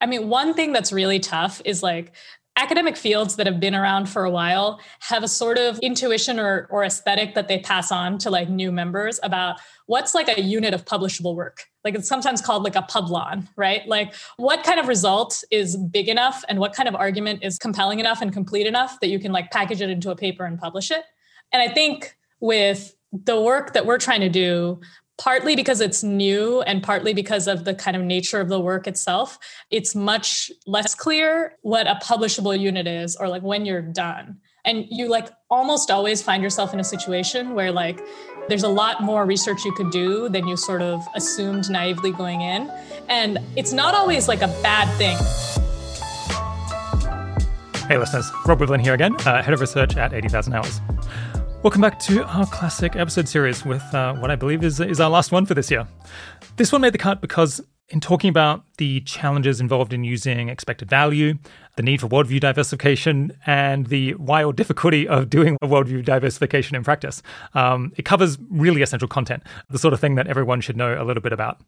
I mean, one thing that's really tough is like academic fields that have been around for a while have a sort of intuition or, or aesthetic that they pass on to like new members about what's like a unit of publishable work. Like it's sometimes called like a publon right? Like what kind of result is big enough and what kind of argument is compelling enough and complete enough that you can like package it into a paper and publish it? And i think with the work that we're trying to do partly because it's new and partly because of the kind of nature of the work itself, it's much less clear what a publishable unit is or like when you're done. And you like almost always find yourself in a situation where like there's a lot more research you could do than you sort of assumed naively going in. And it's not always like a bad thing. Hey listeners, Rob Wiblin here again, uh, head of research at 80,000 Hours. Welcome back to our classic episode series with uh, what I believe is, is our last one for this year. This one made the cut because, in talking about the challenges involved in using expected value, the need for worldview diversification, and the wild difficulty of doing worldview diversification in practice. Um, it covers really essential content, the sort of thing that everyone should know a little bit about.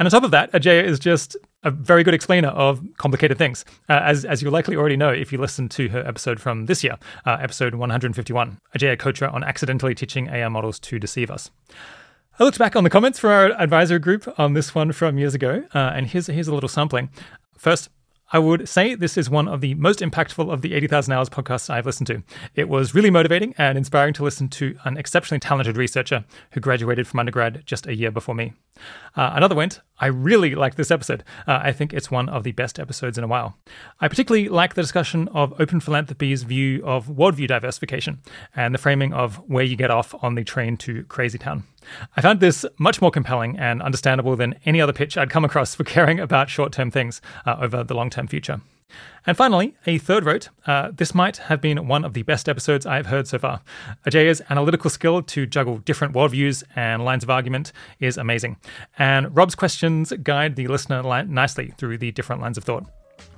And on top of that, Ajeya is just a very good explainer of complicated things, uh, as, as you likely already know if you listen to her episode from this year, uh, episode 151, Ajeya Cotra on accidentally teaching AI models to deceive us. I looked back on the comments from our advisory group on this one from years ago, uh, and here's, here's a little sampling. First, I would say this is one of the most impactful of the 80,000 Hours podcasts I've listened to. It was really motivating and inspiring to listen to an exceptionally talented researcher who graduated from undergrad just a year before me. Uh, another went, I really like this episode. Uh, I think it's one of the best episodes in a while. I particularly like the discussion of Open Philanthropy's view of worldview diversification and the framing of where you get off on the train to Crazy Town. I found this much more compelling and understandable than any other pitch I'd come across for caring about short term things uh, over the long term future. And finally, a third wrote, uh, This might have been one of the best episodes I've heard so far. Ajeya's analytical skill to juggle different worldviews and lines of argument is amazing. And Rob's questions guide the listener nicely through the different lines of thought.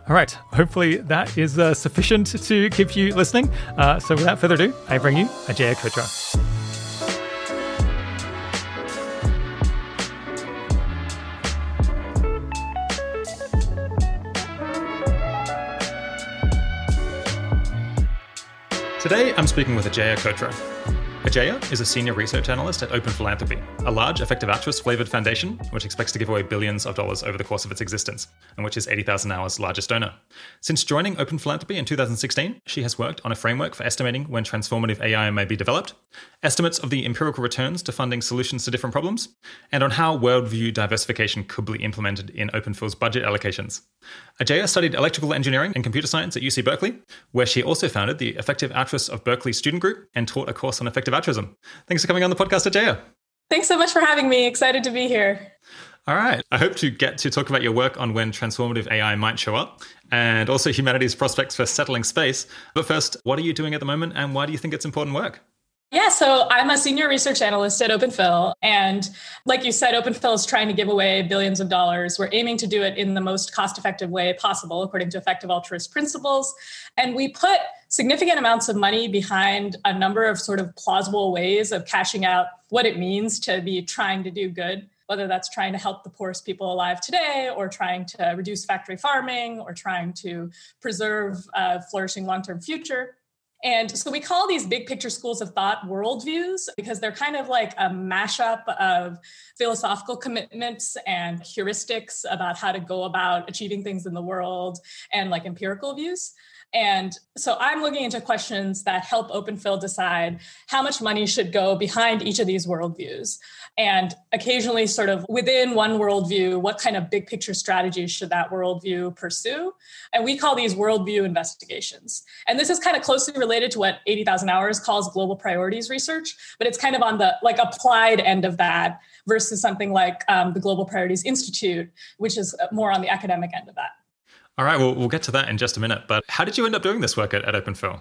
All right, hopefully that is uh, sufficient to keep you listening. Uh, so without further ado, I bring you Ajeya Cotra. Today, I'm speaking with Ajeya Cotra. Ajeya is a senior research analyst at Open Philanthropy, a large effective altruist flavored foundation which expects to give away billions of dollars over the course of its existence, and which is 80,000 Hours' largest donor. Since joining Open Philanthropy in 2016, she has worked on a framework for estimating when transformative AI may be developed, estimates of the empirical returns to funding solutions to different problems, and on how worldview diversification could be implemented in OpenPhil's budget allocations. Ajeya studied electrical engineering and computer science at UC Berkeley, where she also founded the Effective Altruists of Berkeley student group and taught a course on effective altruism. Thanks for coming on the podcast, Ajeya. Thanks so much for having me. Excited to be here. All right. I hope to get to talk about your work on when transformative AI might show up and also humanity's prospects for settling space. But first, what are you doing at the moment and why do you think it's important work? Yeah, so I'm a senior research analyst at OpenPhil. And like you said, OpenPhil is trying to give away billions of dollars. We're aiming to do it in the most cost effective way possible, according to effective altruist principles. And we put significant amounts of money behind a number of sort of plausible ways of cashing out what it means to be trying to do good whether that's trying to help the poorest people alive today or trying to reduce factory farming or trying to preserve a flourishing long-term future and so we call these big picture schools of thought worldviews because they're kind of like a mashup of philosophical commitments and heuristics about how to go about achieving things in the world and like empirical views. And so I'm looking into questions that help OpenPhil decide how much money should go behind each of these worldviews. And occasionally, sort of within one worldview, what kind of big picture strategies should that worldview pursue? And we call these worldview investigations. And this is kind of closely related to what 80,000 Hours calls global priorities research, but it's kind of on the like applied end of that versus something like um, the Global Priorities Institute, which is more on the academic end of that. All right, well, we'll get to that in just a minute. But how did you end up doing this work at, at OpenPhil?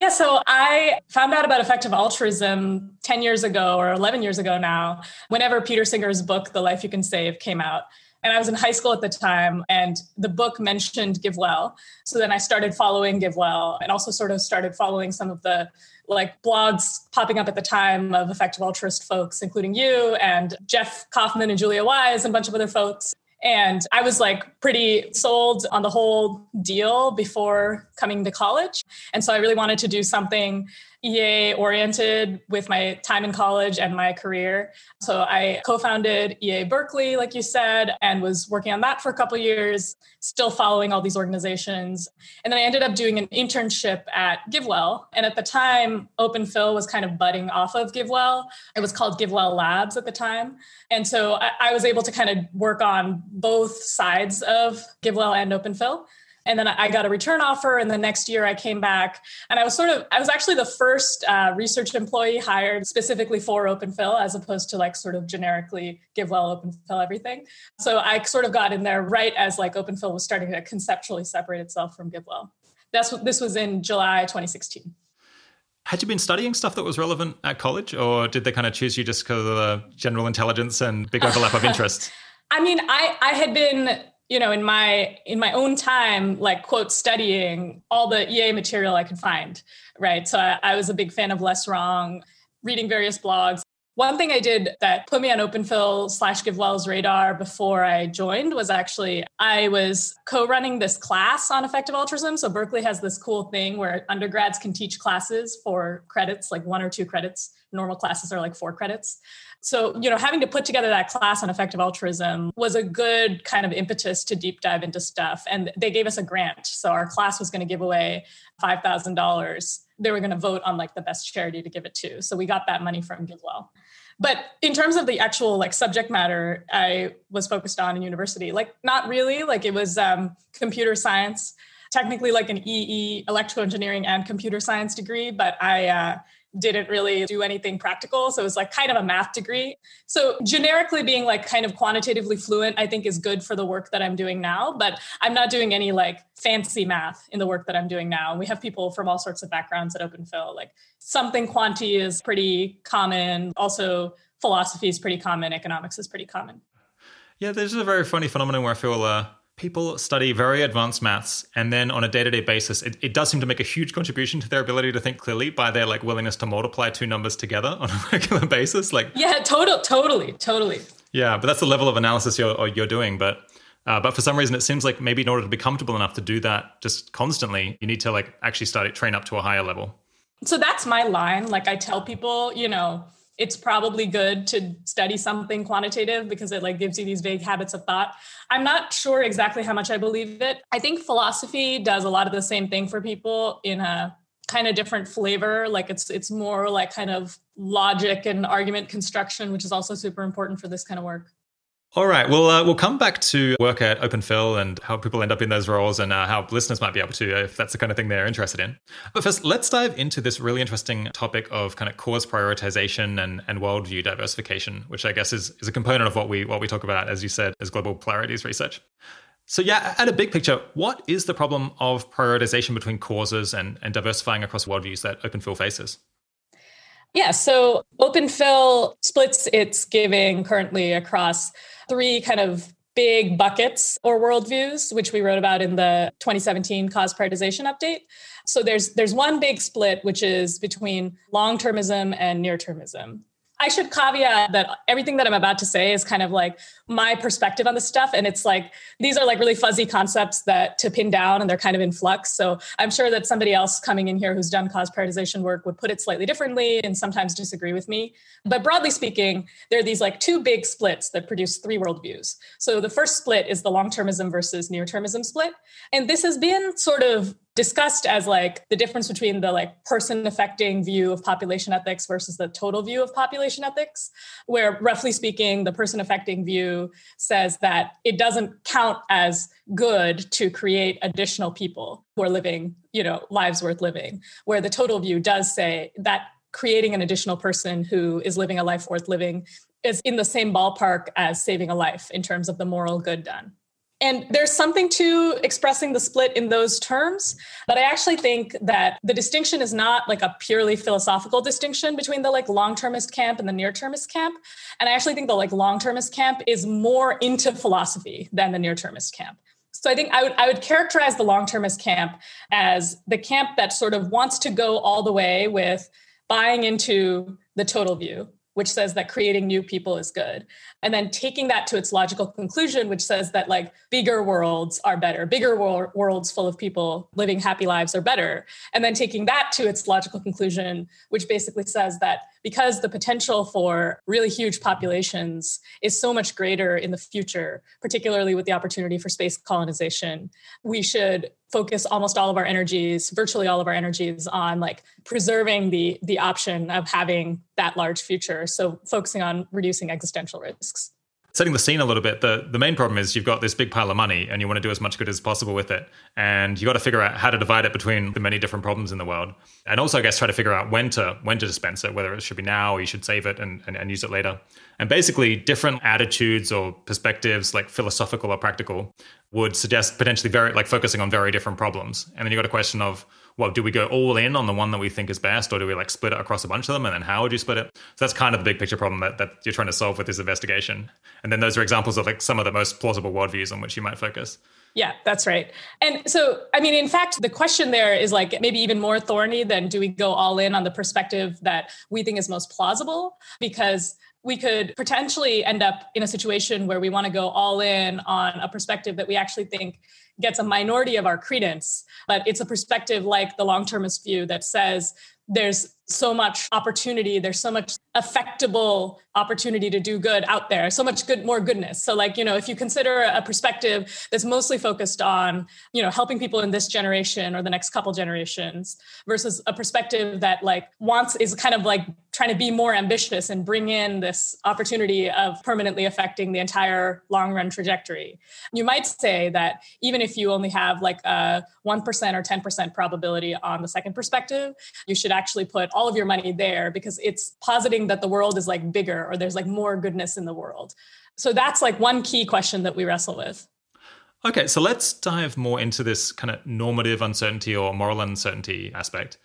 Yeah, so I found out about effective altruism 10 years ago or 11 years ago now, whenever Peter Singer's book, The Life You Can Save, came out. And I was in high school at the time, and the book mentioned GiveWell. So then I started following GiveWell and also sort of started following some of the like blogs popping up at the time of effective altruist folks, including you and Jeff Kaufman and Julia Wise and a bunch of other folks. And I was like pretty sold on the whole deal before coming to college. And so I really wanted to do something EA oriented with my time in college and my career. So I co-founded EA Berkeley, like you said, and was working on that for a couple years, still following all these organizations. And then I ended up doing an internship at GiveWell. And at the time, OpenPhil was kind of budding off of GiveWell. It was called GiveWell Labs at the time. And so I, I was able to kind of work on both sides of GiveWell and OpenPhil. And then I got a return offer. And the next year I came back and I was sort of, I was actually the first uh, research employee hired specifically for Open OpenPhil as opposed to like sort of generically give GiveWell, OpenPhil, everything. So I sort of got in there right as like Open OpenPhil was starting to conceptually separate itself from GiveWell. That's what this was in July 2016. Had you been studying stuff that was relevant at college, or did they kind of choose you just because of the general intelligence and big overlap of interests? I mean, I I had been you know in my in my own time like quote studying all the ea material i could find right? So i, I was a big fan of LessWrong reading various blogs one thing I did that put me on OpenPhil slash GiveWell's radar before I joined was actually I was co-running this class on effective altruism. So Berkeley has this cool thing where undergrads can teach classes for credits, like one or two credits. Normal classes are like four credits. So, you know, having to put together that class on effective altruism was a good kind of impetus to deep dive into stuff. And they gave us a grant. So our class was going to give away $5,000. They were going to vote on like the best charity to give it to. So we got that money from GiveWell. But in terms of the actual like subject matter I was focused on in university, like not really, like it was um, computer science, technically like an EE, electrical engineering and computer science degree, but I uh, didn't really do anything practical. So it was like kind of a math degree. So generically being like kind of quantitatively fluent, I think is good for the work that I'm doing now, but I'm not doing any like fancy math in the work that I'm doing now. We have people from all sorts of backgrounds at OpenPhil. Like something quanti is pretty common. Also philosophy is pretty common. Economics is pretty common. Yeah, this is a very funny phenomenon where I feel uh, people study very advanced maths and then on a day-to-day basis it, it, does seem to make a huge contribution to their ability to think clearly by their like willingness to multiply two numbers together on a regular basis like yeah total totally totally. Yeah but that's the level of analysis you're, you're doing but uh, but for some reason it seems like maybe in order to be comfortable enough to do that just constantly you need to like actually start it train up to a higher level. So that's my line. Like i tell people you know it's probably good to study something quantitative because it like gives you these vague habits of thought. I'm not sure exactly how much I believe it. I think philosophy does a lot of the same thing for people in a kind of different flavor like it's it's more like kind of logic and argument construction which is also super important for this kind of work all right. Well, uh, we'll come back to work at OpenPhil and how people end up in those roles and uh, how listeners might be able to, if that's the kind of thing they're interested in. But first, let's dive into this really interesting topic of kind of cause prioritization and, and worldview diversification, which I guess is, is a component of what we what we talk about, as you said, as global priorities research. So, yeah, at a big picture, what is the problem of prioritization between causes and, and diversifying across worldviews that OpenPhil faces? Yeah, so OpenPhil splits its giving currently across three kind of big buckets or worldviews, which we wrote about in the 2017 cause prioritization update. So there's there's one big split, which is between long-termism and near-termism. I should caveat that everything that I'm about to say is kind of like my perspective on the stuff. And it's like, these are like really fuzzy concepts that to pin down and they're kind of in flux. So I'm sure that somebody else coming in here who's done cause prioritization work would put it slightly differently and sometimes disagree with me. But broadly speaking, there are these like two big splits that produce three worldviews. So the first split is the long termism versus near termism split. And this has been sort of discussed as like the difference between the like person affecting view of population ethics versus the total view of population ethics where roughly speaking the person affecting view says that it doesn't count as good to create additional people who are living you know lives worth living where the total view does say that creating an additional person who is living a life worth living is in the same ballpark as saving a life in terms of the moral good done and there's something to expressing the split in those terms, but I actually think that the distinction is not like a purely philosophical distinction between the like long-termist camp and the near-termist camp. And I actually think the like long-termist camp is more into philosophy than the near-termist camp. So I think I would I would characterize the long-termist camp as the camp that sort of wants to go all the way with buying into the total view which says that creating new people is good. And then taking that to its logical conclusion, which says that like bigger worlds are better, bigger wor- worlds full of people living happy lives are better. And then taking that to its logical conclusion, which basically says that because the potential for really huge populations is so much greater in the future, particularly with the opportunity for space colonization, we should focus almost all of our energies, virtually all of our energies on like preserving the the option of having that large future. So focusing on reducing existential risks setting the scene a little bit, the, the main problem is you've got this big pile of money and you want to do as much good as possible with it. And you've got to figure out how to divide it between the many different problems in the world. And also, I guess, try to figure out when to when to dispense it, whether it should be now or you should save it and, and, and use it later. And basically, different attitudes or perspectives, like philosophical or practical, would suggest potentially very like focusing on very different problems. And then you've got a question of well, do we go all in on the one that we think is best, or do we like split it across a bunch of them? And then how would you split it? So that's kind of the big picture problem that, that you're trying to solve with this investigation. And then those are examples of like some of the most plausible worldviews on which you might focus. Yeah, that's right. And so, I mean, in fact, the question there is like maybe even more thorny than do we go all in on the perspective that we think is most plausible? Because we could potentially end up in a situation where we want to go all in on a perspective that we actually think gets a minority of our credence, but it's a perspective like the long termist view that says there's so much opportunity. There's so much affectable opportunity to do good out there. So much good more goodness. So like you know if you consider a perspective that's mostly focused on you know helping people in this generation or the next couple generations versus a perspective that like wants is kind of like trying to be more ambitious and bring in this opportunity of permanently affecting the entire long run trajectory. You might say that even if you only have like a 1% or 10% probability on the second perspective you should actually put all of your money there because it's positing that the world is like bigger or there's like more goodness in the world. So that's like one key question that we wrestle with. Okay, so let's dive more into this kind of normative uncertainty or moral uncertainty aspect.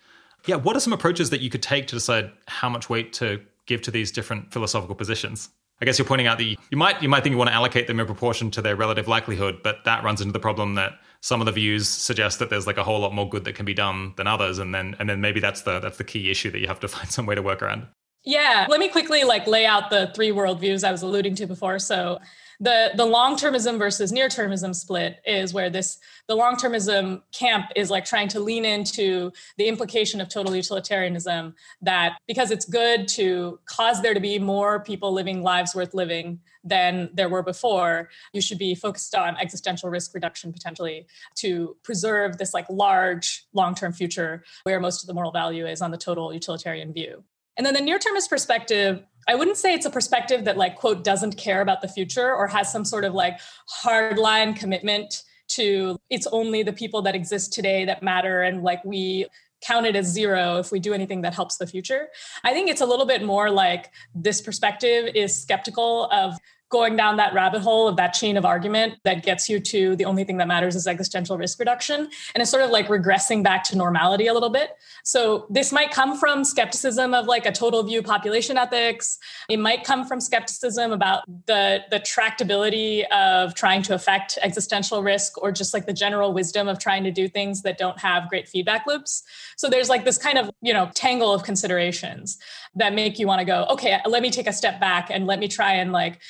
Yeah, what are some approaches that you could take to decide how much weight to give to these different philosophical positions? I guess you're pointing out that you, you might you might think you want to allocate them in proportion to their relative likelihood, but that runs into the problem that some of the views suggest that there's like a whole lot more good that can be done than others and then and then maybe that's the that's the key issue that you have to find some way to work around. Yeah. Let me quickly like lay out the three worldviews i was alluding to before. So the the long-termism versus near-termism split is where this the long-termism camp is like trying to lean into the implication of total utilitarianism that because it's good to cause there to be more people living lives worth living than there were before you should be focused on existential risk reduction potentially to preserve this like large long-term future where most of the moral value is on the total utilitarian view. And then the near-termist perspective I wouldn't say it's a perspective that like quote doesn't care about the future or has some sort of like hardline commitment to it's only the people that exist today that matter and like we count it as zero if we do anything that helps the future. I think it's a little bit more like this perspective is skeptical of going down that rabbit hole of that chain of argument that gets you to the only thing that matters is existential risk reduction. And it's sort of like regressing back to normality a little bit. So this might come from skepticism of like a total view population ethics. It might come from skepticism about the, the tractability of trying to affect existential risk or just like the general wisdom of trying to do things that don't have great feedback loops. So there's like this kind of, you know, tangle of considerations that make you want to go, okay, let me take a step back and let me try and like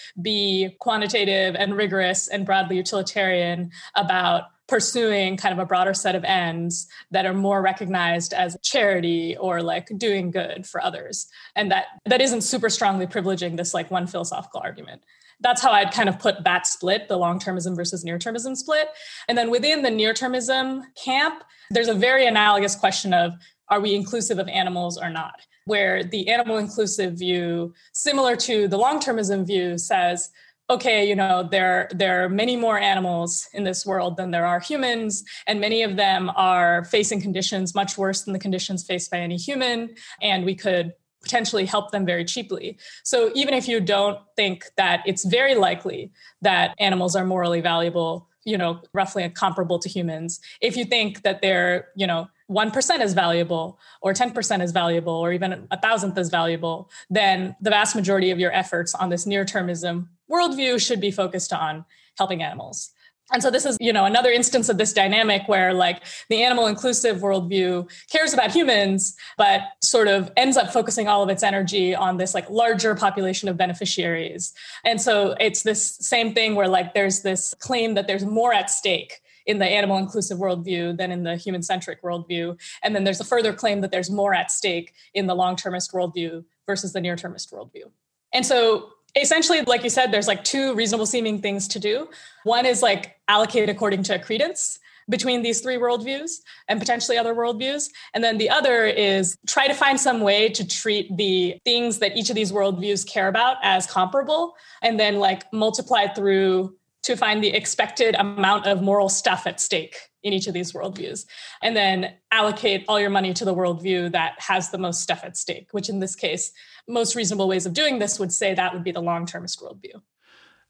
quantitative and rigorous and broadly utilitarian about pursuing kind of a broader set of ends that are more recognized as charity or like doing good for others and that that isn't super strongly privileging this like one philosophical argument that's how I'd kind of put that split, the long termism versus near termism split. And then within the near termism camp, there's a very analogous question of are we inclusive of animals or not? Where the animal inclusive view, similar to the long termism view, says, okay, you know, there, there are many more animals in this world than there are humans, and many of them are facing conditions much worse than the conditions faced by any human, and we could potentially help them very cheaply. So even if you don't think that it's very likely that animals are morally valuable, you know, roughly comparable to humans, if you think that they're, you know, 1% is valuable or 10% is valuable or even a thousandth is valuable, then the vast majority of your efforts on this near termism worldview should be focused on helping animals. And so this is, you know, another instance of this dynamic where like the animal inclusive worldview cares about humans, but sort of ends up focusing all of its energy on this like larger population of beneficiaries. And so it's this same thing where like there's this claim that there's more at stake in the animal inclusive worldview than in the human centric worldview. And then there's a further claim that there's more at stake in the long termist worldview versus the near termist worldview. And so essentially like you said there's like two reasonable seeming things to do one is like allocate according to a credence between these three worldviews and potentially other worldviews. And then the other is try to find some way to treat the things that each of these worldviews care about as comparable and then like multiply through to find the expected amount of moral stuff at stake in each of these worldviews. And then allocate all your money to the worldview that has the most stuff at stake, which in this case most reasonable ways of doing this would say that would be the long termist worldview.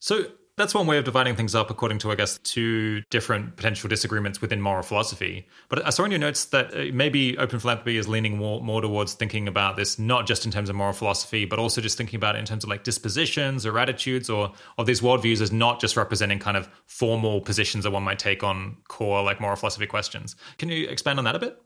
So that's one way of dividing things up according to, I guess, two different potential disagreements within moral philosophy. But I saw in your notes that uh, maybe open philanthropy is leaning more, more towards thinking about this not just in terms of moral philosophy, but also just thinking about it in terms of like dispositions or attitudes or, or these worldviews as not just representing kind of formal positions that one might take on core like moral philosophy questions. Can you expand on that a bit?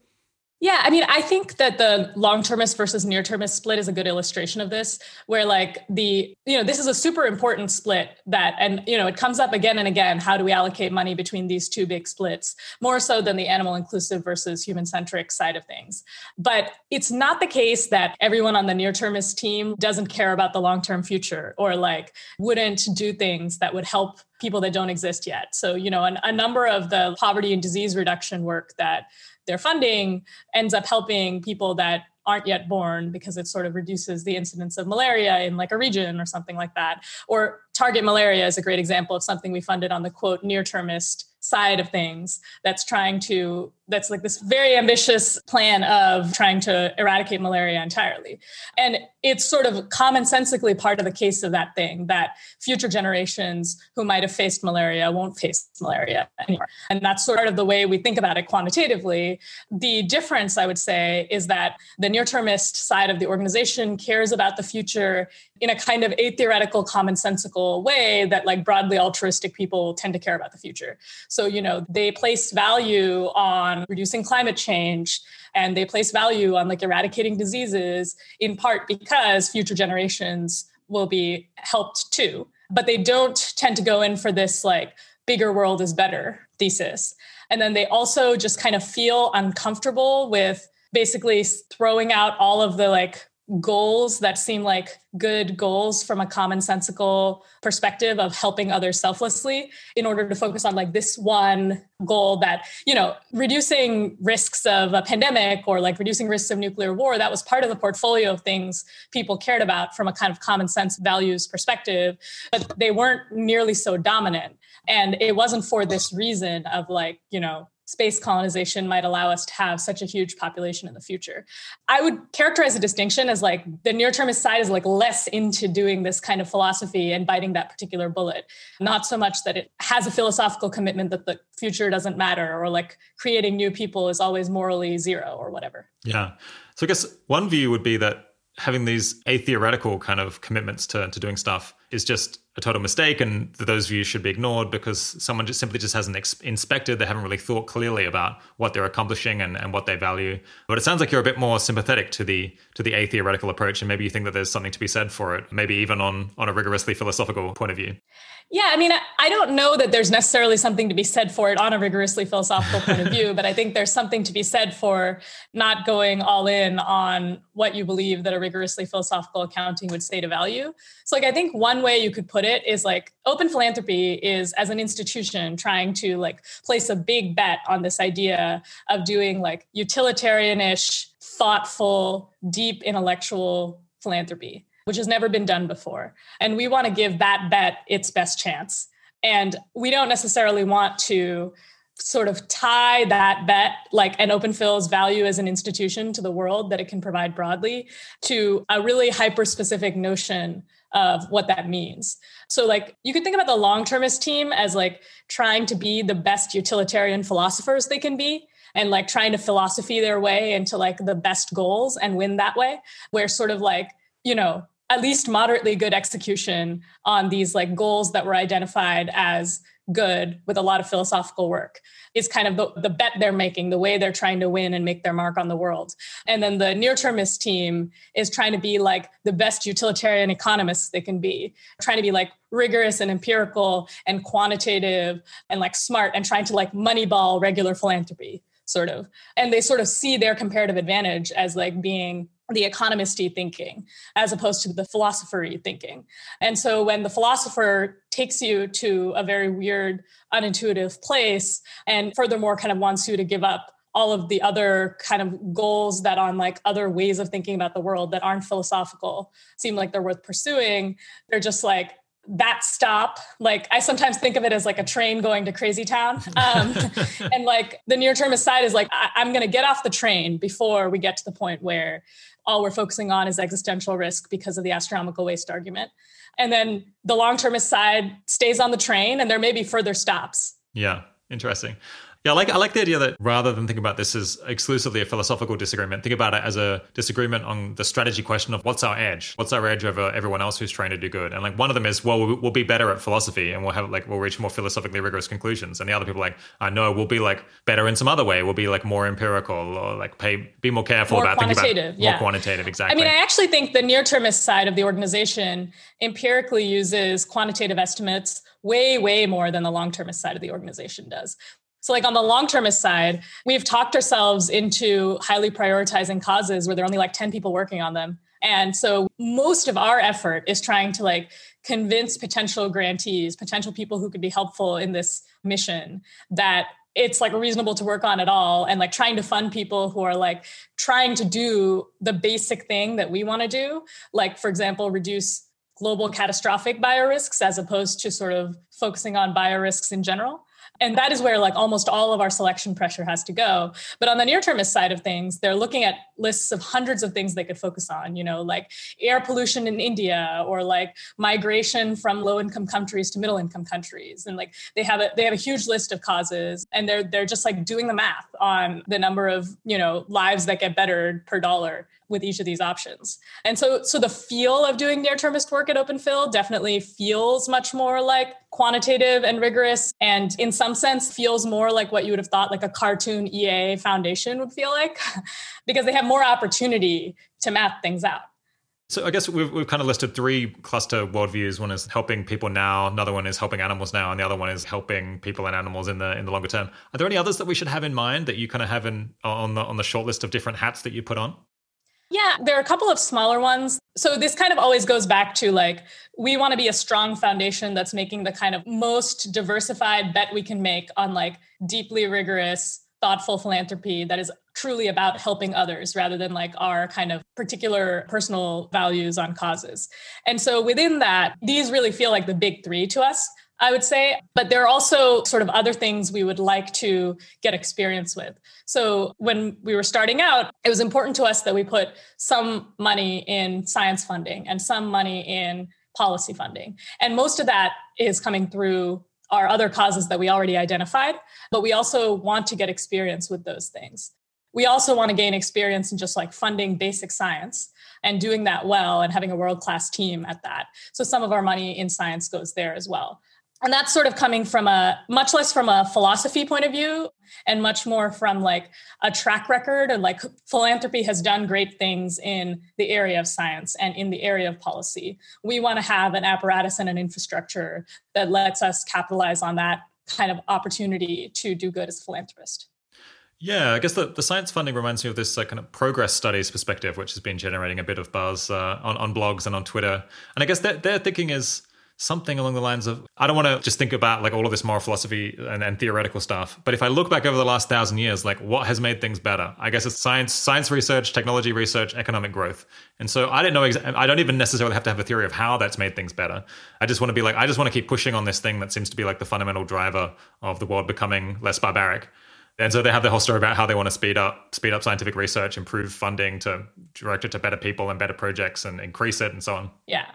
Yeah, I mean, I think that the long termist versus near termist split is a good illustration of this, where like the, you know, this is a super important split that, and, you know, it comes up again and again. How do we allocate money between these two big splits, more so than the animal inclusive versus human centric side of things? But it's not the case that everyone on the near termist team doesn't care about the long term future or like wouldn't do things that would help people that don't exist yet. So, you know, an, a number of the poverty and disease reduction work that their funding ends up helping people that aren't yet born because it sort of reduces the incidence of malaria in like a region or something like that. Or target malaria is a great example of something we funded on the quote near termist side of things that's trying to that's like this very ambitious plan of trying to eradicate malaria entirely. And it's sort of commonsensically part of the case of that thing that future generations who might have faced malaria won't face malaria anymore. And that's sort of the way we think about it quantitatively. The difference i would say is that the near-termist side of the organization cares about the future in a kind of atheoretical commonsensical way that like broadly altruistic people tend to care about the future so, you know, they place value on reducing climate change and they place value on like eradicating diseases in part because future generations will be helped too. But they don't tend to go in for this like bigger world is better thesis. And then they also just kind of feel uncomfortable with basically throwing out all of the like goals that seem like good goals from a commonsensical perspective of helping others selflessly in order to focus on like this one goal that you know reducing risks of a pandemic or like reducing risks of nuclear war that was part of the portfolio of things people cared about from a kind of common sense values perspective but they weren't nearly so dominant. And it wasn't for this reason of like you know space colonization might allow us to have such a huge population in the future. I would characterize the distinction as like the near termist side is like less into doing this kind of philosophy and biting that particular bullet, not so much that it has a philosophical commitment that the future doesn't matter or like creating new people is always morally zero or whatever. Yeah. So I guess one view would be that having these atheoretical kind of commitments to, to doing stuff is just a total mistake and those views should be ignored because someone just simply just hasn't ex- inspected they haven't really thought clearly about what they're accomplishing and, and what they value but it sounds like you're a bit more sympathetic to the to the atheoretical approach and maybe you think that there's something to be said for it maybe even on on a rigorously philosophical point of view yeah, I mean, I don't know that there's necessarily something to be said for it on a rigorously philosophical point of view, but I think there's something to be said for not going all in on what you believe that a rigorously philosophical accounting would say to value. So, like, I think one way you could put it is like open philanthropy is as an institution trying to like place a big bet on this idea of doing like utilitarianish, thoughtful, deep intellectual philanthropy which has never been done before. And we want to give that bet its best chance. And we don't necessarily want to sort of tie that bet, like an open phil's value as an institution to the world that it can provide broadly, to a really hyper specific notion of what that means. So, like, you could think about the long termist team as like trying to be the best utilitarian philosophers they can be and like trying to philosophy their way into like the best goals and win that way, where sort of like, you know, at least moderately good execution on these like goals that were identified as good with a lot of philosophical work is kind of the, the bet they're making, the way they're trying to win and make their mark on the world. And then the near termist team is trying to be like the best utilitarian economists they can be, trying to be like rigorous and empirical and quantitative and like smart and trying to like moneyball regular philanthropy sort of and they sort of see their comparative advantage as like being the economisty thinking as opposed to the philosophery thinking. And so when the philosopher takes you to a very weird, unintuitive place, and furthermore kind of wants you to give up all of the other kind of goals that on like other ways of thinking about the world that aren't philosophical seem like they're worth pursuing, they're just like, that stop like i sometimes think of it as like a train going to crazy town um, and like the near termist side is like I- i'm going to get off the train before we get to the point where all we're focusing on is existential risk because of the astronomical waste argument. And then the long termist side stays on the train and there may be further stops. Yeah, interesting. Yeah, I like I like the idea that rather than think about this as exclusively a philosophical disagreement, think about it as a disagreement on the strategy question of what's our edge, what's our edge over everyone else who's trying to do good. And like one of them is, well, we'll be better at philosophy and we'll have like we'll reach more philosophically rigorous conclusions. And the other people like, I know we'll be like better in some other way. We'll be like more empirical or like pay be more careful more about thinking about yeah. more quantitative. Exactly. I mean, I actually think the near termist side of the organization empirically uses quantitative estimates way, way more than the long termist side of the organization does. So, like on the long termist side, we've talked ourselves into highly prioritizing causes where there are only like 10 people working on them. And so most of our effort is trying to like convince potential grantees, potential people who could be helpful in this mission that it's like reasonable to work on at all and like trying to fund people who are like trying to do the basic thing that we want to do like for example reduce global catastrophic biorisks as opposed to sort of focusing on biorisks in general and that is where like almost all of our selection pressure has to go. But on the near termist side of things they're looking at lists of hundreds of things they could focus on you know like air pollution in india or like migration from low income countries to middle income countries. And like they have a they have a huge list of causes and they're they're just like doing the math on the number of you know lives that get bettered per dollar with each of these options. And so so the feel of doing near termist work at OpenPhil definitely feels much more like quantitative and rigorous and in some sense feels more like what you would have thought like a cartoon EA foundation would feel like because they have more opportunity to map things out. So I guess we've, we've kind of listed three cluster worldviews. One is helping people now, another one is helping animals now, and the other one is helping people and animals in the in the longer term. Are there any others that we should have in mind that you kind of have in on the on the short list of different hats that you put on? Yeah, there are a couple of smaller ones. So this kind of always goes back to like, we want to be a strong foundation that's making the kind of most diversified bet we can make on like deeply rigorous, thoughtful philanthropy that is truly about helping others rather than like our kind of particular personal values on causes. And so within that, these really feel like the big three to us. I would say. But there are also sort of other things we would like to get experience with. So when we were starting out, it was important to us that we put some money in science funding and some money in policy funding. And most of that is coming through our other causes that we already identified, but we also want to get experience with those things. We also want to gain experience in just like funding basic science and doing that well and having a world class team at that. So some of our money in science goes there as well and that's sort of coming from a much less from a philosophy point of view and much more from like a track record and like philanthropy has done great things in the area of science and in the area of policy we want to have an apparatus and an infrastructure that lets us capitalize on that kind of opportunity to do good as a philanthropist yeah, I guess the, the science funding reminds me of this uh, kind of progress studies perspective, which has been generating a bit of buzz uh, on, on blogs and on Twitter. And I guess their, their thinking is something along the lines of I don't want to just think about like all of this moral philosophy and, and, theoretical stuff, but if I look back over the last thousand years, like what has made things better? I guess it's science, science research, technology research, economic growth. And so I don't know. I don't even necessarily have to have a theory of how that's made things better. I just want to be like I just want to keep pushing on this thing that seems to be like the fundamental driver of the world becoming less barbaric. And so they have the whole story about how they want to speed up speed up scientific research, improve funding to direct it to better people and better projects and increase it and so on. Yeah.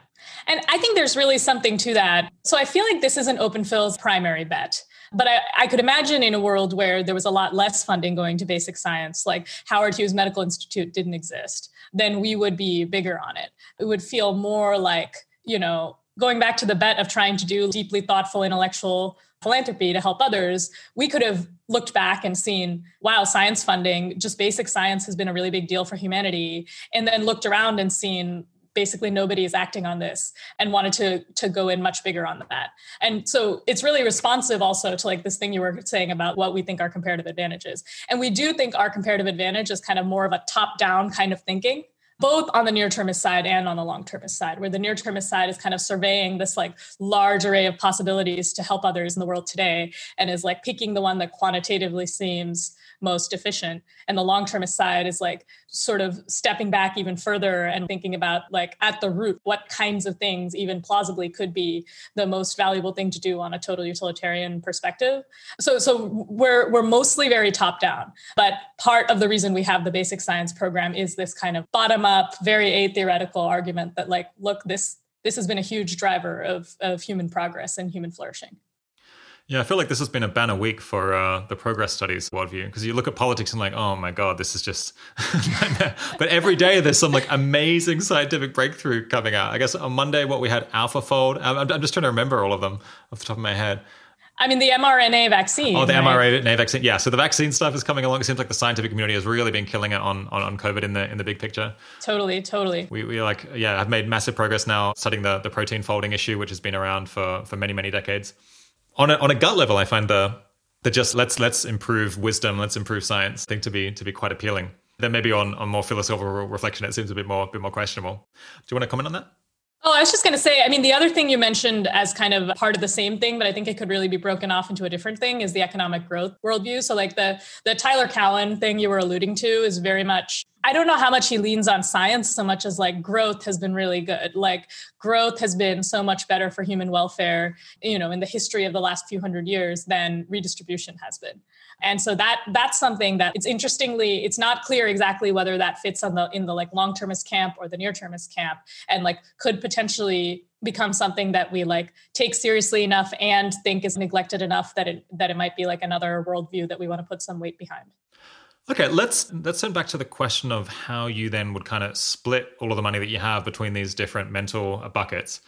And I think there's really something to that. So I feel like this isn't OpenPhil's primary bet. But I, I, could imagine in a world where there was a lot less funding going to basic science, like Howard Hughes Medical Institute didn't exist, then we would be bigger on it. It would feel more like, you know, going back to the bet of trying to do deeply thoughtful intellectual philanthropy to help others, we could have looked back and seen, wow, science funding, just basic science has been a really big deal for humanity. And then looked around and seen basically nobody is acting on this and wanted to to go in much bigger on that. And so it's really responsive also to like this thing you were saying about what we think our comparative advantage is. And we do think our comparative advantage is kind of more of a top down kind of thinking both on the near termist side and on the long termist side, where the near termist side is kind of surveying this like large array of possibilities to help others in the world today and is like picking the one that quantitatively seems most efficient. And the long termist side is like sort of stepping back even further and thinking about like at the root, what kinds of things even plausibly could be the most valuable thing to do on a total utilitarian perspective. So so we're we're mostly very top down, but part of the reason we have the basic science program is this kind of bottom up, very a theoretical argument that like, look, this this has been a huge driver of, of human progress and human flourishing. Yeah, I feel like this has been a banner week for uh, the progress studies worldview because you look at politics and like, oh my god, this is just. but every day there's some like amazing scientific breakthrough coming out. I guess on Monday, what we had AlphaFold. I'm, I'm just trying to remember all of them off the top of my head. I mean, the mRNA vaccine. Oh, the right? mRNA vaccine. Yeah. So the vaccine stuff is coming along. It seems like the scientific community has really been killing it on, on, on COVID in the in the big picture. Totally, totally. We, we like, yeah, have made massive progress now studying the, the protein folding issue, which has been around for, for many, many decades on a, on a gut level, I find the the just let's let's improve wisdom, let's improve science thing to be to be quite appealing. Then maybe on on more philosophical reflection, it seems a bit more a bit more questionable. Do you want to comment on that? Oh, I was just going to say, I mean, the other thing you mentioned as kind of part of the same thing, but I think it could really be broken off into a different thing is the economic growth worldview. So, like the the Tyler Cowen thing you were alluding to is very much I don't know how much he leans on science so much as like growth has been really good. Like growth has been so much better for human welfare, you know, in the history of the last few hundred years than redistribution has been. And so that that's something that it's interestingly, it's not clear exactly whether that fits on the in the like long-termist camp or the near-termist camp and like could potentially become something that we like take seriously enough and think is neglected enough that it that it might be like another worldview that we want to put some weight behind. Okay, let's let's turn back to the question of how you then would kind of split all of the money that you have between these different mental buckets.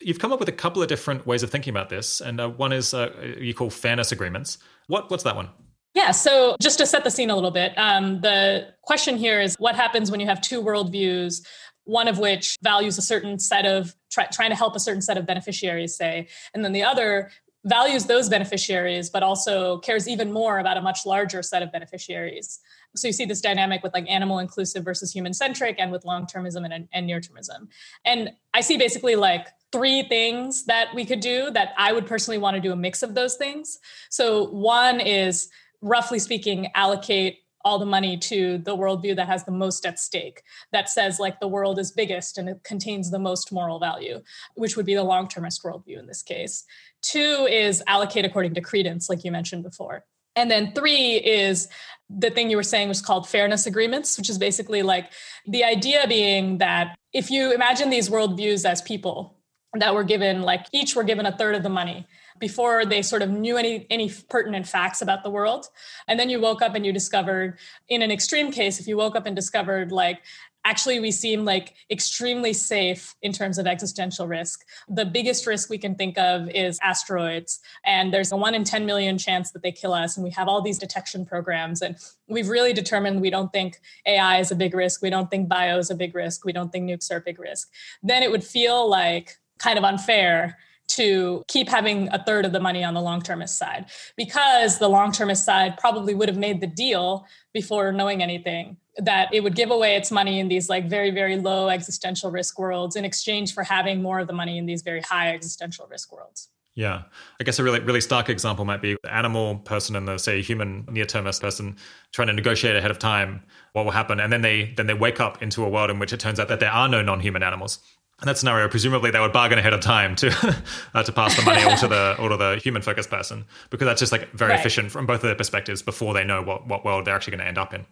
You've come up with a couple of different ways of thinking about this, and uh, one is uh, you call fairness agreements. What what's that one? Yeah, so just to set the scene a little bit, um, the question here is what happens when you have two worldviews, one of which values a certain set of try, trying to help a certain set of beneficiaries, say, and then the other values those beneficiaries, but also cares even more about a much larger set of beneficiaries. So you see this dynamic with like animal inclusive versus human centric and with long termism and, and near termism. And I see basically like three things that we could do that I would personally want to do a mix of those things. So one is roughly speaking, allocate all the money to the worldview that has the most at stake, that says like the world is biggest and it contains the most moral value, which would be the long termist worldview in this case. Two is allocate according to credence, like you mentioned before. And then three is the thing you were saying was called fairness agreements, which is basically like the idea being that if you imagine these worldviews as people that were given, like each were given a third of the money before they sort of knew any any pertinent facts about the world and then you woke up and you discovered in an extreme case if you woke up and discovered like actually we seem like extremely safe in terms of existential risk. The biggest risk we can think of is asteroids. And there's a one in 10 million chance that they kill us. And we have all these detection programs. And we've really determined we don't think AI is a big risk. We don't think bio is a big risk. We don't think nukes are a big risk. Then it would feel like kind of unfair to keep having a third of the money on the long termist side because the long termist side probably would have made the deal before knowing anything that it would give away its money in these like very very low existential risk worlds in exchange for having more of the money in these very high existential risk worlds. Yeah, I guess a really really stark example might be the animal person and the say human near-termist person trying to negotiate ahead of time what will happen, and then they then they wake up into a world in which it turns out that there are no non-human animals, in that scenario, presumably they would bargain ahead of time to uh, to pass the money all to the all to the human focused person because that's just like very right. efficient from both of their perspectives before they know what what world they're actually going to end up in.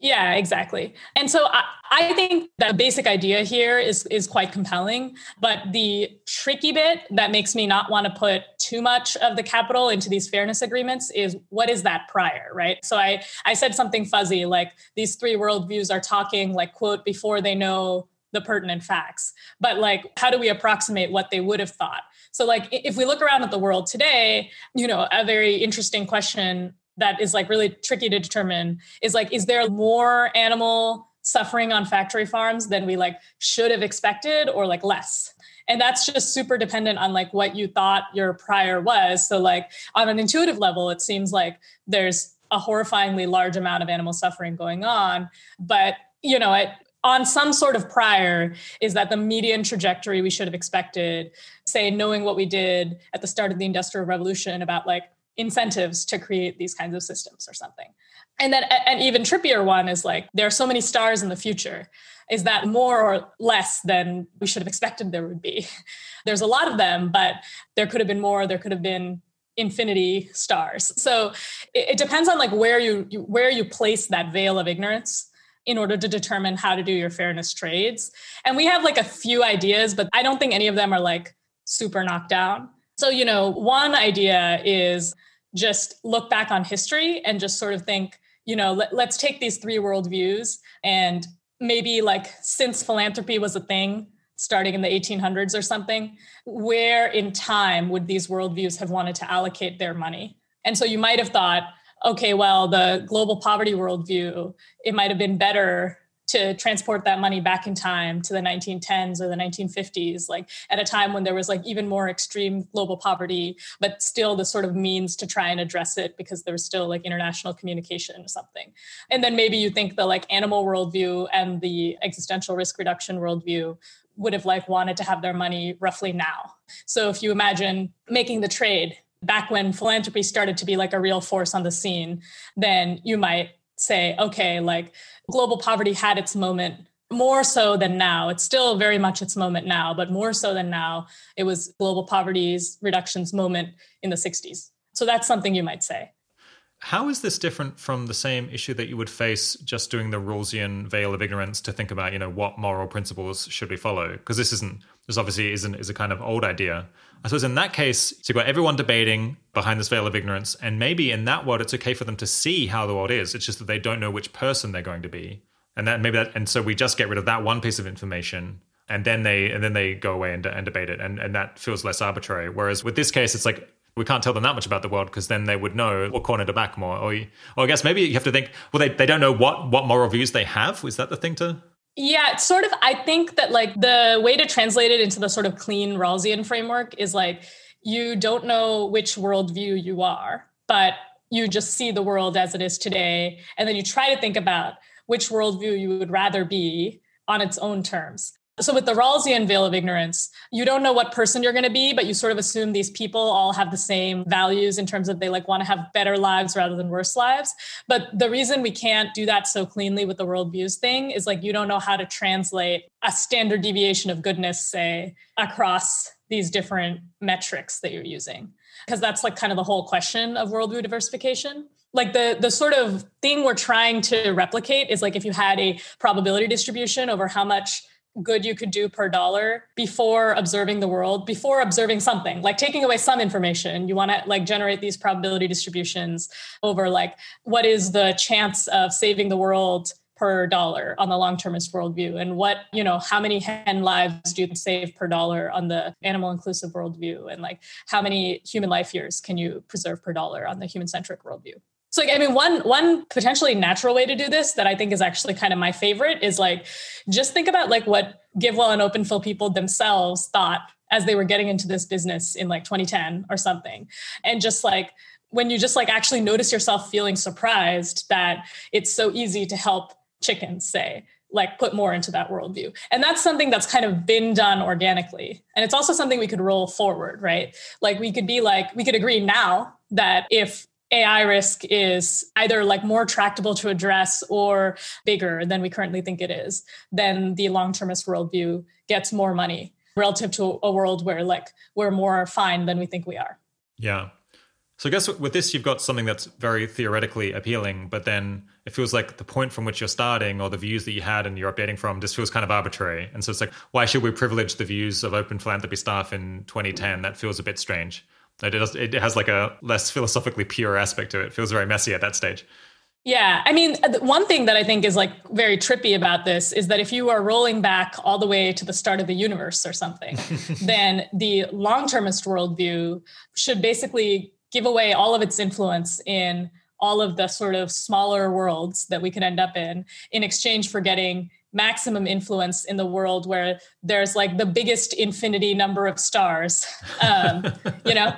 Yeah, exactly. And so I, I think the basic idea here is is quite compelling, but the tricky bit that makes me not want to put too much of the capital into these fairness agreements is what is that prior, right? So I I said something fuzzy like these three worldviews are talking like quote before they know the pertinent facts. But like how do we approximate what they would have thought? So like if we look around at the world today you know a very interesting question that is like really tricky to determine is like is there more animal suffering on factory farms than we like should have expected or like less? And that's just super dependent on like what you thought your prior was. So like on an intuitive level it seems like there's a horrifyingly large amount of animal suffering going on. But you know it on some sort of prior is that the median trajectory we should have expected say knowing what we did at the start of the industrial revolution about like incentives to create these kinds of systems or something. And then an even trippier one is like there are so many stars in the future. Is that more or less than we should have expected there would be? There's a lot of them but there could have been more. There could have been infinity stars. So it, it depends on like where you, you where you place that veil of ignorance in order to determine how to do your fairness trades. And we have like a few ideas but i don't think any of them are like super knocked down. So you know one idea is just look back on history and just sort of think you know let, let's take these three worldviews and maybe like since philanthropy was a thing starting in the 1800s or something where in time would these worldviews have wanted to allocate their money? And so you might have thought okay well the global poverty worldview it might have been better to transport that money back in time to the 1910s or the 1950s like at a time when there was like even more extreme global poverty but still the sort of means to try and address it because there was still like international communication or something. And then maybe you think the like animal worldview and the existential risk reduction worldview would have like wanted to have their money roughly now. So if you imagine making the trade back when philanthropy started to be like a real force on the scene then you might say okay like global poverty had its moment more so than now. It's still very much its moment now, but more so than now, it was global poverty's reductions moment in the 60s. So that's something you might say. How is this different from the same issue that you would face just doing the Rawlsian veil of ignorance to think about, you know, what moral principles should we follow? Because this isn't, this obviously isn't, is a kind of old idea. I suppose in that case, so you've got everyone debating behind this veil of ignorance, and maybe in that world, it's okay for them to see how the world is. It's just that they don't know which person they're going to be, and that maybe that, and so we just get rid of that one piece of information, and then they and then they go away and, and debate it, and and that feels less arbitrary. Whereas with this case, it's like we can't tell them that much about the world because then they would know what corner to back more. Or, or I guess maybe you have to think, well, they, they don't know what what moral views they have. Is that the thing to? Yeah, it's sort of. I think that like the way to translate it into the sort of clean Rawlsian framework is like you don't know which worldview you are, but you just see the world as it is today, and then you try to think about which worldview you would rather be on its own terms. So with the Rawlsian veil of ignorance, you don't know what person you're going to be, but you sort of assume these people all have the same values in terms of they like want to have better lives rather than worse lives. But the reason we can't do that so cleanly with the worldviews thing is like you don't know how to translate a standard deviation of goodness, say, across these different metrics that you're using. Because that's like kind of the whole question of worldview diversification like the the sort of thing we're trying to replicate is like if you had a probability distribution over how much good you could do per dollar before observing the world before observing something like taking away some information. You want to like generate these probability distributions over like what is the chance of saving the world per dollar on the long-termist worldview? And what you know how many hen lives do you save per dollar on the animal inclusive worldview? And like how many human life years can you preserve per dollar on the human centric worldview so like, I mean, one one potentially natural way to do this that I think is actually kind of my favorite is like just think about like what GiveWell and OpenPhil people themselves thought as they were getting into this business in like 2010 or something. And just like when you just like actually notice yourself feeling surprised that it's so easy to help chickens, say, like put more into that worldview. And that's something that's kind of been done organically. And it's also something we could roll forward, right? Like we could be like, we could agree now that if AI risk is either like more tractable to address or bigger than we currently think it is, then the long-termist worldview gets more money relative to a world where like we're more fine than we think we are. Yeah. So I guess with this, you've got something that's very theoretically appealing, but then it feels like the point from which you're starting or the views that you had and you're updating from just feels kind of arbitrary. And so it's like, why should we privilege the views of open philanthropy staff in 2010? That feels a bit strange. It, does, it has like a less philosophically pure aspect to it. it. Feels very messy at that stage. Yeah. I mean, uh, one thing that I think is like very trippy about this is that if you are rolling back all the way to the start of the universe or something, then the long termist worldview should basically give away all of its influence in all of the sort of smaller worlds that we could end up in in exchange for getting maximum influence in the world where there's like the biggest infinity number of stars um, you know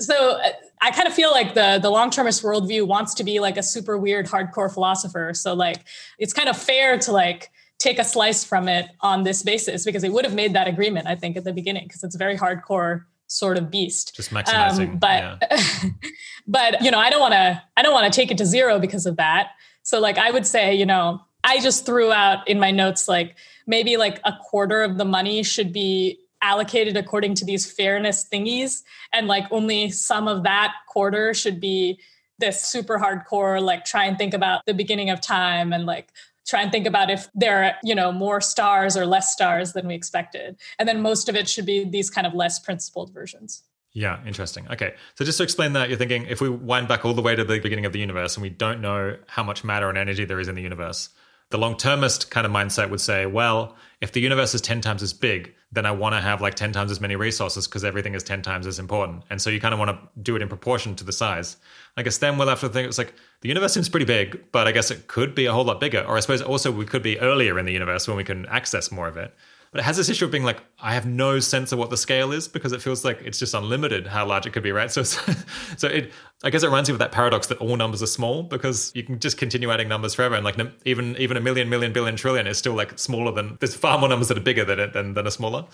so uh, I kind of feel like the the long termist worldview wants to be like a super weird hardcore philosopher. So like it's kind of fair to like take a slice from it on this basis because it would have made that agreement, I think, at the beginning because it's a very hardcore sort of beast. Just maximizing. Um, but yeah. but you know, I don't want to I don't want to take it to zero because of that. So like I would say, you know, I just threw out in my notes like maybe like a quarter of the money should be allocated according to these fairness thingies and like only some of that quarter should be this super hardcore like try and think about the beginning of time and like try and think about if there are you know more stars or less stars than we expected and then most of it should be these kind of less principled versions yeah, interesting. Okay. So just to explain that, you're thinking if we wind back all the way to the beginning of the universe and we don't know how much matter and energy there is in the universe, the long termist kind of mindset would say, well, if the universe is 10 times as big, then I want to have like 10 times as many resources because everything is 10 times as important. And so you kind of want to do it in proportion to the size. I guess then we'll have to think it's like the universe seems pretty big, but I guess it could be a whole lot bigger. Or I suppose also we could be earlier in the universe when we can access more of it. But it has this issue of being like, I have no sense of what the scale is because it feels like it's just unlimited how large it could be, right? So, so it, I guess it reminds me of that paradox that all numbers are small because you can just continue adding numbers forever, and like even even a million, million, billion, trillion is still like smaller than. There's far more numbers that are bigger than it than than are smaller.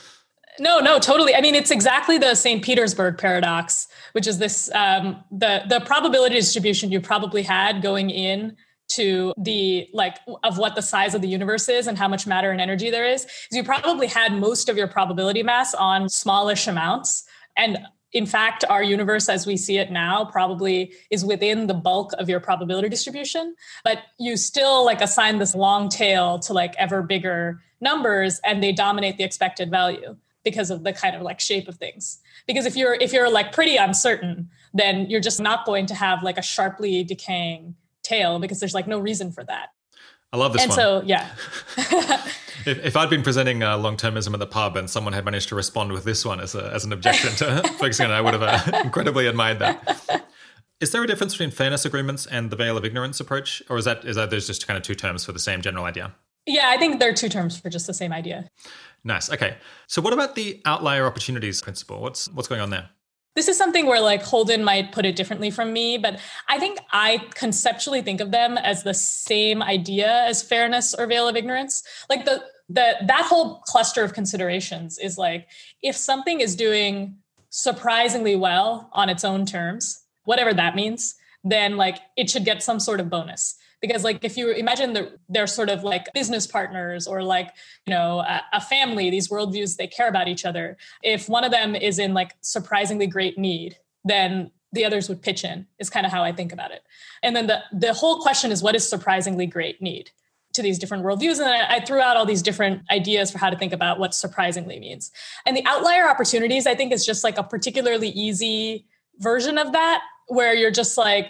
No, no, totally. I mean, it's exactly the St. Petersburg paradox, which is this um, the the probability distribution you probably had going in to the like of what the size of the universe is and how much matter and energy there is, is you probably had most of your probability mass on smallish amounts. And in fact, our universe as we see it now probably is within the bulk of your probability distribution, but you still like assign this long tail to like ever bigger numbers and they dominate the expected value because of the kind of like shape of things. Because if you're if you're like pretty uncertain, then you're just not going to have like a sharply decaying tail because there's like no reason for that. I love this and one. so, yeah. if, if, I'd been presenting uh, long termism at the pub and someone had managed to respond with this one as, a, as an objection to focusing on it, I would have uh, incredibly admired that. Is there a difference between fairness agreements and the veil of ignorance approach? Or is that is that there's just kind of two terms for the same general idea? Yeah, I think there are two terms for just the same idea. Nice. Okay. So what about the outlier opportunities principle? What's what's going on there? This is something where like Holden might put it differently from me, but I think I conceptually think of them as the same idea as fairness or veil of ignorance. Like the the that whole cluster of considerations is like if something is doing surprisingly well on its own terms, whatever that means, then like it should get some sort of bonus because like if you imagine that they're sort of like business partners or like you know a, a, family these worldviews they care about each other. If one of them is in like surprisingly great need then the others would pitch in is kind of how i think about it. And then the the whole question is what is surprisingly great need to these different worldviews? And I, I threw out all these different ideas for how to think about what surprisingly means. And the outlier opportunities i think is just like a particularly easy version of that where you're just like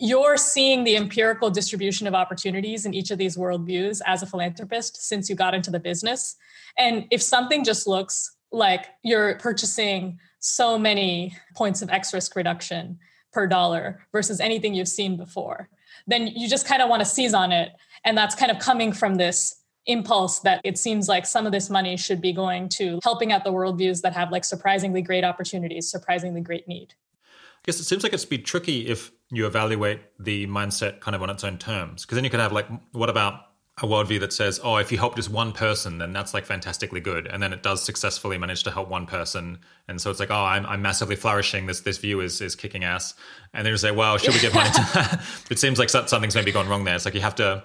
you're seeing the empirical distribution of opportunities in each of these worldviews as a philanthropist since you got into the business. And if something just looks like you're purchasing so many points of X risk reduction per dollar versus anything you've seen before, then you just kind of want to seize on it. And that's kind of coming from this impulse that it seems like some of this money should be going to helping out the worldviews that have like surprisingly great opportunities, surprisingly great need. I guess it seems like it's be tricky if you evaluate the mindset kind of on its own terms. Because then you could have like, what about a worldview that says, oh, if you help just one person, then that's like fantastically good. And then it does successfully manage to help one person. And so it's like, oh, I'm, I'm massively flourishing. This this view is is kicking ass. And then you say, well, should we give money to that? it seems like something's maybe gone wrong there. It's like you have to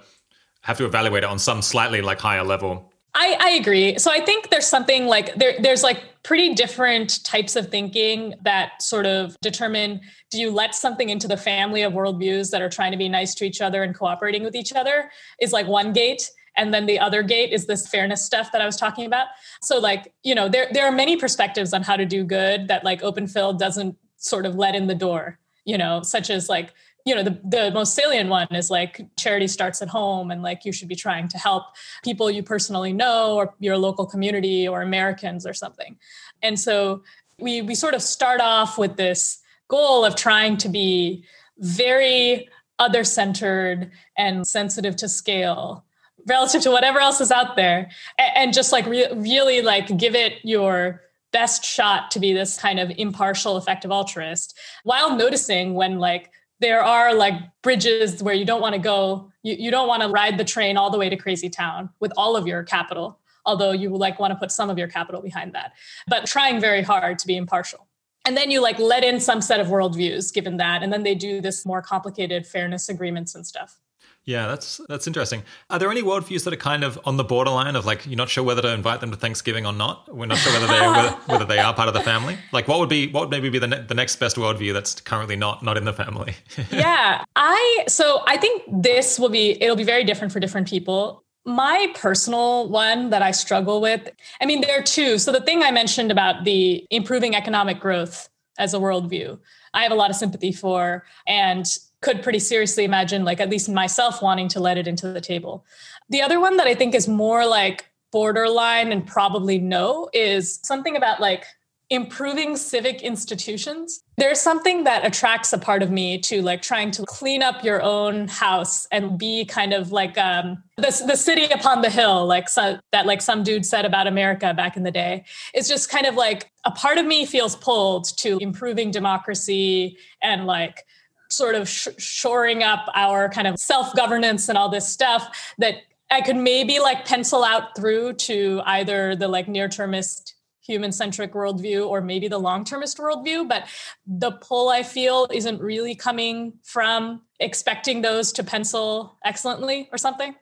have to evaluate it on some slightly like higher level I, I agree. So I think there's something like there, there's like pretty different types of thinking that sort of determine do you let something into the family of worldviews that are trying to be nice to each other and cooperating with each other is like one gate and then the other gate is this fairness stuff that I was talking about. So like, you know, there there are many perspectives on how to do good that like open phil doesn't sort of let in the door, you know, such as like you know the, the most salient one is like charity starts at home and like you should be trying to help people you personally know or your local community or americans or something. And so we we sort of start off with this goal of trying to be very other centered and sensitive to scale relative to whatever else is out there and, just like re- really like give it your best shot to be this kind of impartial effective altruist while noticing when like there are like bridges where you don't want to go you, you don't want to ride the train all the way to crazy town with all of your capital although you like want to put some of your capital behind that but trying very hard to be impartial. And then you like let in some set of worldviews given that and then they do this more complicated fairness agreements and stuff yeah, that's that's interesting. Are there any worldviews that are kind of on the borderline of like you're not sure whether to invite them to Thanksgiving or not? We're not sure whether they whether, whether, they are part of the family. Like, what would be what would maybe be the ne- the next best worldview that's currently not not in the family? yeah, I so I think this will be it'll be very different for different people. My personal one that I struggle with, I mean, there are two. So the thing I mentioned about the improving economic growth as a worldview, I have a lot of sympathy for, and could pretty seriously imagine, like at least myself, wanting to let it into the table. The other one that I think is more like borderline and probably no is something about like improving civic institutions. There's something that attracts a part of me to like trying to clean up your own house and be kind of like um, the, the city upon the hill, like so, that like some dude said about America back in the day. It's just kind of like a part of me feels pulled to improving democracy and like sort of sh- shoring up our kind of self governance and all this stuff that I could maybe like pencil out through to either the like near termist human centric worldview or maybe the long termist worldview. But the pull I feel isn't really coming from expecting those to pencil excellently or something.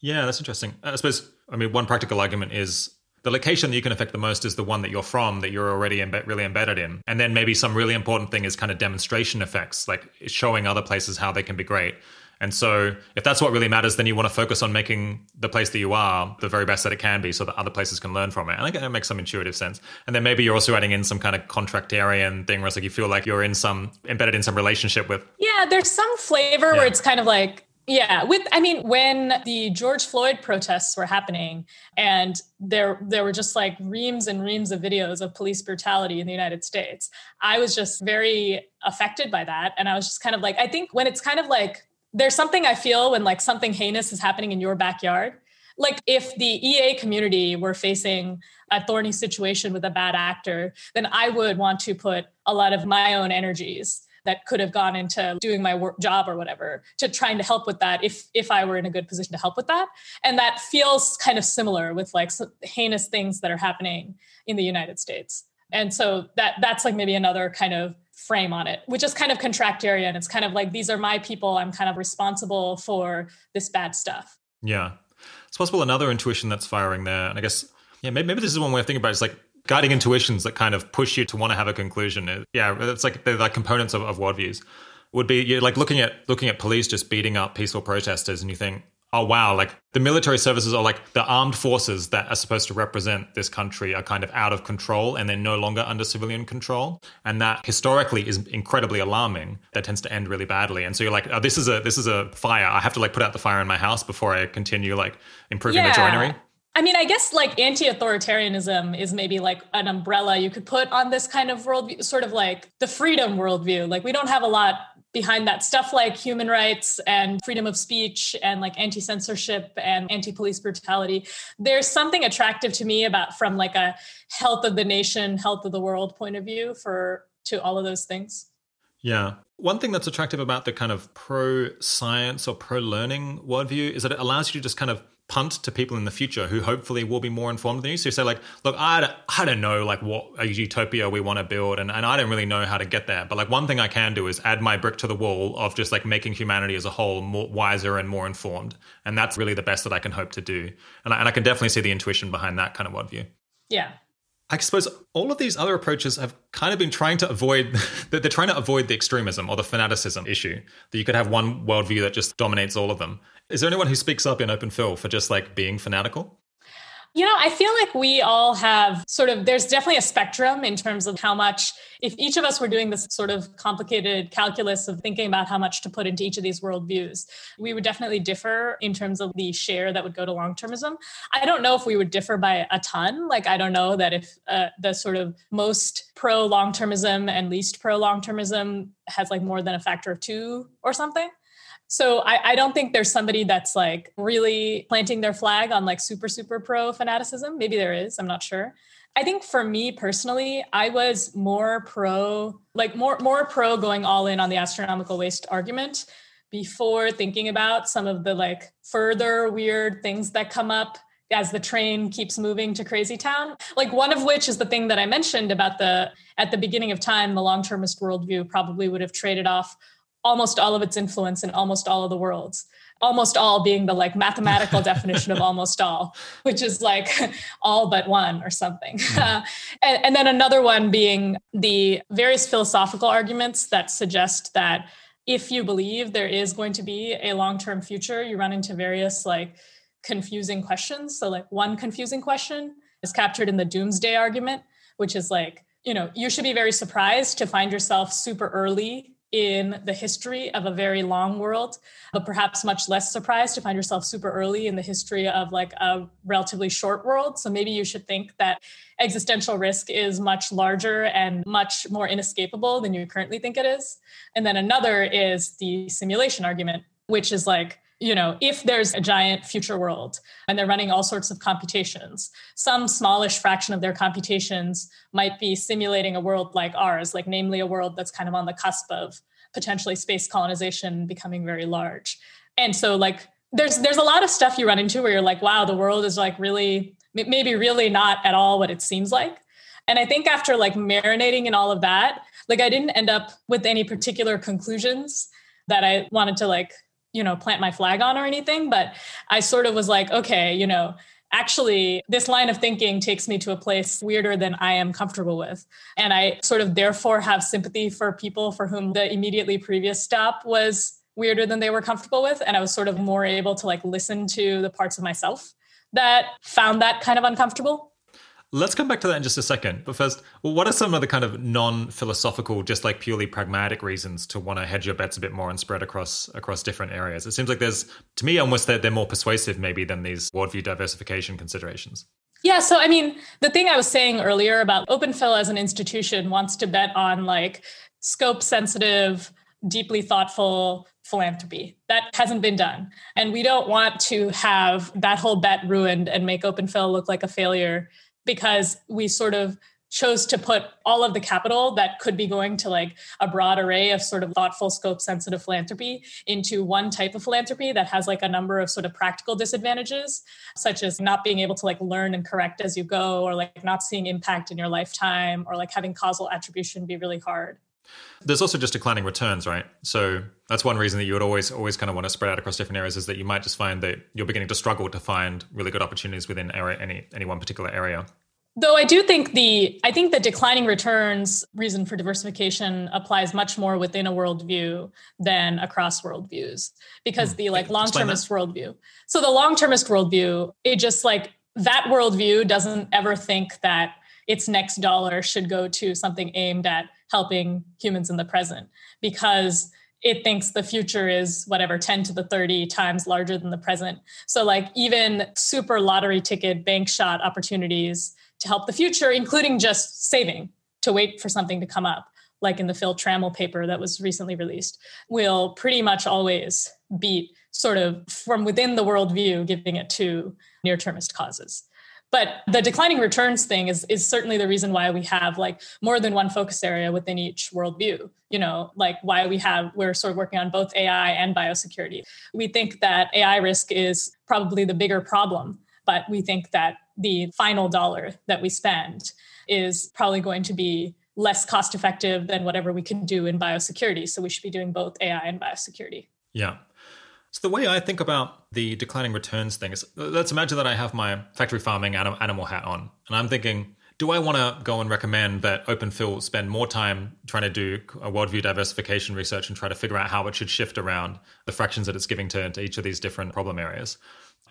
Yeah, that's interesting. I suppose, I mean, one practical argument is the location that you can affect the most is the one that you're from that you're already imbe- really embedded in. And then maybe some really important thing is kind of demonstration effects like showing other places how they can be great. And so if that's what really matters then you want to focus on making the place that you are the very best that it can be so that other places can learn from it. And i think that makes some intuitive sense. And then maybe you're also adding in some kind of contractarian thing where it's like you feel like you're in some embedded in some relationship with yeah there's some flavor yeah. where it's kind of like yeah, with I mean when the George Floyd protests were happening and there there were just like reams and reams of videos of police brutality in the United States. I was just very affected by that and I was just kind of like I think when it's kind of like there's something I feel when like something heinous is happening in your backyard. Like if the EA community were facing a thorny situation with a bad actor, then I would want to put a lot of my own energies that could have gone into doing my work job or whatever to trying to help with that if if I were in a good position to help with that. And that feels kind of similar with like heinous things that are happening in the United States. And so that that's like maybe another kind of frame on it, which is kind of contractarian. It's kind of like these are my people. I'm kind of responsible for this bad stuff. Yeah. It's possible another intuition that's firing there. And I guess, yeah, maybe, maybe this is one way of thinking about it. It's like guiding intuitions that kind of push you to want to have a conclusion. Yeah, it's like they're like components of, of worldviews. Would be you're like looking at looking at police just beating up peaceful protesters, and you think, oh wow, like the military services are like the armed forces that are supposed to represent this country are kind of out of control and they're no longer under civilian control, and that historically is incredibly alarming. That tends to end really badly, and so you're like, oh, this is a this is a fire. I have to like put out the fire in my house before I continue like improving yeah. the joinery. I mean, I guess like anti-authoritarianism is maybe like an umbrella you could put on this kind of worldview, sort of like the freedom worldview. Like we don't have a lot behind that stuff like human rights and freedom of speech and like anti-censorship and anti-police brutality. There's something attractive to me about from like a health of the nation, health of the world point of view for to all of those things. Yeah. One thing that's attractive about the kind of pro science or pro learning worldview is that it allows you to just kind of punt to people in the future who hopefully will be more informed than you. So you say like, look, I, I don't know like what a utopia we want to build and, and I don't really know how to get there. But like one thing I can do is add my brick to the wall of just like making humanity as a whole more wiser and more informed. And that's really the best that I can hope to do. And I, and I can definitely see the intuition behind that kind of worldview. Yeah. I suppose all of these other approaches have kind of been trying to avoid that they're trying to avoid the extremism or the fanaticism issue that you could have one worldview that just dominates all of them. Is there anyone who speaks up in Open Phil for just like being fanatical? You know, I feel like we all have sort of, there's definitely a spectrum in terms of how much, if each of us were doing this sort of complicated calculus of thinking about how much to put into each of these worldviews, we would definitely differ in terms of the share that would go to long termism. I don't know if we would differ by a ton. Like, I don't know that if uh, the sort of most pro long termism and least pro long termism has like more than a factor of two or something. So I, I, don't think there's somebody that's like really planting their flag on like super, super pro fanaticism. Maybe there is, I'm not sure. I think for me personally, I was more pro, like more, more pro going all in on the astronomical waste argument before thinking about some of the like further weird things that come up as the train keeps moving to crazy town like one of which is the thing that i mentioned about the at the beginning of time the long-termist worldview probably would have traded off almost all of its influence in almost all of the worlds. Almost all being the like mathematical definition of almost all which is like all but one or something. Uh, and, and then another one being the various philosophical arguments that suggest that if you believe there is going to be a long-term future you run into various like confusing questions. So like one confusing question is captured in the doomsday argument which is like you know you should be very surprised to find yourself super early in the history of a very long world, but perhaps much less surprised to find yourself super early in the history of like a relatively short world. So maybe you should think that existential risk is much larger and much more inescapable than you currently think it is. And then another is the simulation argument, which is like, you know, if there's a giant future world and they're running all sorts of computations, some smallish fraction of their computations might be simulating a world like ours, like namely a world that's kind of on the cusp of potentially space colonization becoming very large. And so like there's there's a lot of stuff you run into where you're like, wow, the world is like really maybe really not at all what it seems like. And I think after like marinating in all of that, like I didn't end up with any particular conclusions that I wanted to like you know plant my flag on or anything but i sort of was like okay you know actually this line of thinking takes me to a place weirder than i am comfortable with. And i sort of therefore have sympathy for people for whom the immediately previous stop was weirder than they were comfortable with. And i was sort of more able to like listen to the parts of myself that found that kind of uncomfortable Let's come back to that in just a second. But first, what are some of the kind of non-philosophical, just like purely pragmatic reasons to want to hedge your bets a bit more and spread across across different areas? It seems like there's, to me, almost that they're more persuasive maybe than these worldview diversification considerations. Yeah, so I mean, the thing I was saying earlier about OpenPhil as an institution wants to bet on like scope sensitive, deeply thoughtful philanthropy. That hasn't been done. And we don't want to have that whole bet ruined and make OpenPhil look like a failure because we sort of chose to put all of the capital that could be going to like a broad array of sort of thoughtful scope sensitive philanthropy into one type of philanthropy that has like a number of sort of practical disadvantages such as not being able to like learn and correct as you go or like not seeing impact in your lifetime or like having causal attribution be really hard there's also just declining returns, right? So that's one reason that you would always always kind of want to spread out across different areas is that you might just find that you're beginning to struggle to find really good opportunities within area, any any one particular area. Though I do think the I think the declining returns reason for diversification applies much more within a worldview than across worldviews because hmm. the like long termist worldview. So the long termist worldview, it just like that worldview doesn't ever think that its next dollar should go to something aimed at helping humans in the present because it thinks the future is whatever 10 to the 30 times larger than the present. So like even super lottery ticket bank shot opportunities to help the future, including just saving to wait for something to come up, like in the Phil Trammell paper that was recently released, will pretty much always beat sort of from within the worldview, giving it to near termist causes. But the declining returns thing is, is certainly the reason why we have like more than one focus area within each worldview. You know, like why we have, we're sort of working on both AI and biosecurity. We think that AI risk is probably the bigger problem, but we think that the final dollar that we spend is probably going to be less cost effective than whatever we can do in biosecurity. So we should be doing both AI and biosecurity. Yeah. So the way I think about the declining returns thing is let's imagine that I have my factory farming animal hat on, and I'm thinking do I want to go and recommend that OpenPhil spend more time trying to do a worldview diversification research and try to figure out how it should shift around the fractions that it's giving to, to each of these different problem areas?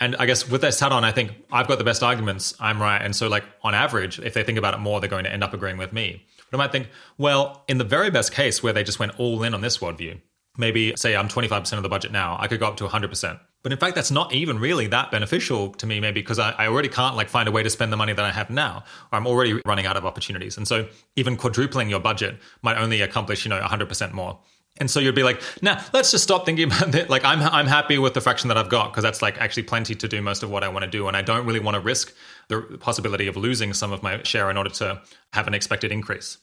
And I guess with that hat on, I think I've got the best arguments. I'm right. And so, like, on average, if they think about it more, they're going to end up agreeing with me. But I might think, well, in the very best case where they just went all in on this worldview, maybe say I'm 25% of the budget now, I could go up to 100%. But in fact, that's not even really that beneficial to me, maybe because I, I, already can't like find a way to spend the money that I have now, or I'm already running out of opportunities. And so even quadrupling your budget might only accomplish, you know, 100% more. And so you'd be like, nah, let's just stop thinking about it. Like I'm, I'm happy with the fraction that I've got because that's like actually plenty to do most of what I want to do. And I don't really want to risk the possibility of losing some of my share in order to have an expected increase.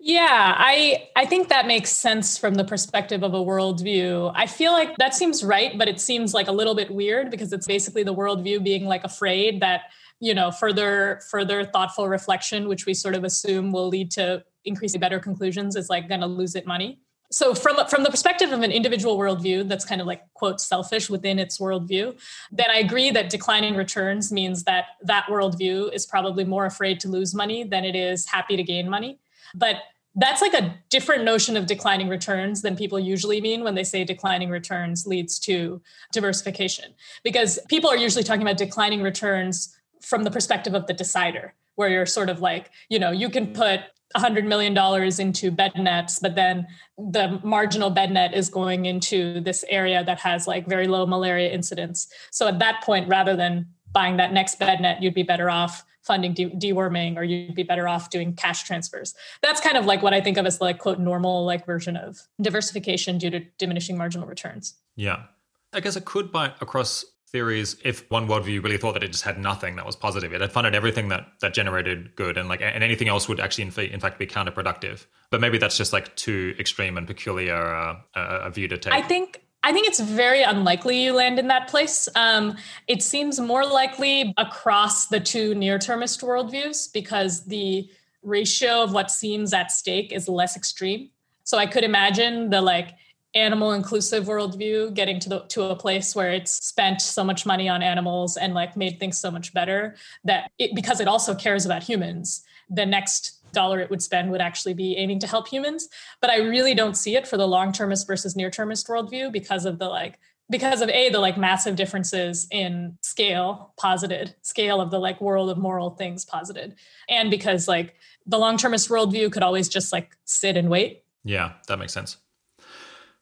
Yeah, I I think that makes sense from the perspective of a worldview. I feel like that seems right, but it seems like a little bit weird because it's basically the worldview being like afraid that you know further further thoughtful reflection, which we sort of assume will lead to increasingly better conclusions, is like going to lose it money. So from from the perspective of an individual worldview that's kind of like quote selfish within its worldview, then I agree that declining returns means that that worldview is probably more afraid to lose money than it is happy to gain money. But that's like a different notion of declining returns than people usually mean when they say declining returns leads to diversification. Because people are usually talking about declining returns from the perspective of the decider, where you're sort of like, you know, you can put $100 million into bed nets, but then the marginal bed net is going into this area that has like very low malaria incidence. So at that point, rather than buying that next bed net, you'd be better off funding de- deworming or you'd be better off doing cash transfers. That's kind of like what i think of as like quote normal like version of diversification due to diminishing marginal returns. Yeah. I guess it could bite across theories if one worldview really thought that it just had nothing that was positive. It had funded everything that that generated good and like and anything else would actually in, in fact be counterproductive. But maybe that's just like too extreme and peculiar uh, a, a view to take. I think I think it's very unlikely you land in that place. Um, it seems more likely across the two near termist worldviews because the ratio of what seems at stake is less extreme. So I could imagine the like animal inclusive worldview getting to the to a place where it's spent so much money on animals and like made things so much better that it because it also cares about humans the next dollar it would spend would actually be aiming to help humans. But I really don't see it for the long termist versus near termist worldview because of the like because of a the like massive differences in scale posited scale of the like world of moral things posited. And because like the long termist worldview could always just like sit and wait. Yeah that makes sense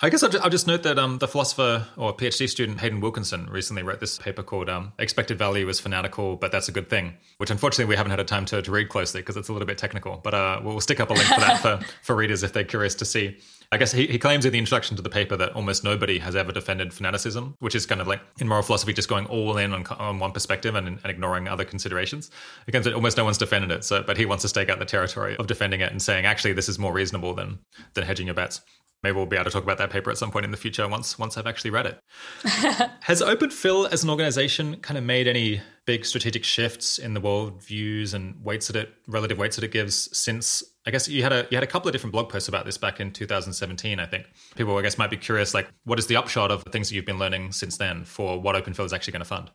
I guess I'll just, I'll just note that um, the philosopher or PhD student Hayden Wilkinson recently wrote this paper called um, Expected Value is Fanatical, but That's a Good Thing, which unfortunately we haven't had a time to, to read closely because it's a little bit technical. But uh, we'll stick up a link for that for, for readers if they're curious to see. I guess he, he claims in the introduction to the paper that almost nobody has ever defended fanaticism, which is kind of like in moral philosophy, just going all in on, on one perspective and, and ignoring other considerations. Again, almost no one's defended it. So, but he wants to stake out the territory of defending it and saying, actually, this is more reasonable than than hedging your bets maybe we'll be able to talk about that paper at some point in the future once once I've actually read it. Has Open OpenPhil as an organization kind of made any big strategic shifts in the world views and weights that it relative weights that it gives since I guess you had a you had a couple of different blog posts about this back in 2017, I think. People I guess might be curious like what is the upshot of the things that you've been learning since then for what Open OpenPhil is actually going to fund?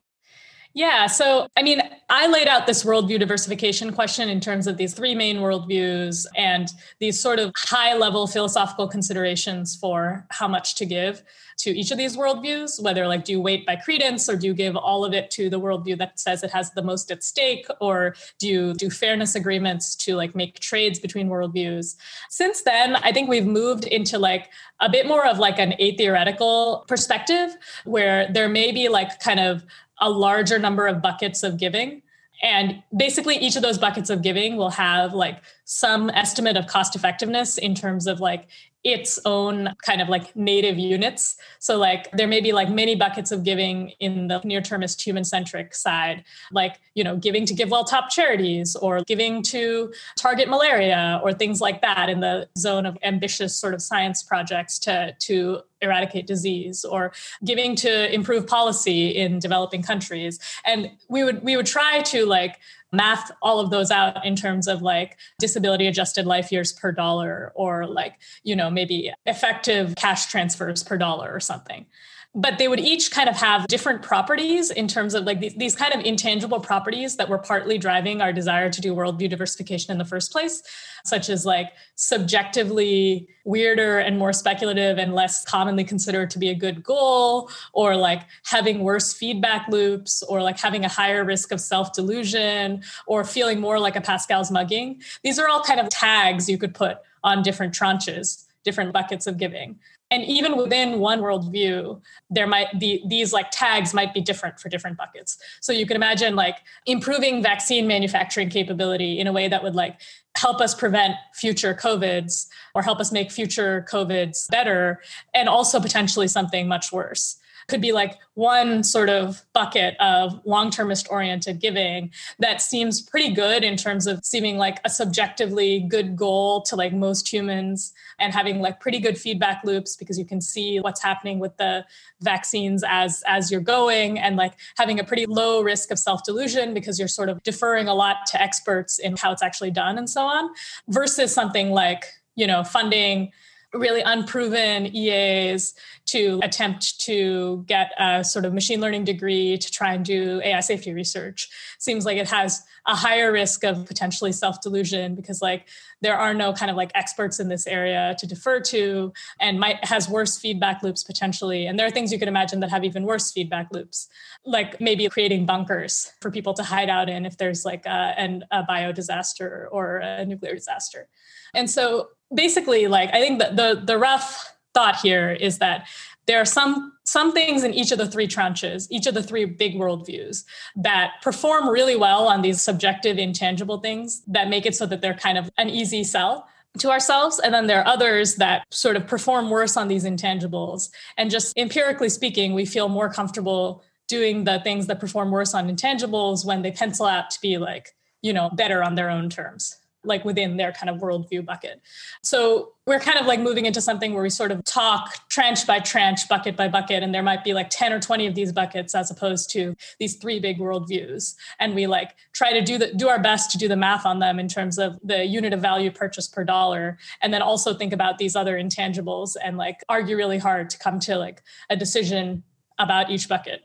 Yeah. So, I mean, I laid out this worldview diversification question in terms of these three main worldviews and these sort of high level philosophical considerations for how much to give to each of these worldviews, whether like do you weight by credence or do you give all of it to the worldview that says it has the most at stake, or do you do fairness agreements to like make trades between worldviews? Since then, I think we've moved into like a bit more of like an atheoretical perspective where there may be like kind of a larger number of buckets of giving. And basically each of those buckets of giving will have like some estimate of cost effectiveness in terms of like its own kind of like native units. So like there may be like many buckets of giving in the near termist human centric side, like, you know, giving to GiveWell top charities or giving to target malaria or things like that in the zone of ambitious sort of science projects to to eradicate disease or giving to improve policy in developing countries. And we would we would try to like math all of those out in terms of like disability adjusted life years per dollar or like you know maybe effective cash transfers per dollar or something but they would each kind of have different properties in terms of like these, these kind of intangible properties that were partly driving our desire to do worldview diversification in the first place such as like subjectively weirder and more speculative and less commonly considered to be a good goal or like having worse feedback loops or like having a higher risk of self-delusion or feeling more like a pascal's mugging. These are all kind of tags you could put on different tranches different buckets of giving and even within one worldview there might be these like tags might be different for different buckets. So you can imagine like improving vaccine manufacturing capability in a way that would like help us prevent future covids or help us make future covids better and also potentially something much worse could be like one sort of bucket of long-termist oriented giving that seems pretty good in terms of seeming like a subjectively good goal to like most humans and having like pretty good feedback loops because you can see what's happening with the vaccines as as you're going and like having a pretty low risk of self-delusion because you're sort of deferring a lot to experts in how it's actually done and so on versus something like you know funding really unproven EAs to attempt to get a sort of machine learning degree to try and do AI safety research. Seems like it has a higher risk of potentially self delusion because like there are no kind of like experts in this area to defer to and might has worse feedback loops potentially and there are things you could imagine that have even worse feedback loops like maybe creating bunkers for people to hide out in if there's like a, an, a bio disaster or a nuclear disaster and so basically like i think that the the rough thought here is that there are some some things in each of the three tranches each of the three big worldviews that perform really well on these subjective intangible things that make it so that they're kind of an easy sell to ourselves. And then there are others that sort of perform worse on these intangibles. And just empirically speaking we feel more comfortable doing the things that perform worse on intangibles when they pencil out to be like you know better on their own terms like within their kind of worldview bucket. So we're kind of like moving into something where we sort of talk tranche by tranche, bucket by bucket, and there might be like 10 or 20 of these buckets as opposed to these three big worldviews. And we like try to do the do our best to do the math on them in terms of the unit of value purchase per dollar. And then also think about these other intangibles and like argue really hard to come to like a decision about each bucket.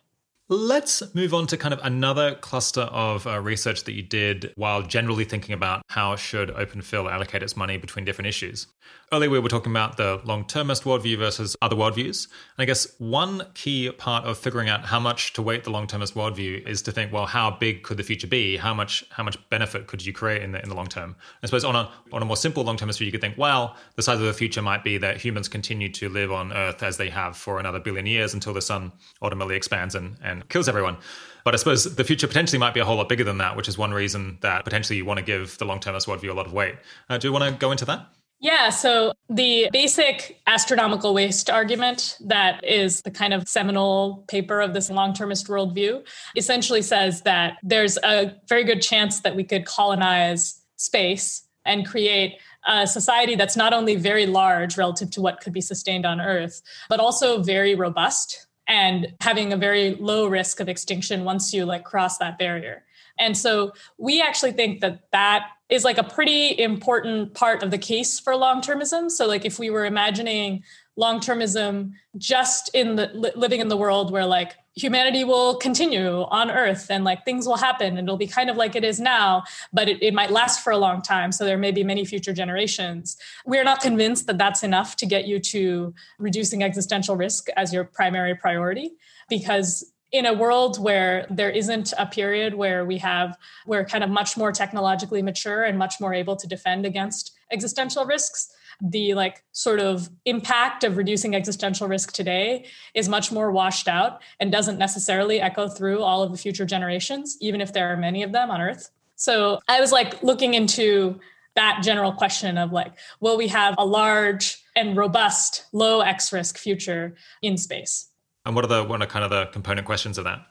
Let's move on to kind of another cluster of uh, research that you did while generally thinking about how should OpenPhil allocate its money between different issues. Earlier, we were talking about the long termist worldview versus other worldviews. And I guess one key part of figuring out how much to weight the long termist worldview is to think, well, how big could the future be? How much how much benefit could you create in the in the long term? I suppose on a on a more simple long termist view, you could think, well, the size of the future might be that humans continue to live on Earth as they have for another billion years until the sun ultimately expands and, and and kills everyone. But I suppose the future potentially might be a whole lot bigger than that, which is one reason that potentially you want to give the long termist worldview a lot of weight. Uh, do you want to go into that? Yeah, so the basic astronomical waste argument that is the kind of seminal paper of this long termist worldview essentially says that there's a very good chance that we could colonize space and create a society that's not only very large relative to what could be sustained on Earth, but also very robust and having a very low risk of extinction once you like cross that barrier. And so we actually think that that is like a pretty important part of the case for long termism. So, like, if we were imagining long termism just in the living in the world where like humanity will continue on earth and like things will happen and it'll be kind of like it is now but it, it might last for a long time. So there may be many future generations. We're not convinced that that's enough to get you to reducing existential risk as your primary priority because in a world where there isn't a period where we have we're kind of much more technologically mature and much more able to defend against existential risks the like sort of impact of reducing existential risk today is much more washed out and doesn't necessarily echo through all of the future generations, even if there are many of them on Earth. So I was like looking into that general question of like, will we have a large and robust low X risk future in space? And what are the what are kind of the component questions of that?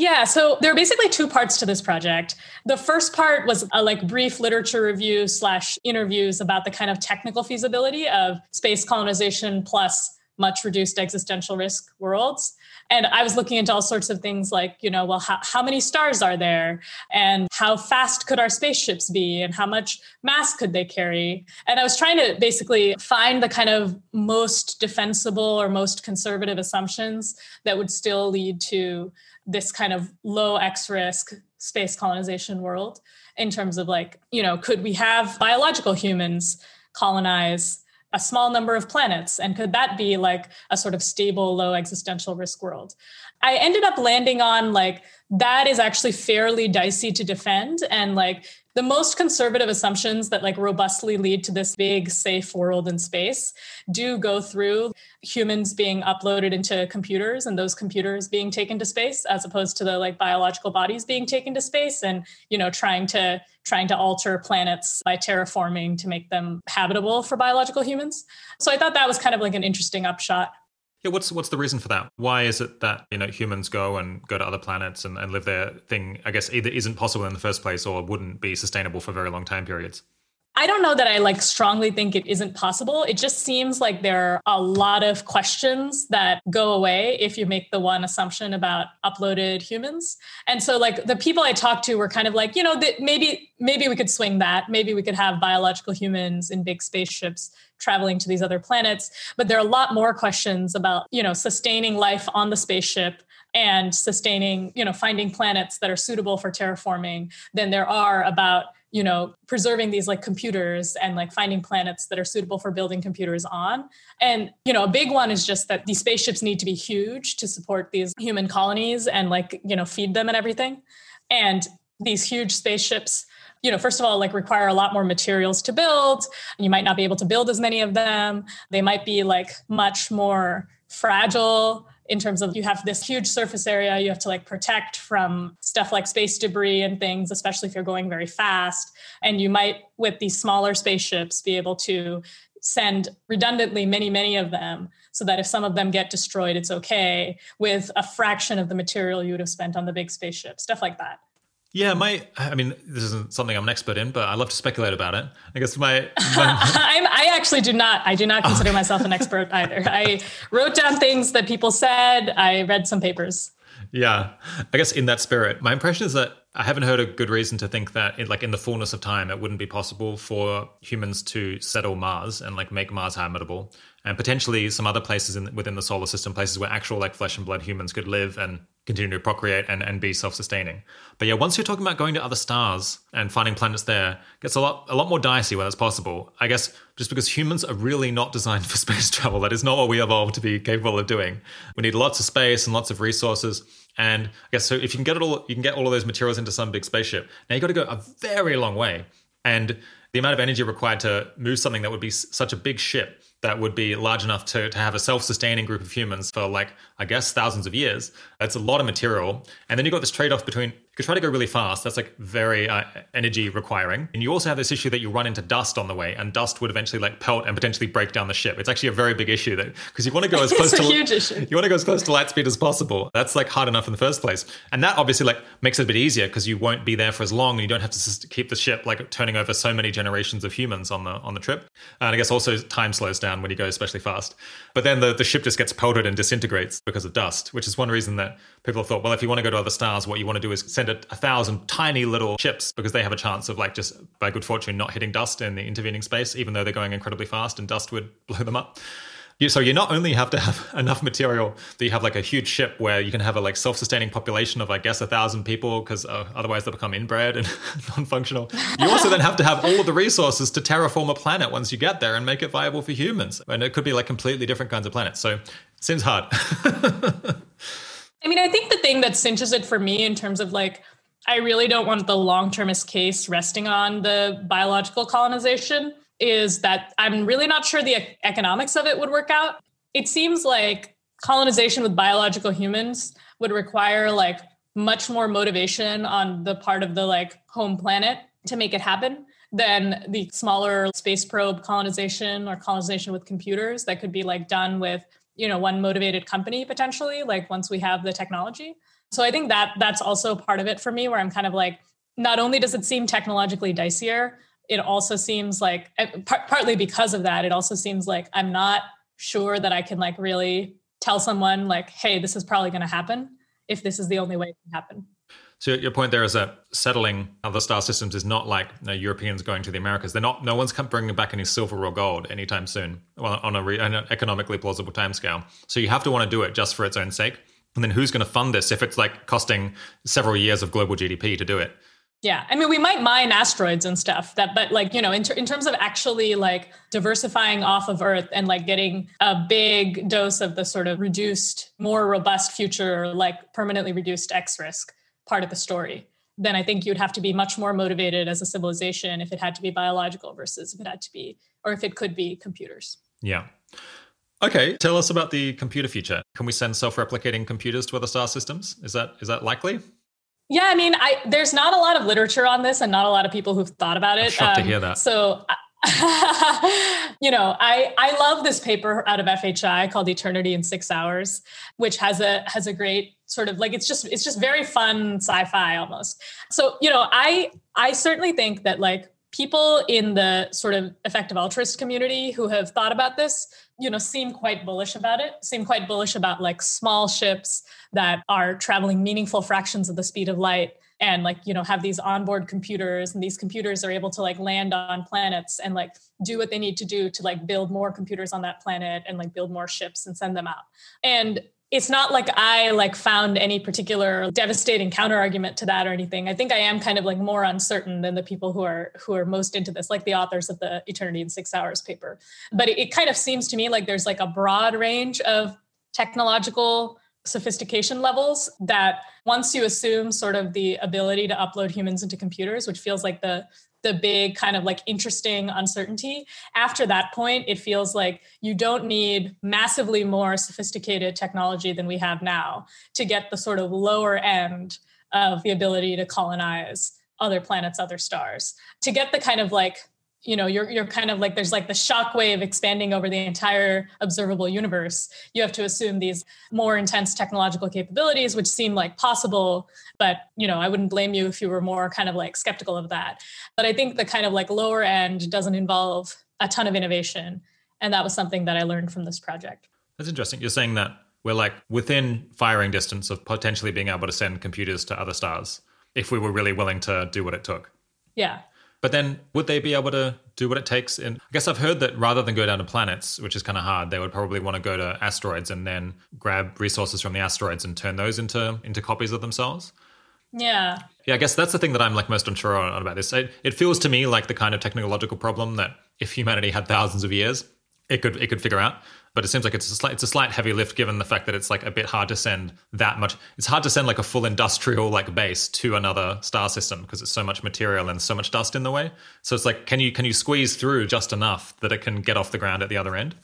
Yeah, so there are basically two parts to this project. The first part was a like brief literature review slash interviews about the kind of technical feasibility of space colonization plus much reduced existential risk worlds. And I was looking into all sorts of things like, you know, well, how, how many stars are there? And how fast could our spaceships be? And how much mass could they carry? And I was trying to basically find the kind of most defensible or most conservative assumptions that would still lead to this kind of low X risk space colonization world in terms of like, you know, could we have biological humans colonize a small number of planets? And could that be like a sort of stable, low existential risk world? I ended up landing on like, that is actually fairly dicey to defend. And like, the most conservative assumptions that like robustly lead to this big safe world in space do go through humans being uploaded into computers and those computers being taken to space as opposed to the like biological bodies being taken to space and you know trying to trying to alter planets by terraforming to make them habitable for biological humans so i thought that was kind of like an interesting upshot yeah, what's what's the reason for that? Why is it that you know humans go and go to other planets and, and live their thing? I guess either isn't possible in the first place or wouldn't be sustainable for very long time periods. I don't know that I like strongly think it isn't possible. It just seems like there are a lot of questions that go away if you make the one assumption about uploaded humans. And so like the people I talked to were kind of like, you know, that maybe maybe we could swing that. Maybe we could have biological humans in big spaceships traveling to these other planets, but there are a lot more questions about, you know, sustaining life on the spaceship and sustaining, you know, finding planets that are suitable for terraforming than there are about you know preserving these like computers and like finding planets that are suitable for building computers on. And you know a big one is just that these spaceships need to be huge to support these human colonies and like you know feed them and everything. And these huge spaceships you know first of all like require a lot more materials to build. You might not be able to build as many of them. They might be like much more fragile in terms of you have this huge surface area you have to like protect from stuff like space debris and things especially if you're going very fast. And you might with these smaller spaceships be able to send redundantly many many of them so that if some of them get destroyed it's okay with a fraction of the material you would have spent on the big spaceship stuff like that yeah, my, I mean, this isn't something I'm an expert in, but I love to speculate about it. I guess my. my i actually do not, I do not consider myself an expert either. I wrote down things that people said, I read some papers. Yeah. I guess in that spirit, my impression is that I haven't heard a good reason to think that, in, like in the fullness of time, it wouldn't be possible for humans to settle Mars and like make Mars habitable, and potentially some other places in, within the solar system, places where actual like flesh and blood humans could live and continue to procreate and, and be self-sustaining. But yeah, once you're talking about going to other stars and finding planets there, gets a lot a lot more dicey when it's possible. I guess just because humans are really not designed for space travel. That is not what we evolved to be capable of doing. We need lots of space and lots of resources. And I guess so if you can get it all you can get all of those materials into some big spaceship. Now you got to go a very long way. And the amount of energy required to move something that would be such a big ship that would be large enough to, to have a self-sustaining group of humans for like i guess thousands of years. That's a lot of material. And then you've got this trade-off between you try to go really fast that's like very uh, energy requiring. And you also have this issue that you run into dust on the way and dust would eventually like pelt and potentially break down the ship. It's actually a very big issue that because you want to go as close to you want to go as close to light speed as possible. That's like hard enough in the first place. And that obviously like makes it a bit easier because you won't be there for as long and you don't have to keep the ship like turning over so many generations of humans on the on the trip. And i guess also time slows down when you go especially fast but then the, the ship just gets pelted and disintegrates because of dust which is one reason that people have thought well if you want to go to other stars what you want to do is send a, a thousand tiny little ships because they have a chance of like just by good fortune not hitting dust in the intervening space, even though they're going incredibly fast and dust would blow them up. You, so you not only have to have enough material that you have like a huge ship where you can have a like self-sustaining population of I guess a thousand people because uh, otherwise they'll become inbred and non-functional. You also then have to have all of the resources to terraform a planet once you get there and make it viable for humans. And it could be like completely different kinds of planets. So seems hard. I mean, I think the thing that cinches it for me in terms of like I really don't want the long termist case resting on the biological colonization is that I'm really not sure the economics of it would work out. It seems like colonization with biological humans would require like much more motivation on the part of the like home planet to make it happen than the smaller space probe colonization or colonization with computers that could be like done with you know one motivated company potentially like once we have the technology so I think that that's also part of it for me where I'm kind of like, not only does it seem technologically dicier, it also seems like, eh, partly because of that, it also seems like I'm not sure that I can like really tell someone like, hey, this is probably going to happen if this is the only way it can happen. So your point there is that settling other star systems is not like you know, Europeans going to the Americas. They're not. No one's bringing back any silver or gold anytime soon on a re, an economically plausible timescale. So you have to want to do it just for its own sake. And then who's going to fund this if it's like costing several years of global GDP to do it? Yeah, I mean, we might mine asteroids and stuff. That, but like you know, in, ter- in terms of actually like diversifying off of Earth and like getting a big dose of the sort of reduced, more robust future, like permanently reduced X risk part of the story, then I think you'd have to be much more motivated as a civilization if it had to be biological versus if it had to be, or if it could be computers. Yeah. Okay, tell us about the computer future. Can we send self-replicating computers to other star systems? Is that is that likely? Yeah, I mean, I there's not a lot of literature on this, and not a lot of people who've thought about it. Um, to hear that. So. you know, I I love this paper out of FHI called Eternity in 6 Hours, which has a has a great sort of like it's just it's just very fun sci-fi almost. So, you know, I I certainly think that like people in the sort of effective altruist community who have thought about this you know seem quite bullish about it seem quite bullish about like small ships that are traveling meaningful fractions of the speed of light and like you know have these onboard computers and these computers are able to like land on planets and like do what they need to do to like build more computers on that planet and like build more ships and send them out. And it's not like I like found any particular devastating counterargument to that or anything. I think I am kind of like more uncertain than the people who are who are most into this, like the authors of the Eternity in Six Hours paper. But it, it kind of seems to me like there's like a broad range of technological sophistication levels that once you assume sort of the ability to upload humans into computers, which feels like the the big kind of like interesting uncertainty. After that point, it feels like you don't need massively more sophisticated technology than we have now to get the sort of lower end of the ability to colonize other planets, other stars. To get the kind of like you know you're you're kind of like there's like the shock wave expanding over the entire observable universe. You have to assume these more intense technological capabilities which seem like possible but you know i wouldn't blame you if you were more kind of like skeptical of that. But i think the kind of like lower end doesn't involve a ton of innovation and that was something that i learned from this project. That's interesting. You're saying that we're like within firing distance of potentially being able to send computers to other stars if we were really willing to do what it took. Yeah but then would they be able to do what it takes? And I guess I've heard that rather than go down to planets, which is kind of hard, they would probably want to go to asteroids and then grab resources from the asteroids and turn those into into copies of themselves. Yeah. Yeah, I guess that's the thing that I'm like most unsure on about this. It, it feels to me like the kind of technological problem that if humanity had thousands of years, it could it could figure out but it seems like it's a slight it's a slight heavy lift given the fact that it's like a bit hard to send that much. It's hard to send like a full industrial like base to another star system because it's so much material and so much dust in the way. So it's like can you can you squeeze through just enough that it can get off the ground at the other end?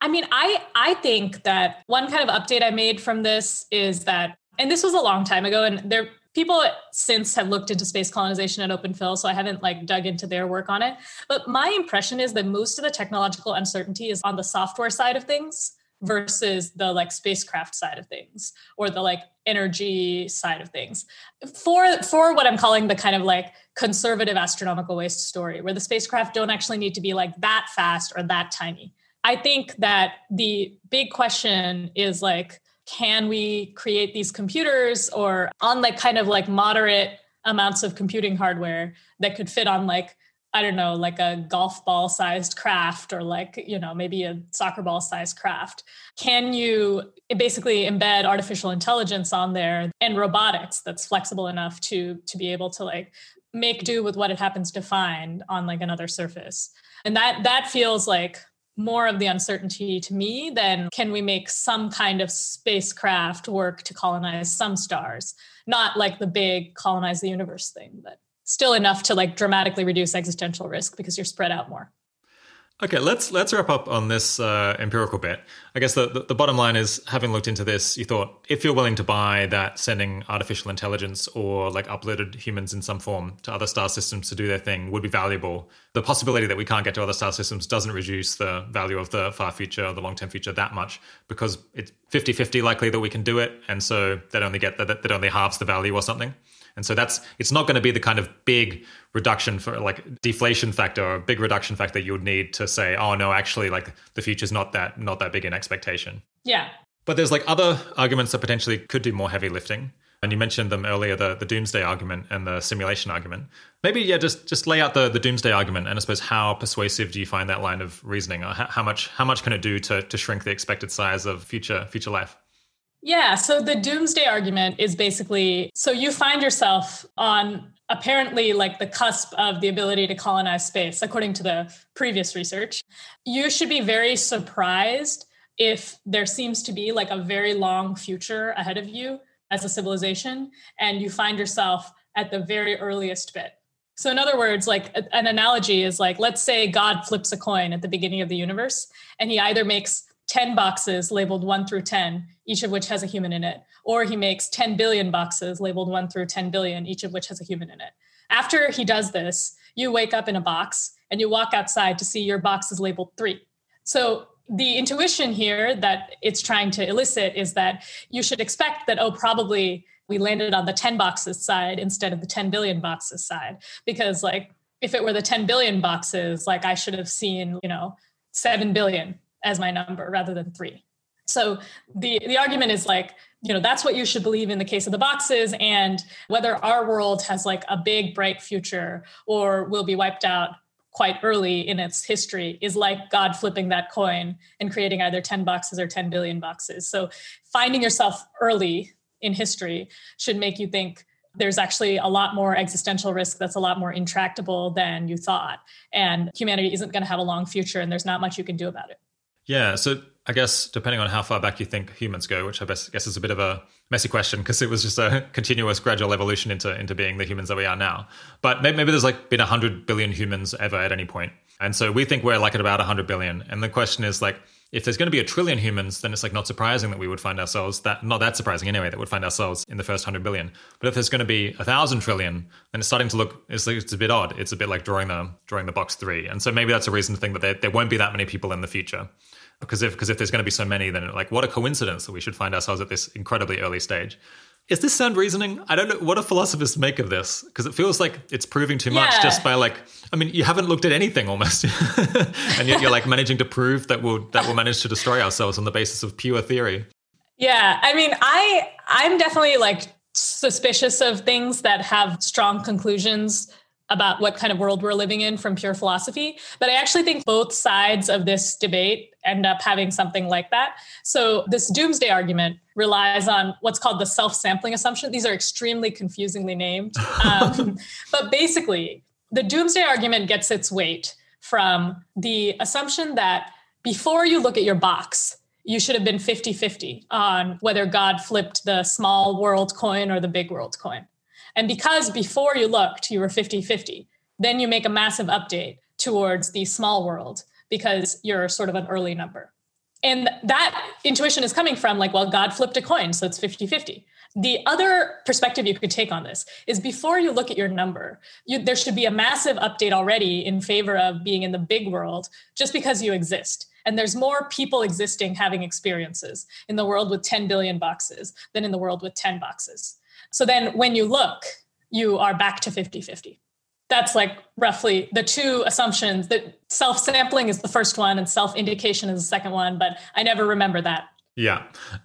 I mean i i think that one kind of update i made from this is that and this was a long time ago and there people since have looked into space colonization at OpenPhil, so I haven't like dug into their work on it. But my impression is that most of the technological uncertainty is on the software side of things versus the like spacecraft side of things or the like energy side of things for for what i'm calling the kind of like conservative astronomical waste story where the spacecraft don't actually need to be like that fast or that tiny i think that the big question is like can we create these computers or on like kind of like moderate amounts of computing hardware that could fit on like I don't know, like a golf ball sized craft or like, you know, maybe a soccer ball sized craft. Can you basically embed artificial intelligence on there and robotics that's flexible enough to to be able to like make do with what it happens to find on like another surface? And that that feels like more of the uncertainty to me than can we make some kind of spacecraft work to colonize some stars? Not like the big colonize the universe thing but still enough to like dramatically reduce existential risk because you're spread out more Okay, let's let's wrap up on this uh, empirical bit. I guess the, the, the bottom line is, having looked into this, you thought if you're willing to buy that sending artificial intelligence or like uploaded humans in some form to other star systems to do their thing would be valuable. The possibility that we can't get to other star systems doesn't reduce the value of the far future, or the long term future that much because it's 50-50 likely that we can do it, and so that only get that that only halves the value or something. And so that's it's not going to be the kind of big reduction for like deflation factor or big reduction factor you would need to say, oh no, actually like the future's not that not that big in expectation. Yeah. But there's like other arguments that potentially could do more heavy lifting. And you mentioned them earlier, the, the doomsday argument and the simulation argument. Maybe, yeah, just just lay out the, the doomsday argument and I suppose how persuasive do you find that line of reasoning? Or how, how much how much can it do to, to shrink the expected size of future future life? Yeah, so the doomsday argument is basically so you find yourself on apparently like the cusp of the ability to colonize space, according to the previous research. You should be very surprised if there seems to be like a very long future ahead of you as a civilization and you find yourself at the very earliest bit. So, in other words, like an analogy is like, let's say God flips a coin at the beginning of the universe, and he either makes 10 boxes labeled 1 through 10, each of which has a human in it, or he makes 10 billion boxes labeled 1 through 10 billion, each of which has a human in it. After he does this, you wake up in a box and you walk outside to see your box is labeled 3. So, the intuition here that it's trying to elicit is that you should expect that, oh, probably we landed on the 10 boxes side instead of the 10 billion boxes side. Because, like, if it were the 10 billion boxes, like I should have seen, you know, 7 billion as my number rather than three. So the, the argument is like, you know, that's what you should believe in the case of the boxes. And whether our world has like a big, bright future or will be wiped out quite early in its history is like God flipping that coin and creating either 10 boxes or 10 billion boxes. So finding yourself early in history should make you think there's actually a lot more existential risk that's a lot more intractable than you thought. And humanity isn't going to have a long future and there's not much you can do about it. Yeah. So I guess depending on how far back you think humans go, which I guess is a bit of a messy question because it was just a continuous gradual evolution into into being the humans that we are now. But maybe, maybe there's like been 100 billion humans ever at any point. And so we think we're like at about 100 billion. And the question is like, if there's going to be a trillion humans, then it's like not surprising that we would find ourselves that not that surprising anyway that would find ourselves in the first hundred billion. But if there's going to be a thousand trillion, then it's starting to look it's like it's a bit odd. It's a bit like drawing the drawing the box three. And so maybe that's a reason to think that there, there won't be that many people in the future because if because if there's going to be so many, then like what a coincidence that we should find ourselves at this incredibly early stage. Is this sound reasoning? I don't know. What do philosophers make of this? Because it feels like it's proving too much yeah. just by like. I mean, you haven't looked at anything almost, and yet you're like managing to prove that we'll that we'll manage to destroy ourselves on the basis of pure theory. Yeah, I mean, I I'm definitely like suspicious of things that have strong conclusions about what kind of world we're living in from pure philosophy. But I actually think both sides of this debate end up having something like that. So this doomsday argument relies on what's called the self-sampling assumption. These are extremely confusingly named. Um, but basically, the doomsday argument gets its weight from the assumption that before you look at your box, you should have been 50 50 on whether God flipped the small world coin or the big world coin. And because before you looked, you were 50 50, then you make a massive update towards the small world because you're sort of an early number. And that intuition is coming from like, well, God flipped a coin, so it's 50 50. The other perspective you could take on this is before you look at your number, you, there should be a massive update already in favor of being in the big world just because you exist. And there's more people existing having experiences in the world with 10 billion boxes than in the world with 10 boxes. So then when you look, you are back to 50 50. That's like roughly the two assumptions that self sampling is the first one and self indication is the second one, but I never remember that. Yeah.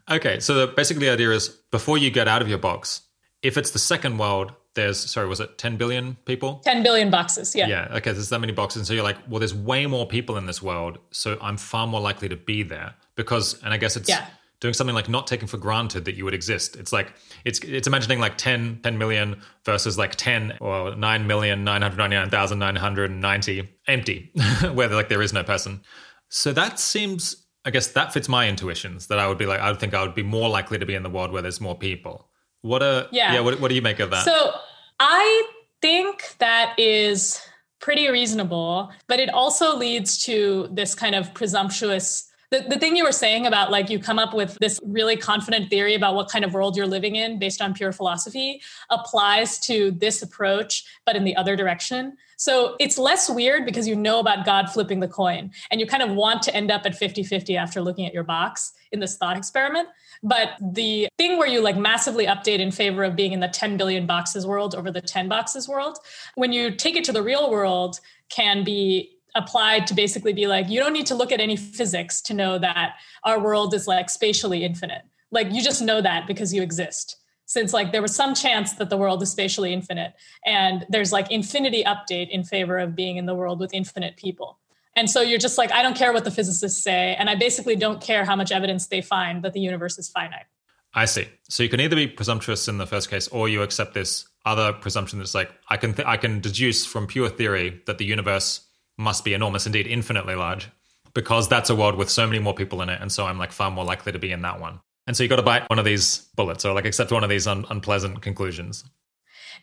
Okay. So the, basically, the idea is before you get out of your box, if it's the second world, there's sorry, was it 10 billion people? 10 billion boxes. Yeah. Yeah. Okay. There's that many boxes. And so you're like, well, there's way more people in this world. So I'm far more likely to be there because, and I guess it's, yeah doing something like not taking for granted that you would exist. It's like it's it's imagining like 10, 10 million versus like 10 or 9,999,990 empty, where like there is no person. So that seems I guess that fits my intuitions that I would be like I would think I would be more likely to be in the world where there's more people. What a yeah, yeah what, what do you make of that? So I think that is pretty reasonable, but it also leads to this kind of presumptuous the, the thing you were saying about like you come up with this really confident theory about what kind of world you're living in based on pure philosophy applies to this approach, but in the other direction. So it's less weird because you know about God flipping the coin and you kind of want to end up at 50 50 after looking at your box in this thought experiment. But the thing where you like massively update in favor of being in the 10 billion boxes world over the 10 boxes world, when you take it to the real world, can be applied to basically be like, you don't need to look at any physics to know that our world is like spatially infinite. Like you just know that because you exist. Since like there was some chance that the world is spatially infinite, and there's like infinity update in favor of being in the world with infinite people. And so you're just like, I don't care what the physicists say, and I basically don't care how much evidence they find that the universe is finite. I see. So you can either be presumptuous in the first case, or you accept this other presumption that's like I can th- I can deduce from pure theory that the universe must be enormous, indeed infinitely large, because that's a world with so many more people in it, and so I'm like far more likely to be in that one. And so you got to bite one of these bullets, or like accept one of these un- unpleasant conclusions.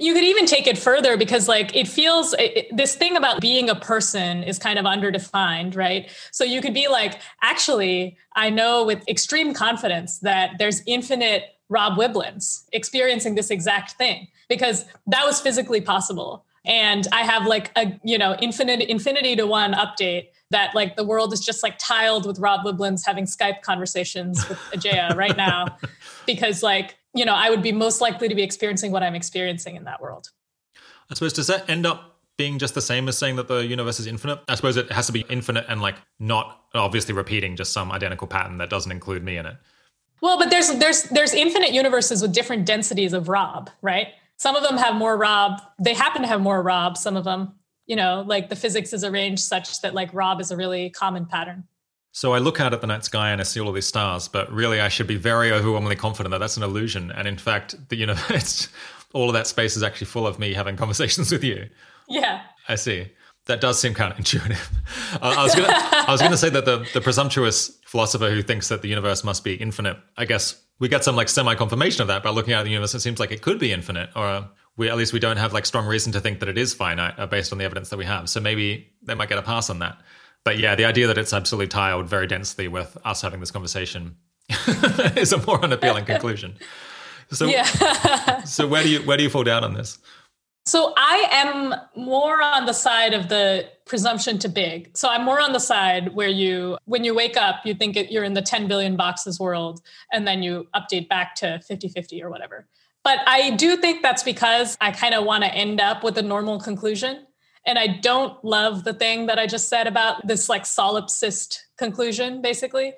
You could even take it further because, like, it feels it, this thing about being a person is kind of underdefined, right? So you could be like, actually, I know with extreme confidence that there's infinite Rob Wiblins experiencing this exact thing because that was physically possible. And I have like a, you know, infinite infinity to one update that like the world is just like tiled with Rob Wiblins having Skype conversations with Ajeya right now because like, you know, I would be most likely to be experiencing what I'm experiencing in that world. I suppose does that end up being just the same as saying that the universe is infinite? I suppose it has to be infinite and like not obviously repeating just some identical pattern that doesn't include me in it. Well, but there's there's there's infinite universes with different densities of Rob, right? Some of them have more Rob. They happen to have more Rob. Some of them, you know, like the physics is arranged such that like Rob is a really common pattern. So I look out at the night sky and I see all of these stars, but really I should be very overwhelmingly confident that that's an illusion. And in fact, the universe, all of that space is actually full of me having conversations with you. Yeah. I see. That does seem counterintuitive. Uh, I was gonna, I was gonna say that the, the presumptuous philosopher who thinks that the universe must be infinite, I guess we get some like semi confirmation of that by looking at the universe. It seems like it could be infinite, or we at least we don't have like strong reason to think that it is finite uh, based on the evidence that we have. So maybe they might get a pass on that. But yeah, the idea that it's absolutely tiled very densely with us having this conversation is a more unappealing conclusion. So, yeah. so where do you where do you fall down on this? So I am more on the side of the presumption to big. So I'm more on the side where you, when you wake up, you think you're in the 10 billion boxes world, and then you update back to 50 50 or whatever. But I do think that's because I kind of want to end up with a normal conclusion. And I don't love the thing that I just said about this like solipsist conclusion, basically.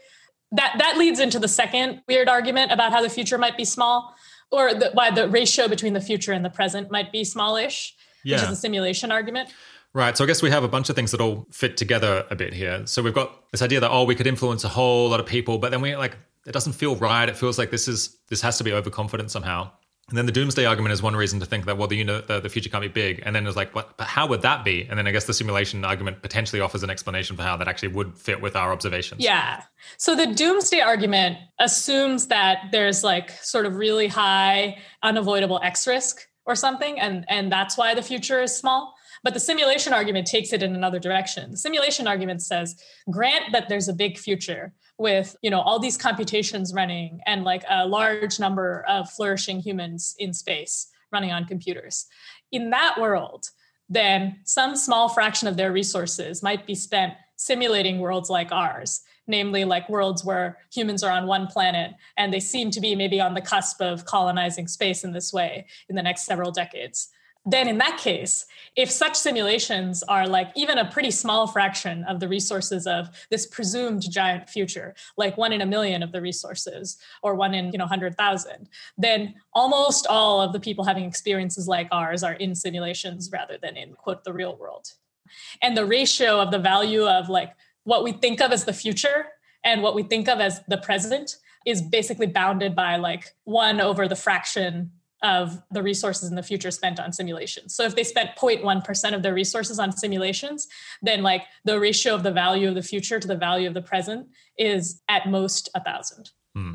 That that leads into the second weird argument about how the future might be small or the, why the ratio between the future and the present might be smallish, yeah. which is a simulation argument. Right. So I guess we have a bunch of things that all fit together a bit here. So we've got this idea that oh, we could influence a whole lot of people, but then we like it doesn't feel right. It feels like this is this has to be overconfident somehow. And then the doomsday argument is one reason to think that well, the the, the future can't be big. And then it's like, what? But how would that be? And then I guess the simulation argument potentially offers an explanation for how that actually would fit with our observations. Yeah. So the doomsday argument assumes that there's like sort of really high unavoidable X risk or something, and and that's why the future is small. But the simulation argument takes it in another direction. The simulation argument says, grant that there's a big future with you know all these computations running and like a large number of flourishing humans in space running on computers. In that world then some small fraction of their resources might be spent simulating worlds like ours namely like worlds where humans are on one planet and they seem to be maybe on the cusp of colonizing space in this way in the next several decades then in that case if such simulations are like even a pretty small fraction of the resources of this presumed giant future like one in a million of the resources or one in you know 100000 then almost all of the people having experiences like ours are in simulations rather than in quote the real world. And the ratio of the value of like what we think of as the future and what we think of as the present is basically bounded by like one over the fraction of the resources in the future spent on simulations. So if they spent 0.1% of their resources on simulations, then like the ratio of the value of the future to the value of the present is at most a thousand. Hmm.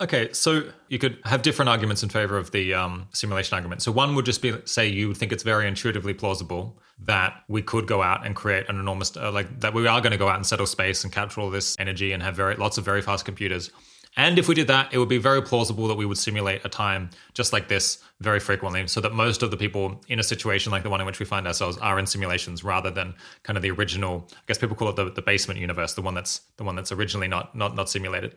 Okay, so you could have different arguments in favor of the um, simulation argument. So one would just be say you would think it's very intuitively plausible that we could go out and create an enormous uh, like that we are going to go out and settle space and capture all this energy and have very lots of very fast computers and if we did that, it would be very plausible that we would simulate a time just like this very frequently, so that most of the people in a situation like the one in which we find ourselves are in simulations rather than kind of the original. I guess people call it the, the basement universe, the one that's the one that's originally not not not simulated.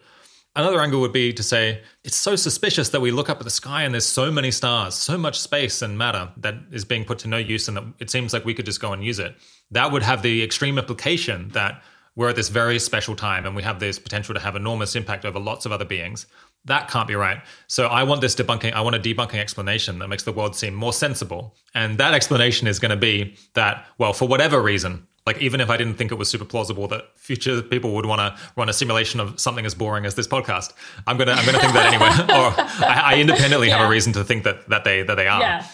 Another angle would be to say it's so suspicious that we look up at the sky and there's so many stars, so much space and matter that is being put to no use, and that it seems like we could just go and use it. That would have the extreme implication that we're at this very special time and we have this potential to have enormous impact over lots of other beings. That can't be right. So I want this debunking, I want a debunking explanation that makes the world seem more sensible. And that explanation is going to be that, well, for whatever reason, like even if I didn't think it was super plausible that future people would want to run a simulation of something as boring as this podcast, I'm gonna I'm gonna think that anyway, or I, I independently yeah. have a reason to think that that they that they are. Yeah.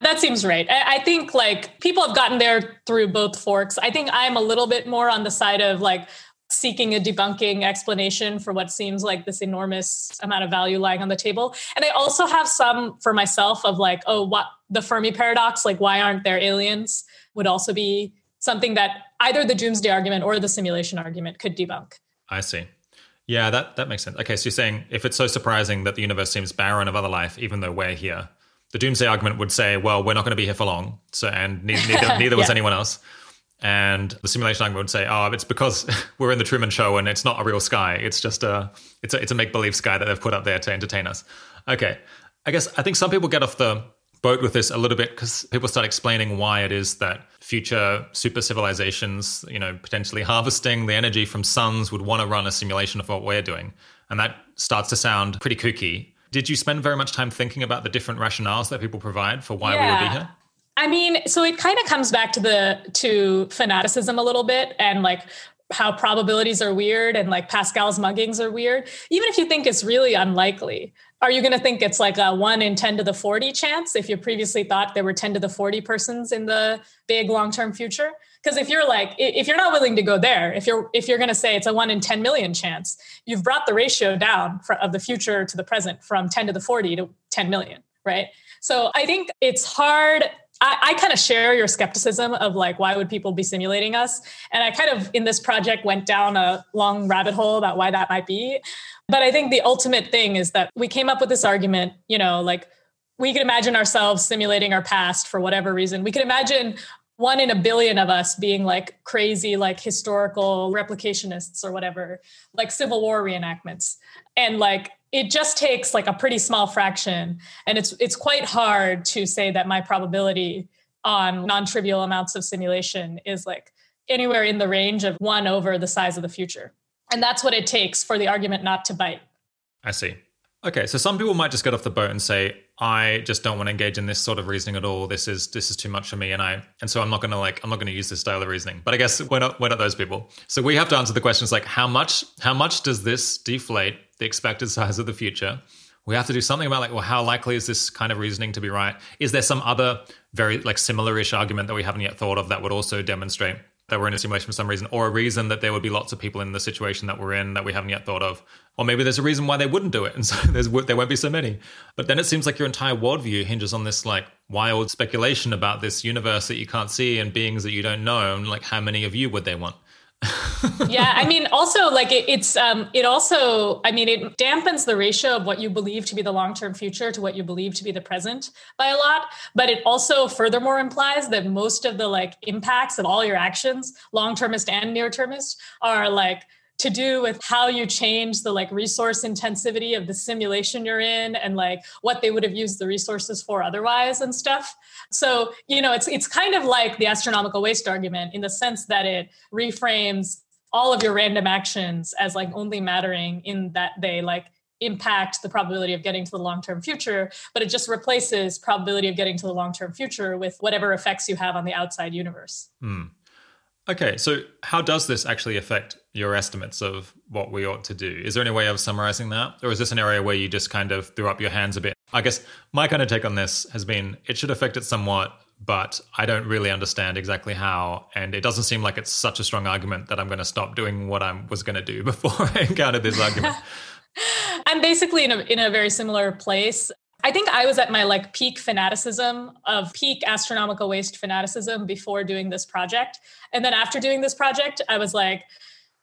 That seems right. I, I think like people have gotten there through both forks. I think I'm a little bit more on the side of like seeking a debunking explanation for what seems like this enormous amount of value lying on the table. And I also have some for myself of like, oh, what the Fermi paradox, like why aren't there aliens would also be something that either the doomsday argument or the simulation argument could debunk. I see. Yeah, that, that makes sense. Okay, so you're saying if it's so surprising that the universe seems barren of other life, even though we're here, the doomsday argument would say, well, we're not going to be here for long. So, and neither, neither, neither was anyone else. And the simulation argument would say, oh, it's because we're in the Truman Show and it's not a real sky. It's just a, it's a, it's a make believe sky that they've put up there to entertain us. Okay, I guess I think some people get off the boat with this a little bit because people start explaining why it is that future super civilizations, you know, potentially harvesting the energy from suns would want to run a simulation of what we're doing. And that starts to sound pretty kooky. Did you spend very much time thinking about the different rationales that people provide for why yeah. we would be here? I mean, so it kind of comes back to the to fanaticism a little bit and like how probabilities are weird and like Pascal's muggings are weird. Even if you think it's really unlikely, are you going to think it's like a 1 in 10 to the 40 chance if you previously thought there were 10 to the 40 persons in the big long-term future because if you're like if you're not willing to go there if you're if you're going to say it's a 1 in 10 million chance you've brought the ratio down for, of the future to the present from 10 to the 40 to 10 million right? So i think it's hard I, I, kind of share your skepticism of like why would people be simulating us? And i kind of in this project went down a long rabbit hole about why that might be. But I think the ultimate thing is that we came up with this argument, you know, like we could imagine ourselves simulating our past for whatever reason. We could imagine one in a billion of us being like crazy, like historical replicationists or whatever, like Civil War reenactments. And like it just takes like a pretty small fraction. And it's it's quite hard to say that my probability on non-trivial amounts of simulation is like anywhere in the range of one over the size of the future. And that's what it takes for the argument not to bite. I see. Okay, so some people might just get off the boat and say, I just don't want to engage in this sort of reasoning at all. This is this is too much for me, and I and so I'm not gonna like I'm not gonna use this style of reasoning. But I guess we're not we're not those people. So we have to answer the questions like how much how much does this deflate the expected size of the future? We have to do something about like, well, how likely is this kind of reasoning to be right? Is there some other very like similar-ish argument that we haven't yet thought of that would also demonstrate that we're in a simulation for some reason, or a reason that there would be lots of people in the situation that we're in that we haven't yet thought of. Or maybe there's a reason why they wouldn't do it, and so there won't be so many. But then it seems like your entire worldview hinges on this like wild speculation about this universe that you can't see and beings that you don't know, and like how many of you would they want? yeah, I mean, also like it, it's um, it also, I mean, it dampens the ratio of what you believe to be the long term future to what you believe to be the present by a lot. But it also furthermore implies that most of the like impacts of all your actions, long termist and near termist, are like to do with how you change the like resource intensivity of the simulation you're in and like what they would have used the resources for otherwise and stuff so you know it's it's kind of like the astronomical waste argument in the sense that it reframes all of your random actions as like only mattering in that they like impact the probability of getting to the long-term future but it just replaces probability of getting to the long-term future with whatever effects you have on the outside universe hmm. Okay, so how does this actually affect your estimates of what we ought to do? Is there any way of summarizing that? Or is this an area where you just kind of threw up your hands a bit? I guess my kind of take on this has been it should affect it somewhat, but I don't really understand exactly how. And it doesn't seem like it's such a strong argument that I'm going to stop doing what I was going to do before I encountered this argument. I'm basically in a, in a very similar place. I think I was at my like peak fanaticism of peak astronomical waste fanaticism before doing this project. And then after doing this project, I was like,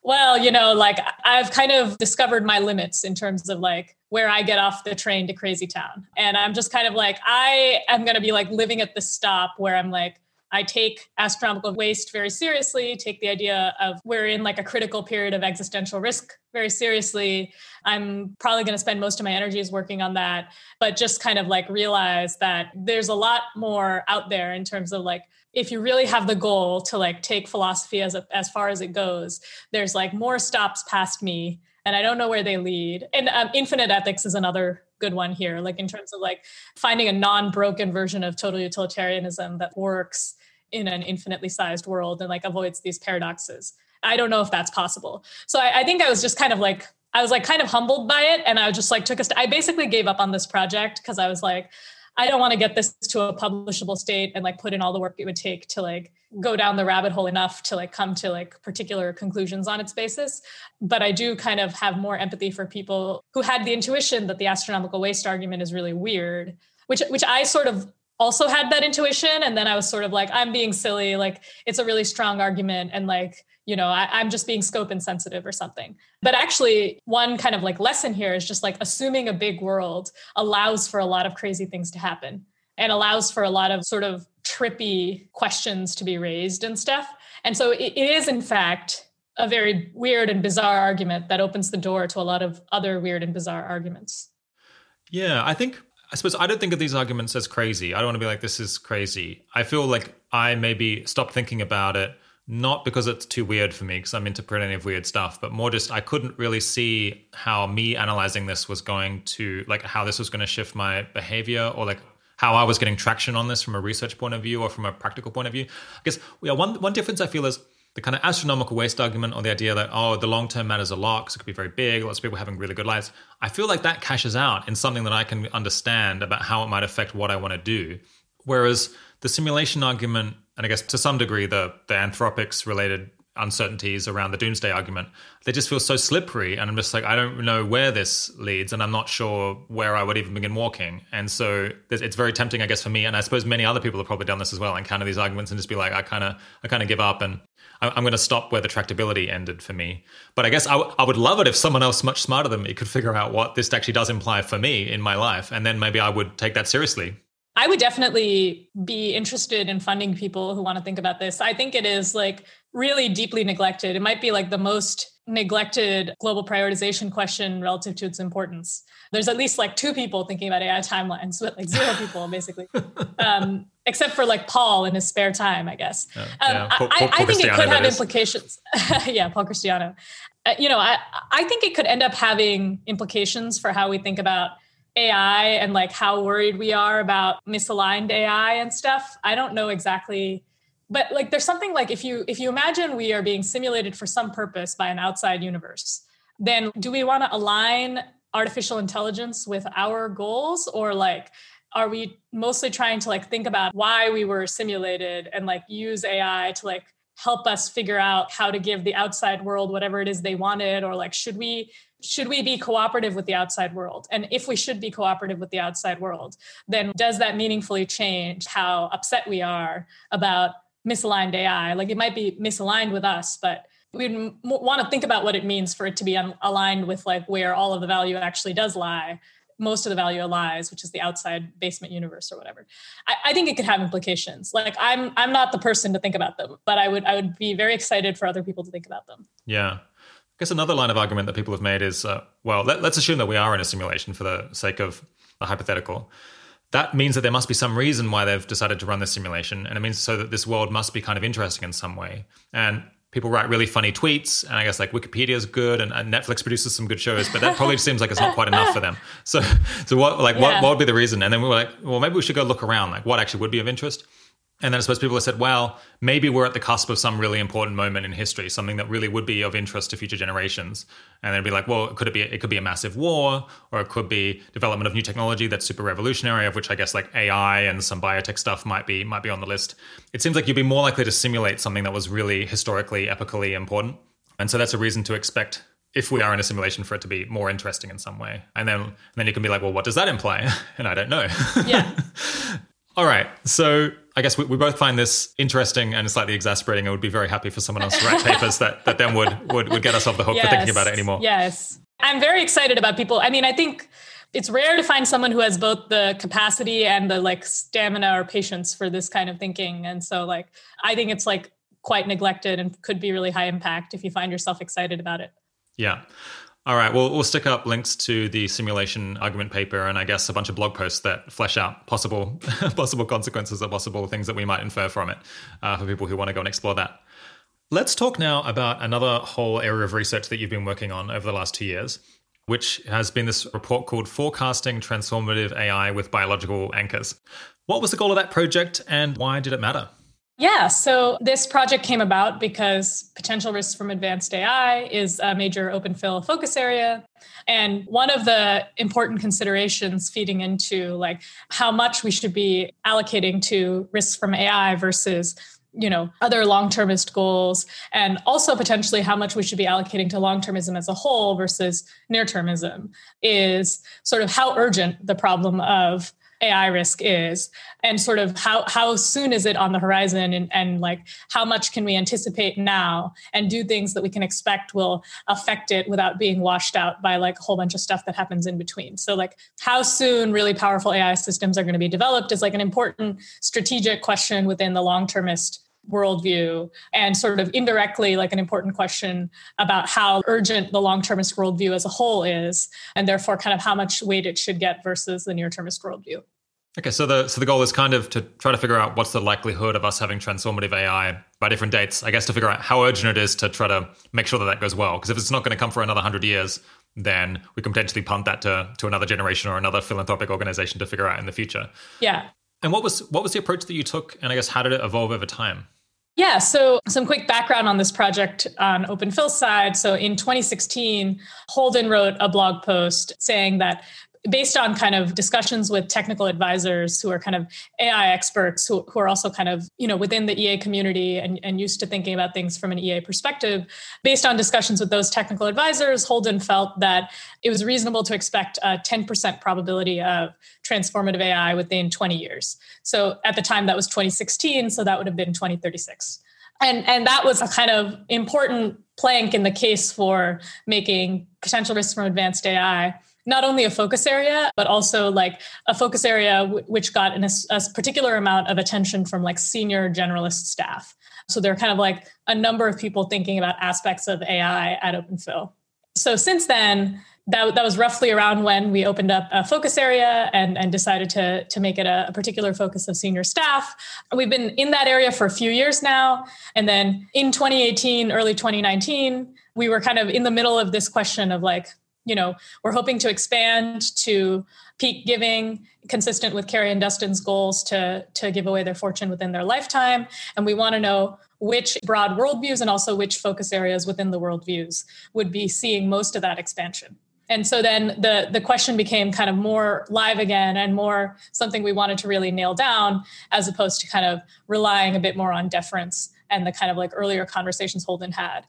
well, you know, like I've kind of discovered my limits in terms of like where I get off the train to Crazy Town. And I'm just kind of like, I am going to be like living at the stop where I'm like, I take astronomical waste very seriously, take the idea of we're in like a critical period of existential risk very seriously. I'm probably going to spend most of my energies working on that, but just kind of like realize that there's a lot more out there in terms of like if you really have the goal to like take philosophy as a, as far as it goes, there's like more stops past me and I don't know where they lead. And um, infinite ethics is another good one here, like in terms of like finding a non-broken version of total utilitarianism that works in an infinitely sized world and like avoids these paradoxes. I don't know if that's possible. So I, I think I was just kind of like I was like kind of humbled by it, and I just like took a. St- I basically gave up on this project because I was like, I don't want to get this to a publishable state and like put in all the work it would take to like go down the rabbit hole enough to like come to like particular conclusions on its basis. But I do kind of have more empathy for people who had the intuition that the astronomical waste argument is really weird, which which I sort of also had that intuition. And then I was sort of like, I'm being silly. Like it's a really strong argument. And like you know I, i'm just being scope insensitive or something but actually one kind of like lesson here is just like assuming a big world allows for a lot of crazy things to happen and allows for a lot of sort of trippy questions to be raised and stuff and so it, it is in fact a very weird and bizarre argument that opens the door to a lot of other weird and bizarre arguments yeah i think I suppose I don't think of these arguments as crazy. I don't want to be like, this is crazy. I feel like I maybe stopped thinking about it not because it's too weird for me because I'm into plenty of weird stuff, but more just I couldn't really see how me analyzing this was going to like how this was going to shift my behavior or like how I was getting traction on this from a research point of view or from a practical point of view. I guess yeah, one one difference I feel is the kind of astronomical waste argument or the idea that oh the long term matters a lot because it could be very big, lots of people having really good lives. I feel like that cashes out in something that I can understand about how it might affect what I want to do. Whereas the simulation argument and I guess to some degree the the anthropics related uncertainties around the doomsday argument they just feel so slippery. And i'm just like i don't know where this leads and i'm not sure where i would even begin walking. And so it's very tempting i guess for me and i suppose many other people have probably done this as well encounter these arguments and just be like i kind of i kind of give up and i'm going to stop where the tractability ended for me. But i guess I, w- I would love it if someone else much smarter than me could figure out what this actually does imply for me in my life and then maybe i would take that seriously. I would definitely be interested in funding people who want to think about this. I think it is like really deeply neglected. It might be like the most neglected global prioritization question relative to its importance. There's at least like two people thinking about AI timelines, but like zero people basically, um, except for like Paul in his spare time, I guess. Yeah, um. Paul, Paul, I, I, think it could have implications. yeah, Paul Christiano. Uh, you know, I, I think it could end up having implications for how we think about AI and like how worried we are about misaligned AI and stuff. I don't know exactly but like there's something like if you if you imagine we are being simulated for some purpose by an outside universe, then do we want to align artificial intelligence with our goals or like are we mostly trying to like think about why we were simulated and like use AI to like help us figure out how to give the outside world whatever it is they wanted or like should we should we be cooperative with the outside world? And if we should be cooperative with the outside world, then does that meaningfully change how upset we are about misaligned AI? Like it might be misaligned with us, but we'd m- want to think about what it means for it to be un- aligned with like where all of the value actually does lie most of the value lies which is the outside basement universe or whatever I, I, think it could have implications like i'm i'm not the person to think about them but i would i would be very excited for other people to think about them yeah I guess another line of argument that people have made is uh, well, let, us assume that we are in a simulation for the sake of a hypothetical. That means that there must be some reason why they've decided to run this simulation. And it means so that this world must be kind of interesting in some way. And people write really funny tweets. And I guess like Wikipedia is good and, and Netflix produces some good shows, but that probably seems like it's not quite enough for them. So, so what, like, yeah. what, what would be the reason? And then we were like, well, maybe we should go look around, like what actually would be of interest. And then I suppose people have said, well, maybe we're at the cusp of some really important moment in history, something that really would be of interest to future generations. And then be like, well, could it be it could be a massive war, or it could be development of new technology that's super revolutionary, of which I guess like AI and some biotech stuff might be might be on the list. It seems like you'd be more likely to simulate something that was really historically, epically important. And so that's a reason to expect if we are in a simulation for it to be more interesting in some way. And then and then you can be like, well, what does that imply? and I don't know. Yeah. All right. So I guess we, we both find this interesting and slightly exasperating. I would be very happy for someone else to write papers that, that then would, would, would get us off the hook yes. for thinking about it anymore. Yes. I'm very excited about people. I mean, I think it's rare to find someone who has both the capacity and the like stamina or patience for this kind of thinking and so like i think it's like quite neglected and could be really high impact if you find yourself excited about it yeah all right. Well, we'll stick up links to the simulation argument paper and I guess a bunch of blog posts that flesh out possible possible consequences or possible things that we might infer from it uh, for people who want to go and explore that. Let's talk now about another whole area of research that you've been working on over the last two years, which has been this report called Forecasting Transformative AI with Biological Anchors. What was the goal of that project and why did it matter? Yeah, so this project came about because potential risks from advanced AI is a major open phil focus area. And one of the important considerations feeding into like how much we should be allocating to risks from AI versus you know other long-termist goals and also potentially how much we should be allocating to long-termism as a whole versus near-termism is sort of how urgent the problem of AI risk is and sort of how how soon is it on the horizon and, and like how much can we anticipate now and do things that we can expect will affect it without being washed out by like a whole bunch of stuff that happens in between. So like how soon really powerful AI systems are going to be developed is like an important strategic question within the long-termist worldview and sort of indirectly like an important question about how urgent the long-termist worldview as a whole is and therefore kind of how much weight it should get versus the near-termist worldview okay so the so the goal is kind of to try to figure out what's the likelihood of us having transformative ai by different dates i guess to figure out how urgent it is to try to make sure that that goes well because if it's not going to come for another 100 years then we can potentially punt that to, to another generation or another philanthropic organization to figure out in the future yeah and what was what was the approach that you took, and I guess how did it evolve over time? Yeah, so some quick background on this project on Open Phil's side. So in 2016, Holden wrote a blog post saying that based on kind of discussions with technical advisors who are kind of AI experts who, who are also kind of, you know, within the EA community and, and used to thinking about things from an EA perspective, based on discussions with those technical advisors, Holden felt that it was reasonable to expect a 10% probability of transformative AI within 20 years. So at the time that was 2016, so that would have been 2036 and and that was a kind of important plank in the case for making potential risks from advanced AI not only a focus area but also like a focus area w- which got an, a, particular amount of attention from like senior generalist staff so there are kind of like a number of people thinking about aspects of ai at open phil so since then that, that was roughly around when we opened up a focus area and, and decided to, to make it a, a, particular focus of senior staff. We've been in that area for a few years now. And then in 2018, early 2019, we were kind of in the middle of this question of like, you know, we're hoping to expand to peak giving consistent with Cari and Dustin's goals to, to give away their fortune within their lifetime. And we want to know which broad worldviews and also which focus areas within the worldviews would be seeing most of that expansion. And so then the, the question became kind of more live again and more something we wanted to really nail down as opposed to kind of relying a bit more on deference and the kind of like earlier conversations Holden had.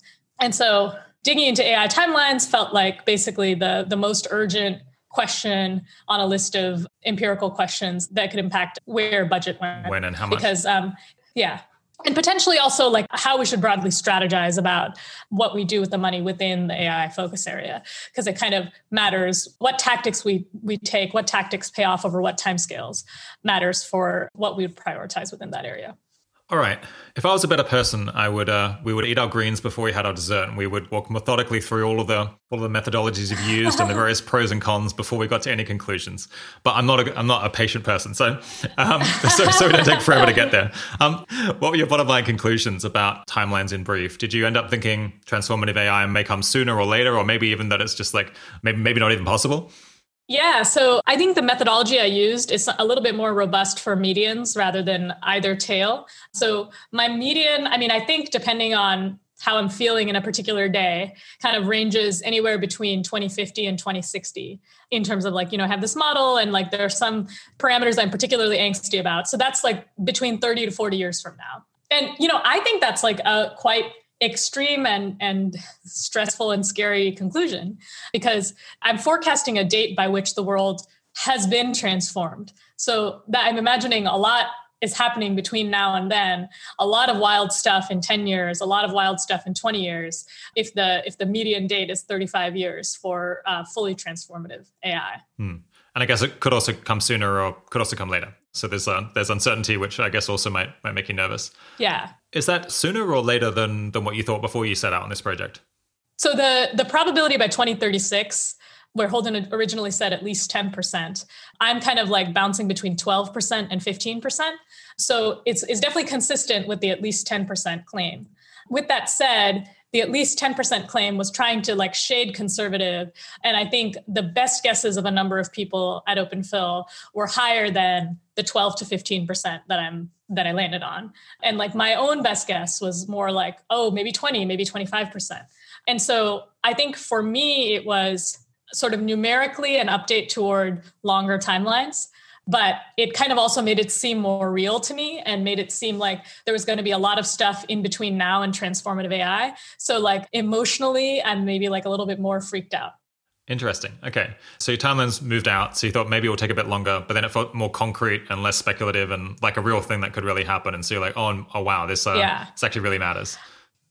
And so digging into AI timelines felt like basically the, the most urgent question on a list of empirical questions that could impact where budget went. When and how much. Because um, yeah, and potentially also like how we should broadly strategize about what we do with the money within the AI focus area because it kind of matters what tactics we we take what tactics pay off over what timescales matters for what we prioritize within that area all right. If I was a better person, I would uh, we would eat our greens before we had our dessert, and we would walk methodically through all of the all of the methodologies you've used and the various pros and cons before we got to any conclusions. But I'm not a, I'm not a patient person, so um, so, so we don't take forever to get there. Um, what were your bottom line conclusions about timelines in brief? Did you end up thinking transformative AI may come sooner or later, or maybe even that it's just like maybe maybe not even possible? Yeah, so I think the methodology I used is a little bit more robust for medians rather than either tail. So my median, I mean, I think depending on how I'm feeling in a particular day kind of ranges anywhere between 2050 and 2060 in terms of like, you know, I have this model and like there are some parameters I'm particularly angsty about. So that's like between 30 to 40 years from now. And, you know, I think that's like a quite extreme and and stressful and scary conclusion because i'm forecasting a date by which the world has been transformed so that i'm imagining a lot is happening between now and then a lot of wild stuff in 10 years a lot of wild stuff in 20 years if the if the median date is 35 years for uh, fully transformative ai hmm. And I guess it could also come sooner or could also come later. So there's uh, there's uncertainty, which I guess also might might make you nervous. Yeah. Is that sooner or later than than what you thought before you set out on this project? So the the probability by 2036 where Holden originally said at least 10%. I'm kind of like bouncing between 12% and 15%. So it's, it's definitely consistent with the at least 10% claim. With that said, the at least 10% claim was trying to like shade conservative. And I think the best guesses of a number of people at Open Phil were higher than the 12 to 15% that I'm that I landed on. And like my own best guess was more like, oh, maybe 20, maybe 25%. And so I think for me, it was sort of numerically an update toward longer timelines but it kind of also made it seem more real to me and made it seem like there was going to be a lot of stuff in between now and transformative AI. So, like emotionally, I'm maybe like a little bit more freaked out. Interesting. Okay. So your timelines moved out. So you thought maybe it will take a bit longer, but then it felt more concrete and less speculative and like a real thing that could really happen. And so you're like, oh, oh wow, this, uh, yeah. this actually really matters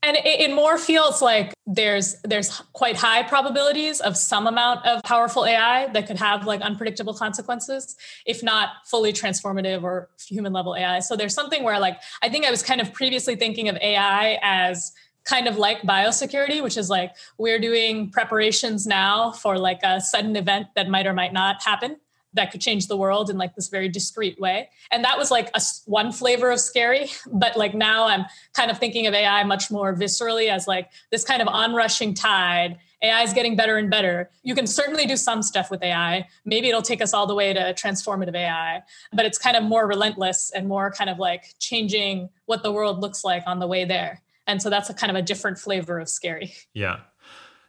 and it, it, more feels like there's there's quite high probabilities of some amount of powerful ai that could have like unpredictable consequences if not fully transformative or human level ai so there's something where like i think i was kind of previously thinking of ai as kind of like biosecurity which is like we're doing preparations now for like a sudden event that might or might not happen that could change the world in like this very discrete way. And that was like a one flavor of scary but like now i'm kind of thinking of ai much more viscerally as like this kind of onrushing tide. Ai is getting better and better. You can certainly do some stuff with ai maybe it'll take us all the way to transformative ai but it's kind of more relentless and more kind of like changing what the world looks like on the way there. And so that's a kind of a different flavor of scary. Yeah.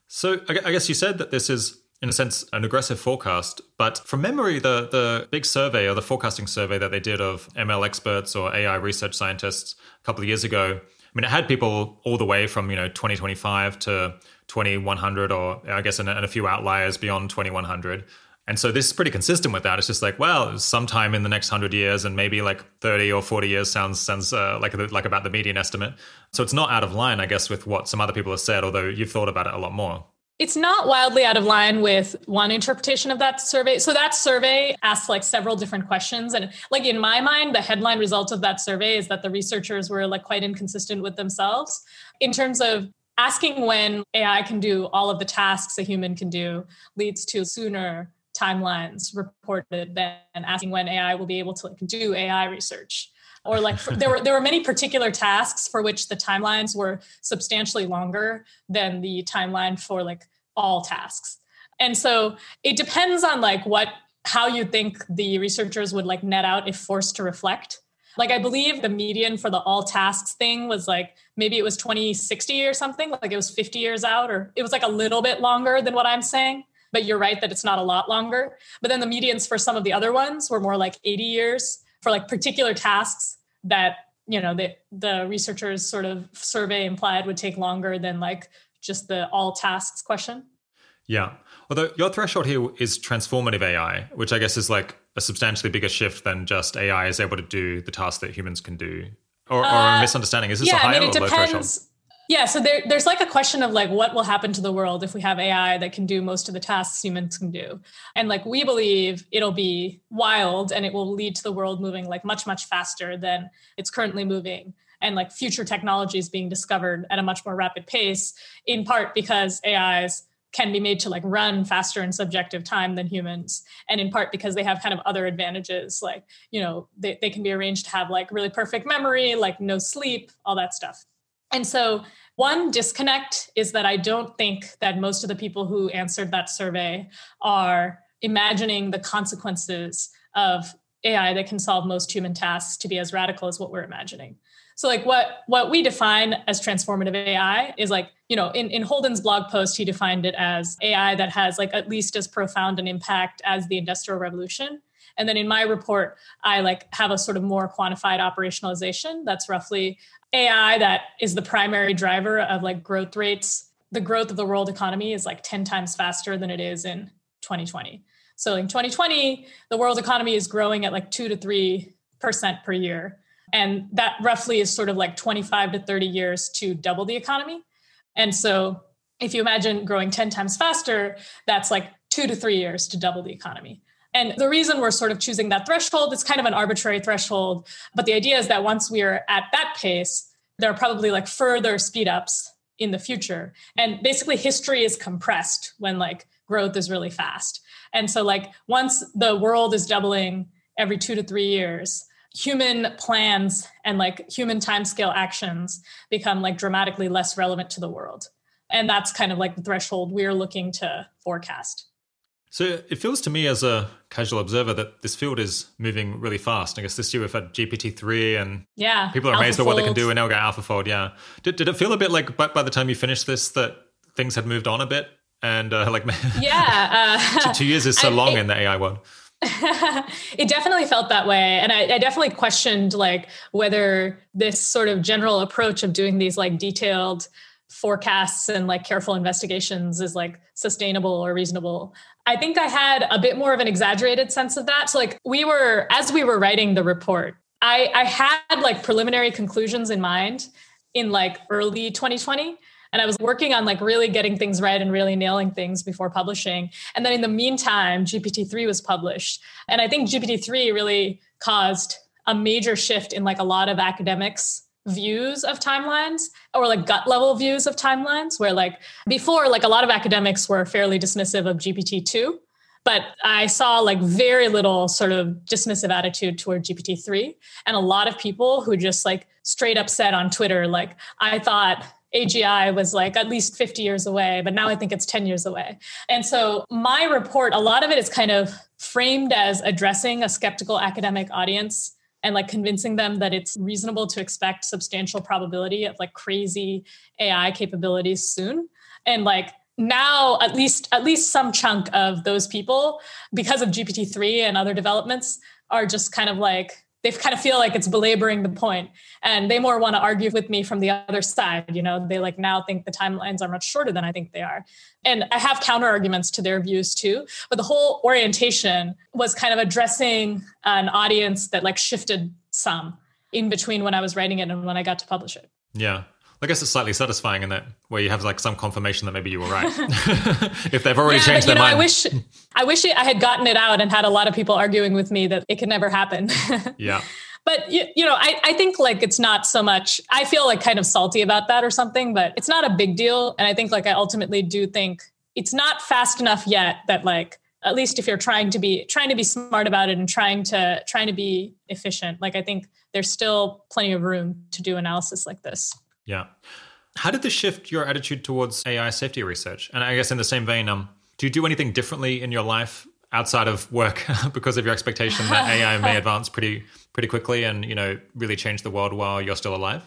So i guess you said that this is in a sense, an aggressive forecast. But from memory, the the big survey or the forecasting survey that they did of ML experts or AI research scientists a couple of years ago, I mean, it had people all the way from you know 2025 to 2100, or I guess and a few outliers beyond 2100. And so this is pretty consistent with that. It's just like, well, sometime in the next hundred years, and maybe like thirty or forty years sounds sounds uh, like like about the median estimate. So it's not out of line, I guess, with what some other people have said. Although you've thought about it a lot more. It's not wildly out of line with one interpretation of that survey. So that survey asked like several different questions. And like in my mind, the headline result of that survey is that the researchers were like quite inconsistent with themselves in terms of asking when AI can do all of the tasks a human can do leads to sooner timelines reported than asking when AI will be able to like, do AI research or like for, there were there were many particular tasks for which the timelines were substantially longer than the timeline for like all tasks. And so it depends on like what how you think the researchers would like net out if forced to reflect. Like i believe the median for the all tasks thing was like maybe it was 2060 or something like it was 50 years out or it was like a little bit longer than what i'm saying but you're right that it's not a lot longer. But then the medians for some of the other ones were more like 80 years for like particular tasks that you know the the researchers sort of survey implied would take longer than like just the all tasks question? Yeah. Although your threshold here is transformative ai which i guess is like a substantially bigger shift than just ai is able to do the tasks that humans can do. Or, or uh, a misunderstanding? Is this yeah, a higher I mean, it or low threshold yeah, so there, there's like a question of like what will happen to the world if we have AI that can do most of the tasks humans can do. And like we believe it'll be wild and it will lead to the world moving like much, much faster than it's currently moving. And like future technologies being discovered at a much more rapid pace, in part because AIs can be made to like run faster in subjective time than humans and in part because they have kind of other advantages like you know they, they can be arranged to have like really perfect memory like no sleep all that stuff and so, one disconnect is that I don't think that most of the people who answered that survey are imagining the consequences of AI that can solve most human tasks to be as radical as what we're imagining. So like what what we define as transformative AI is like, you know, in, in Holden's blog post, he defined it as AI that has like at least as profound an impact as the industrial revolution. And then in my report, I like have a sort of more quantified operationalization that's roughly AI that is the primary driver of like growth rates. The growth of the world economy is like 10 times faster than it is in 2020. So in 2020, the world economy is growing at like two to three percent per year. And that roughly is sort of like 25 to 30 years to double the economy. And so if you imagine growing 10 times faster, that's like two to three years to double the economy. And the reason we're sort of choosing that threshold, it's kind of an arbitrary threshold. But the idea is that once we are at that pace, there are probably like further speed ups in the future. And basically history is compressed when like growth is really fast. And so like once the world is doubling every two to three years, human plans and like human timescale actions become like dramatically less relevant to the world. And that's kind of like the threshold we're looking to forecast. So it feels to me as a casual observer that this field is moving really fast. I guess this year we've had GPT-3 and yeah, people are amazed at what they can do and now we got AlphaFold. Yeah. Did, did it feel a bit like by, by the time you finished this that things had moved on a bit? And uh, like, yeah, uh, two years is so I, long it, in the AI world. it definitely felt that way. And I, I definitely questioned like whether this sort of general approach of doing these like detailed forecasts and like careful investigations is like sustainable or reasonable. I think I had a bit more of an exaggerated sense of that. So like we were as we were writing the report, I I had like preliminary conclusions in mind in like early 2020 and I was working on like really getting things right and really nailing things before publishing. And then in the meantime, GPT-3 was published. And I think GPT-3 really caused a major shift in like a lot of academics views of timelines or like gut level views of timelines where like before like a lot of academics were fairly dismissive of gpt-2 but i saw like very little sort of dismissive attitude toward gpt-3 and a lot of people who just like straight up said on twitter like i thought AGI was like at least 50 years away, but now I think it's 10 years away. And so my report, a lot of it is kind of framed as addressing a skeptical academic audience and like convincing them that it's reasonable to expect substantial probability of like crazy AI capabilities soon. And like now at least at least some chunk of those people because of GPT-3 and other developments are just kind of like they kind of feel like it's belaboring the point. And they more want to argue with me from the other side you know? They like now think the timelines are much shorter than i think they are. And i have counter arguments to their views too but the whole orientation was kind of addressing an audience that like shifted some in between when i was writing it and when i got to publish it. Yeah I guess it's slightly satisfying in that where you have like some confirmation that maybe you were right. if they've already yeah, changed but, their know, mind. I wish I wish I had gotten it out and had a lot of people arguing with me that it could never happen. yeah. But you, you know, I, I think like it's not so much I feel like kind of salty about that or something, but it's not a big deal. And I think like I ultimately do think it's not fast enough yet that like at least if you're trying to be trying to be smart about it and trying to trying to be efficient like i think there's still plenty of room to do analysis like this yeah. How did this shift your attitude towards AI safety research? And I guess in the same vein, um, do you do anything differently in your life outside of work because of your expectation that AI may advance pretty pretty quickly and you know really change the world while you're still alive?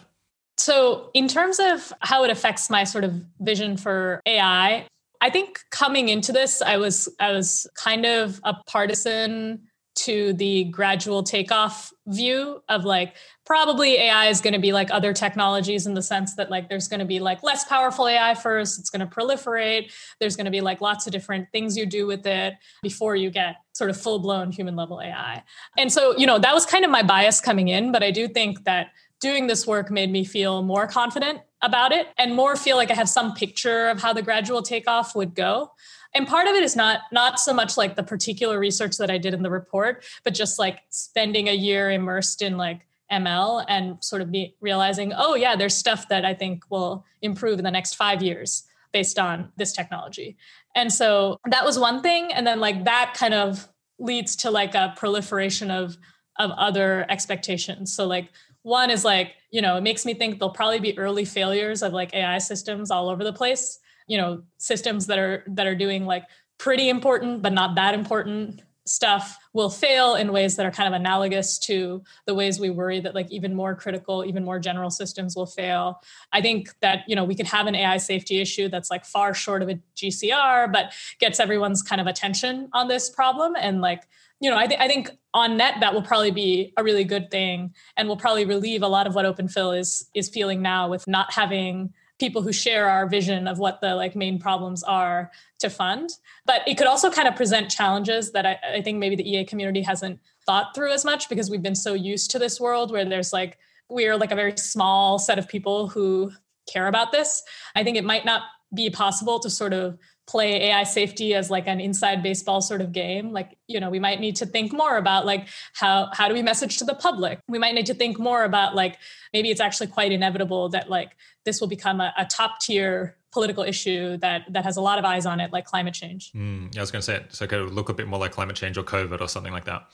So, in terms of how it affects my sort of vision for AI, I think coming into this, I was I was kind of a partisan to the gradual takeoff view of like probably AI is going to be like other technologies in the sense that like there's going to be like less powerful AI first, it's going to proliferate, there's going to be like lots of different things you do with it before you get sort of full blown human level AI. And so, you know, that was kind of my bias coming in, but I do think that doing this work made me feel more confident about it and more feel like I have some picture of how the gradual takeoff would go and part of it is not not so much like the particular research that i did in the report but just like spending a year immersed in like ml and sort of be realizing oh yeah there's stuff that i think will improve in the next five years based on this technology. And so that was one thing. And then like that kind of leads to like a proliferation of of other expectations. So like one is like you know it makes me think there'll probably be early failures of like ai systems all over the place you know systems that are that are doing like pretty important but not that important stuff will fail in ways that are kind of analogous to the ways we worry that like even more critical even more general systems will fail. I think that you know we could have an ai safety issue that's like far short of a gcr but gets everyone's kind of attention on this problem. And like you know I, th- I think on net that will probably be a really good thing and will probably relieve a lot of what openphil is is feeling now with not having people who share our vision of what the like main problems are to fund. But it could also kind of present challenges that I, I, think maybe the ea community hasn't thought through as much because we've been so used to this world where there's like we're like a very small set of people who care about this. I think it might not be possible to sort of play AI safety as like an inside baseball sort of game. Like, you know, we might need to think more about like how how do we message to the public? We might need to think more about like maybe it's actually quite inevitable that like this will become a, a top tier political issue that that has a lot of eyes on it, like climate change. Mm, yeah, I was going to say it. So it could look a bit more like climate change or COVID or something like that.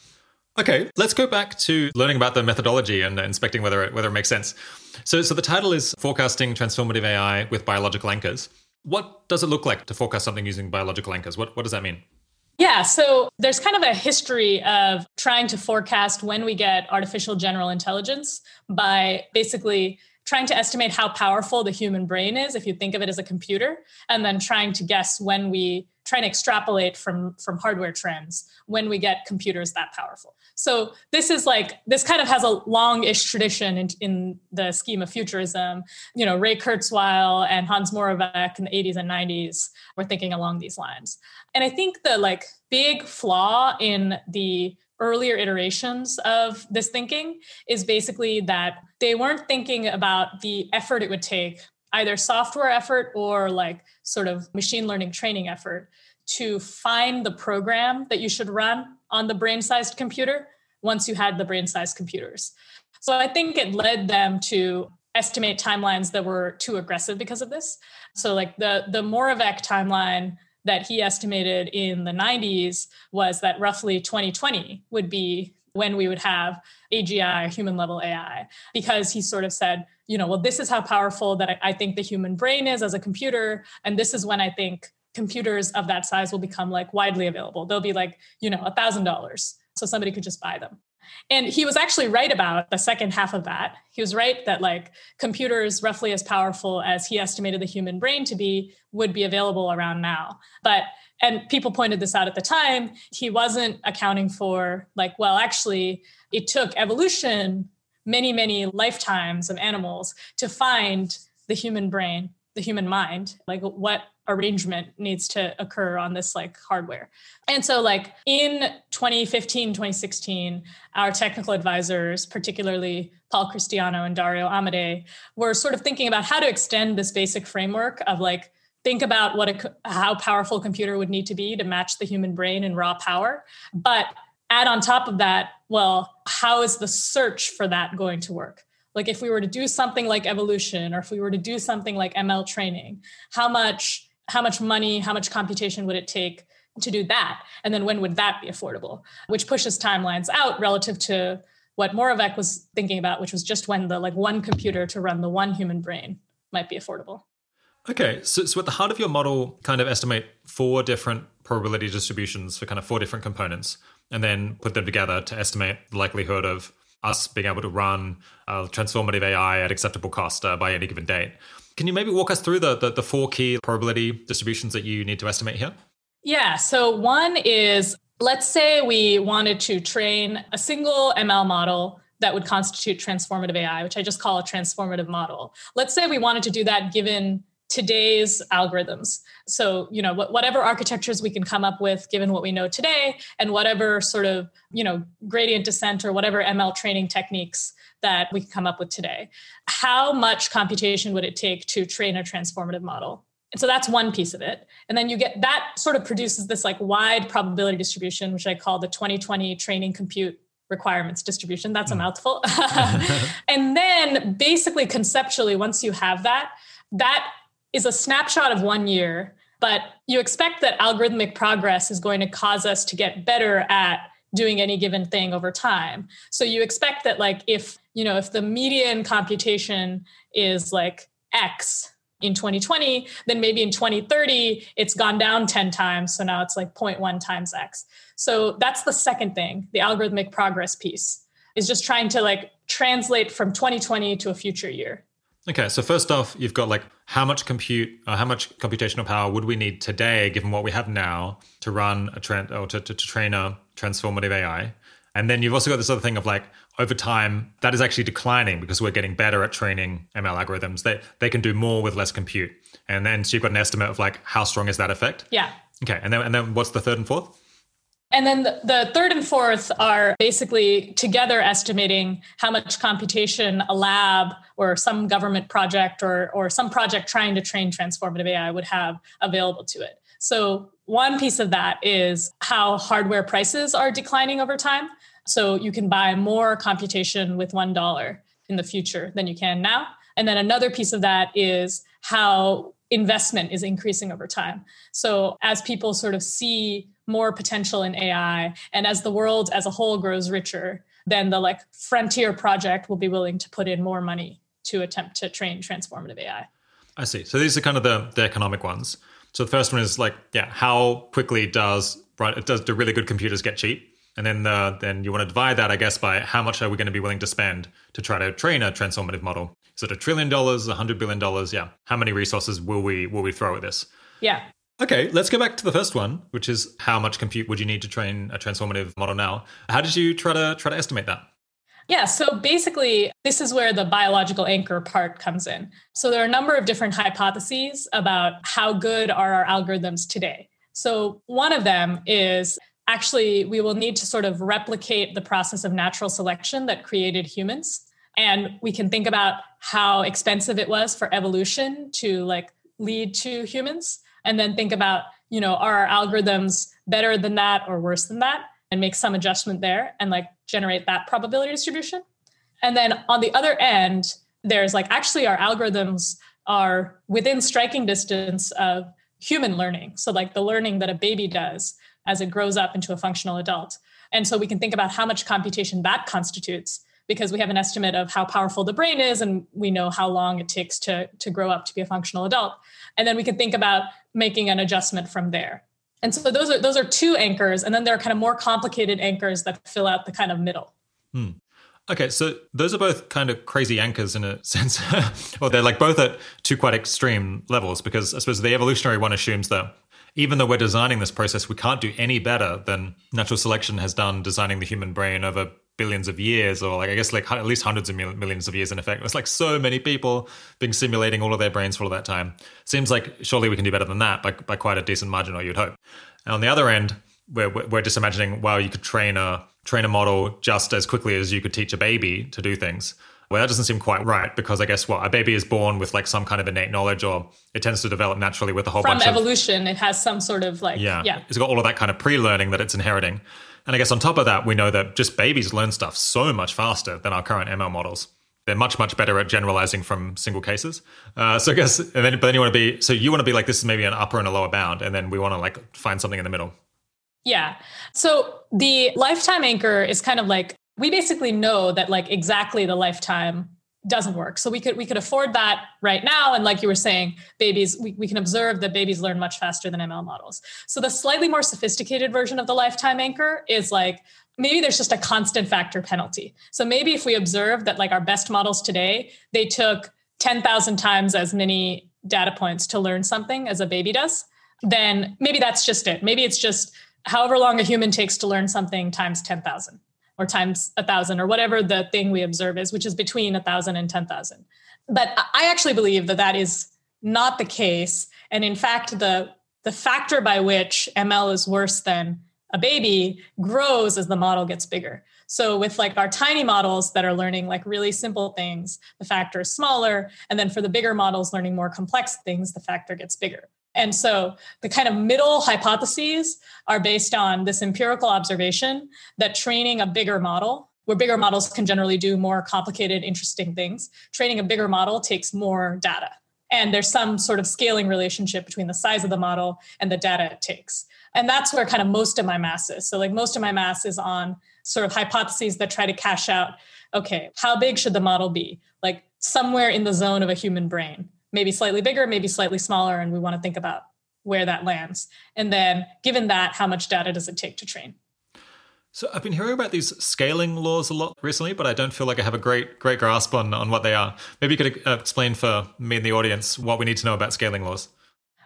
Okay, let's go back to learning about the methodology and inspecting whether it, whether it makes sense. So, so the title is Forecasting Transformative AI with Biological Anchors. What does it look like to forecast something using biological anchors? What, what does that mean? Yeah, so there's kind of a history of trying to forecast when we get artificial general intelligence by basically trying to estimate how powerful the human brain is if you think of it as a computer and then trying to guess when we try to extrapolate from from hardware trends when we get computers that powerful. So this is like this kind of has a long-ish tradition in, in the scheme of futurism. You know ray kurzweil and hans moravec in the 80s and 90s were thinking along these lines. And i think the like big flaw in the earlier iterations of this thinking is basically that they weren't thinking about the effort it would take either software effort or like sort of machine learning training effort to find the program that you should run on the brain sized computer once you had the brain sized computers. So I think it led them to estimate timelines that were too aggressive because of this. So like the the Moravec timeline that he estimated in the 90s was that roughly 2020 would be when we would have AGI, human level AI, because he sort of said, you know, well, this is how powerful that I think the human brain is as a computer. And this is when I think computers of that size will become like widely available. They'll be like, you know, a thousand dollars. So somebody could just buy them. And he was actually right about the second half of that. He was right that like computers roughly as powerful as he estimated the human brain to be would be available around now. But and people pointed this out at the time, he wasn't accounting for like well actually it took evolution many many lifetimes of animals to find the human brain, the human mind, like what arrangement needs to occur on this like hardware. And so like in 2015, 2016, our technical advisors, particularly Paul Christiano and Dario Amodei, were sort of thinking about how to extend this basic framework of like think about what a how powerful a computer would need to be to match the human brain in raw power, but add on top of that, well, how is the search for that going to work? Like if we were to do something like evolution or if we were to do something like ML training, how much how much money, how much computation would it take to do that? And then when would that be affordable? Which pushes timelines out relative to what Moravec was thinking about, which was just when the like one computer to run the one human brain might be affordable. Okay, so, so at the heart of your model, kind of estimate four different probability distributions for kind of four different components, and then put them together to estimate the likelihood of us being able to run a transformative AI at acceptable cost uh, by any given date. Can you maybe walk us through the, the, the four key probability distributions that you need to estimate here? Yeah. So one is let's say we wanted to train a single ML model that would constitute transformative AI, which I just call a transformative model. Let's say we wanted to do that given today's algorithms. So, you know, whatever architectures we can come up with given what we know today and whatever sort of, you know, gradient descent or whatever ML training techniques that we can come up with today. How much computation would it take to train a transformative model? And so that's one piece of it. And then you get that sort of produces this like wide probability distribution, which I call the 2020 training compute requirements distribution. That's a hmm. mouthful. and then basically conceptually, once you have that, that is a snapshot of one year, but you expect that algorithmic progress is going to cause us to get better at doing any given thing over time. So you expect that like if, you know, if the median computation is like X in 2020, then maybe in 2030 it's gone down 10 times. So now it's like 0.1 times X. So that's the second thing, the algorithmic progress piece is just trying to like translate from 2020 to a future year. Okay, so first off, you've got like how much compute, uh, how much computational power would we need today, given what we have now, to run a trend or to, to, to train a transformative AI? And then you've also got this other thing of like over time that is actually declining because we're getting better at training ML algorithms. They they can do more with less compute. And then so you've got an estimate of like how strong is that effect? Yeah. Okay. And then and then what's the third and fourth? And then the, third and fourth are basically together estimating how much computation a lab or some government project or, or some project trying to train transformative AI would have available to it. So, one piece of that is how hardware prices are declining over time. So, you can buy more computation with $1 in the future than you can now. And then another piece of that is how investment is increasing over time. So, as people sort of see more potential in AI and as the world as a whole grows richer, then the like frontier project will be willing to put in more money to attempt to train transformative AI. I see. So these are kind of the, the economic ones. So the first one is like, yeah, how quickly does right does do really good computers get cheap? And then the, then you want to divide that, I guess, by how much are we going to be willing to spend to try to train a transformative model? Is it a trillion dollars, a hundred billion dollars? Yeah. How many resources will we will we throw at this? Yeah. Okay, let's go back to the first one, which is how much compute would you need to train a transformative model now? How did you try to try to estimate that? Yeah, so basically, this is where the biological anchor part comes in. So there are a number of different hypotheses about how good are our algorithms today. So one of them is actually we will need to sort of replicate the process of natural selection that created humans. And we can think about how expensive it was for evolution to like lead to humans and then think about, you know, are our algorithms better than that or worse than that? and make some adjustment there and like generate that probability distribution. And then on the other end, there's like actually our algorithms are within striking distance of human learning. So, like the learning that a baby does as it grows up into a functional adult. And so we can think about how much computation that constitutes because we have an estimate of how powerful the brain is and we know how long it takes to, to grow up to be a functional adult. And then we can think about making an adjustment from there. And so those are those are two anchors, and then there are kind of more complicated anchors that fill out the kind of middle. Hmm. Okay, so those are both kind of crazy anchors in a sense. well, they're like both at two quite extreme levels because I suppose the evolutionary one assumes that even though we're designing this process, we can't do any better than natural selection has done designing the human brain over billions of years, or like I guess like at least hundreds of millions of years in effect. It's like so many people being simulating all of their brains for all that time. Seems like surely we can do better than that by, by quite a decent margin, or you'd hope. And on the other end, we're, we're just imagining, wow, you could train a train a model just as quickly as you could teach a baby to do things. Well, that doesn't seem quite right because I guess what a baby is born with like some kind of innate knowledge, or it tends to develop naturally with a whole from bunch evolution. Of, it has some sort of like yeah, yeah, it's got all of that kind of pre-learning that it's inheriting. And I guess on top of that, we know that just babies learn stuff so much faster than our current ML models. They're much, much better at generalizing from single cases. Uh, so I guess, and then, but then you want to be, so you want to be like, this is maybe an upper and a lower bound. And then we want to like find something in the middle. Yeah. So the lifetime anchor is kind of like, we basically know that like exactly the lifetime doesn't work. So we could we could afford that right now. And like you were saying, babies, we, we can observe that babies learn much faster than ML models. So the slightly more sophisticated version of the lifetime anchor is like maybe there's just a constant factor penalty. So maybe if we observe that like our best models today, they took 10,000 times as many data points to learn something as a baby does, then maybe that's just it. Maybe it's just however long a human takes to learn something times 10,000 or times a thousand or whatever the thing we observe is, which is between a thousand and 10,000. But I actually believe that that is not the case. And in fact, the, the factor by which ML is worse than a baby grows as the model gets bigger. So with like our tiny models that are learning like really simple things, the factor is smaller. And then for the bigger models learning more complex things, the factor gets bigger. And so the kind of middle hypotheses are based on this empirical observation that training a bigger model, where bigger models can generally do more complicated, interesting things, training a bigger model takes more data. And there's some sort of scaling relationship between the size of the model and the data it takes. And that's where kind of most of my mass is. So, like, most of my mass is on sort of hypotheses that try to cash out okay, how big should the model be? Like, somewhere in the zone of a human brain maybe slightly bigger, maybe slightly smaller, and we want to think about where that lands. And then, given that, how much data does it take to train? So I've been hearing about these scaling laws a lot recently, but I don't feel like I have a great great grasp on, on what they are. Maybe you could uh, explain for me and the audience what we need to know about scaling laws.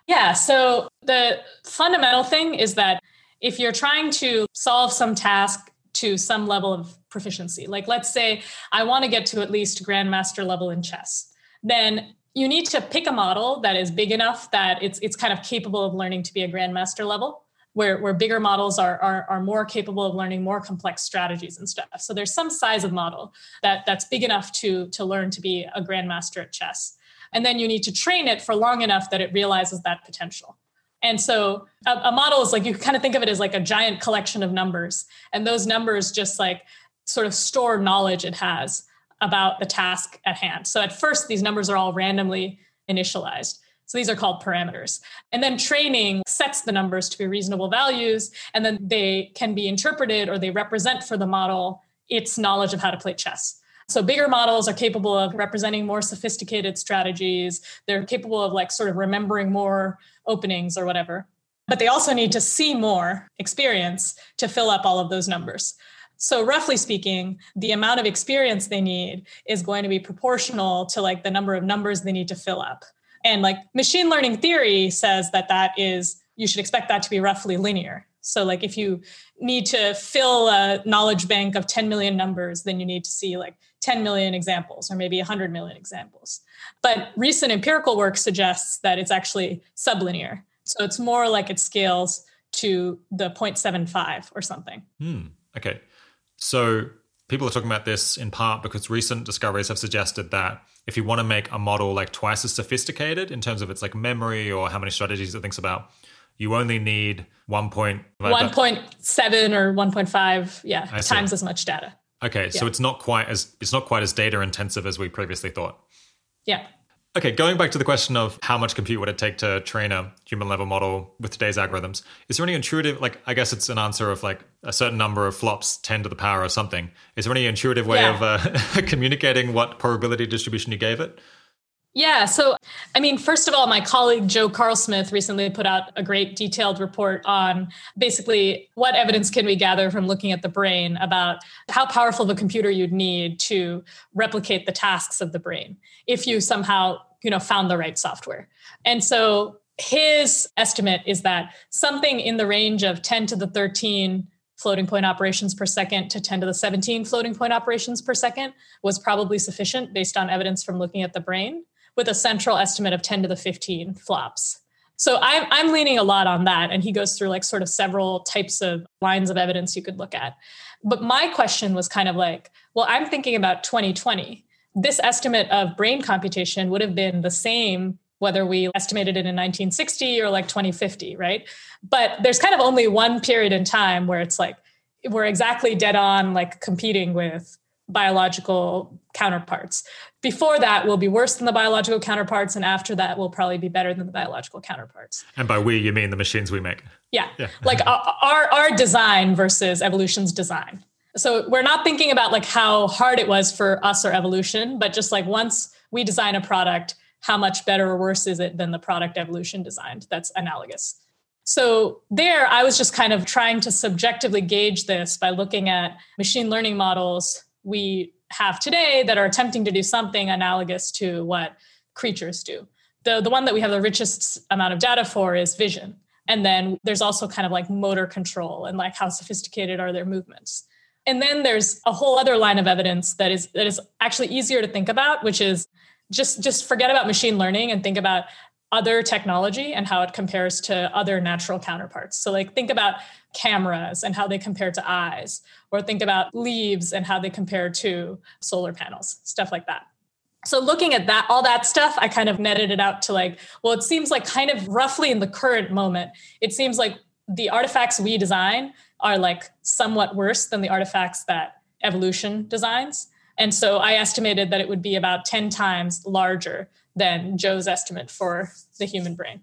Yeah, so the fundamental thing is that if you're trying to solve some task to some level of proficiency, like let's say I want to get to at least grandmaster level in chess, then you need to pick a model that is big enough that it's it's kind of capable of learning to be a grandmaster level where, where bigger models are, are, are more capable of learning more complex strategies and stuff. So there's some size of model that, that's big enough to, to learn to be a grandmaster at chess. And then you need to train it for long enough that it realizes that potential. And so a, a model is like you kind of think of it as like a giant collection of numbers. And those numbers just like sort of store knowledge it has about the task at hand. So at first, these numbers are all randomly initialized. So these are called parameters. And then training sets the numbers to be reasonable values, and then they can be interpreted or they represent for the model its knowledge of how to play chess. So bigger models are capable of representing more sophisticated strategies. They're capable of like sort of remembering more openings or whatever. But they also need to see more experience to fill up all of those numbers. So roughly speaking, the amount of experience they need is going to be proportional to like the number of numbers they need to fill up. And like machine learning theory says that that is you should expect that to be roughly linear. So like if you need to fill a knowledge bank of 10 million numbers, then you need to see like 10 million examples or maybe 100 million examples. But recent empirical work suggests that it's actually sublinear. So it's more like it scales to the 0.75 or something. Hmm. Okay. So people are talking about this in part because recent discoveries have suggested that if you want to make a model like twice as sophisticated in terms of its like memory or how many strategies it thinks about, you only need 1. Point, 1.7 or 1.5 yeah times as much data okay yeah. so it's not quite as it's not quite as data intensive as we previously thought yeah Okay, going back to the question of how much compute would it take to train a human level model with today's algorithms, is there any intuitive, like, I guess it's an answer of like a certain number of flops 10 to the power or something. Is there any intuitive way yeah. of uh, communicating what probability distribution you gave it? Yeah. So, I mean, first of all, my colleague Joe Carlsmith recently put out a great detailed report on basically what evidence can we gather from looking at the brain about how powerful of a computer you'd need to replicate the tasks of the brain if you somehow you know found the right software. And so his estimate is that something in the range of 10 to the 13 floating point operations per second to 10 to the 17 floating point operations per second was probably sufficient based on evidence from looking at the brain with a central estimate of 10 to the 15 flops. So I'm, I'm leaning a lot on that and he goes through like sort of several types of lines of evidence you could look at. But my question was kind of like well i'm thinking about 2020 this estimate of brain computation would have been the same whether we estimated it in 1960 or like 2050, right? But there's kind of only one period in time where it's like we're exactly dead on, like competing with biological counterparts. Before that, we'll be worse than the biological counterparts, and after that, we'll probably be better than the biological counterparts. And by we, you mean the machines we make? Yeah, yeah. like our our design versus evolution's design so we're not thinking about like how hard it was for us or evolution but just like once we design a product how much better or worse is it than the product evolution designed? That's analogous. So there i was just kind of trying to subjectively gauge this by looking at machine learning models we have today that are attempting to do something analogous to what creatures do. The, the one that we have the richest amount of data for is vision. And then there's also kind of like motor control and like how sophisticated are their movements and then there's a whole other line of evidence that is that is actually easier to think about, which is just just forget about machine learning and think about other technology and how it compares to other natural counterparts. So like think about cameras and how they compare to eyes or think about leaves and how they compare to solar panels, stuff like that. So looking at that all that stuff I kind of netted it out to like well it seems like kind of roughly in the current moment it seems like the artifacts we design are like somewhat worse than the artifacts that evolution designs. And so I estimated that it would be about 10 times larger than Joe's estimate for the human brain.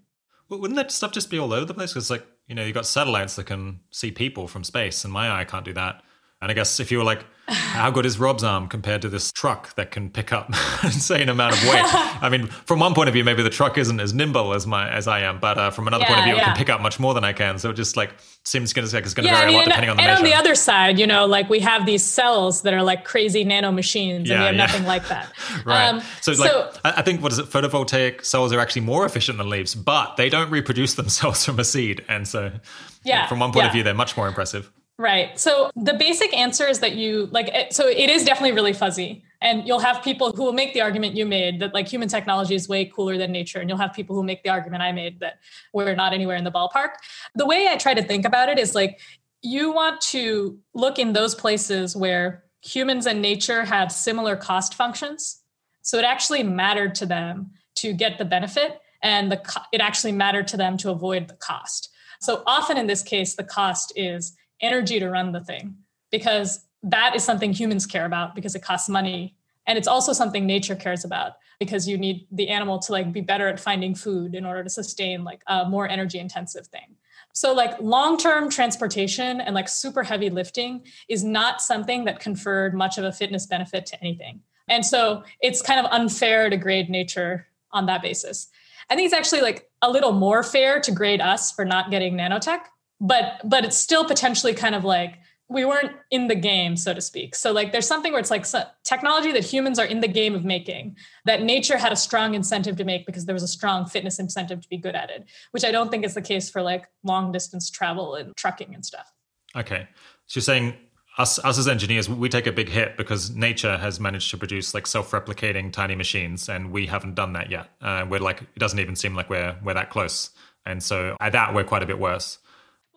Well, wouldn't that stuff just be all over the place? Because, like, you know, you've got satellites that can see people from space, and my eye can't do that. And I guess if you were like, how good is Rob's arm compared to this truck that can pick up an insane amount of weight? I mean, from one point of view, maybe the truck isn't as nimble as my as I am, but uh, from another yeah, point of view, yeah. it can pick up much more than I can. So it just like seems going to say it's going to yeah, vary I mean, a lot depending on the and measure. on the other side, you know, like we have these cells that are like crazy nano machines, and we have nothing like that. right. Um, so, like, so, I think what is it? Photovoltaic cells are actually more efficient than leaves, but they don't reproduce themselves from a seed, and so yeah, from one point of view, they're much more impressive. Right. So the basic answer is that you like so it is definitely really fuzzy. And you'll have people who will make the argument you made that like human technology is way cooler than nature. And you'll have people who make the argument I made that we're not anywhere in the ballpark. The way I try to think about it is like you want to look in those places where humans and nature have similar cost functions. So it actually mattered to them to get the benefit and the it actually mattered to them to avoid the cost. So often in this case, the cost is energy to run the thing because that is something humans care about because it costs money. And it's also something nature cares about because you need the animal to like be better at finding food in order to sustain like a more energy intensive thing. So like long-term transportation and like super heavy lifting is not something that conferred much of a fitness benefit to anything. And so it's kind of unfair to grade nature on that basis. I think it's actually like a little more fair to grade us for not getting nanotech but but it's still potentially kind of like we weren't in the game so to speak. So like there's something where it's like technology that humans are in the game of making that nature had a strong incentive to make because there was a strong fitness incentive to be good at it which i don't think is the case for like long distance travel and trucking and stuff. Okay. So you're saying us, us as engineers we take a big hit because nature has managed to produce like self-replicating tiny machines and we haven't done that yet. Uh, we're like it doesn't even seem like we're we're that close. And so at that we're quite a bit worse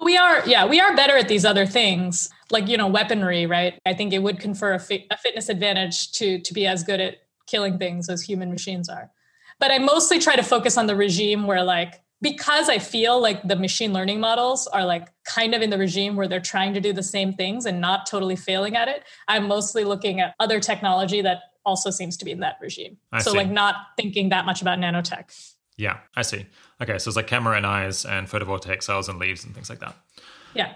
we are, yeah, we are better at these other things, like you know, weaponry, right? I think it would confer a, fi- a fitness advantage to to be as good at killing things as human machines are. But I mostly try to focus on the regime where, like, because I feel like the machine learning models are like kind of in the regime where they're trying to do the same things and not totally failing at it. I'm mostly looking at other technology that also seems to be in that regime. I so, see. like, not thinking that much about nanotech. Yeah, I see. Okay, so it's like camera and eyes and photovoltaic cells and leaves and things like that. Yeah.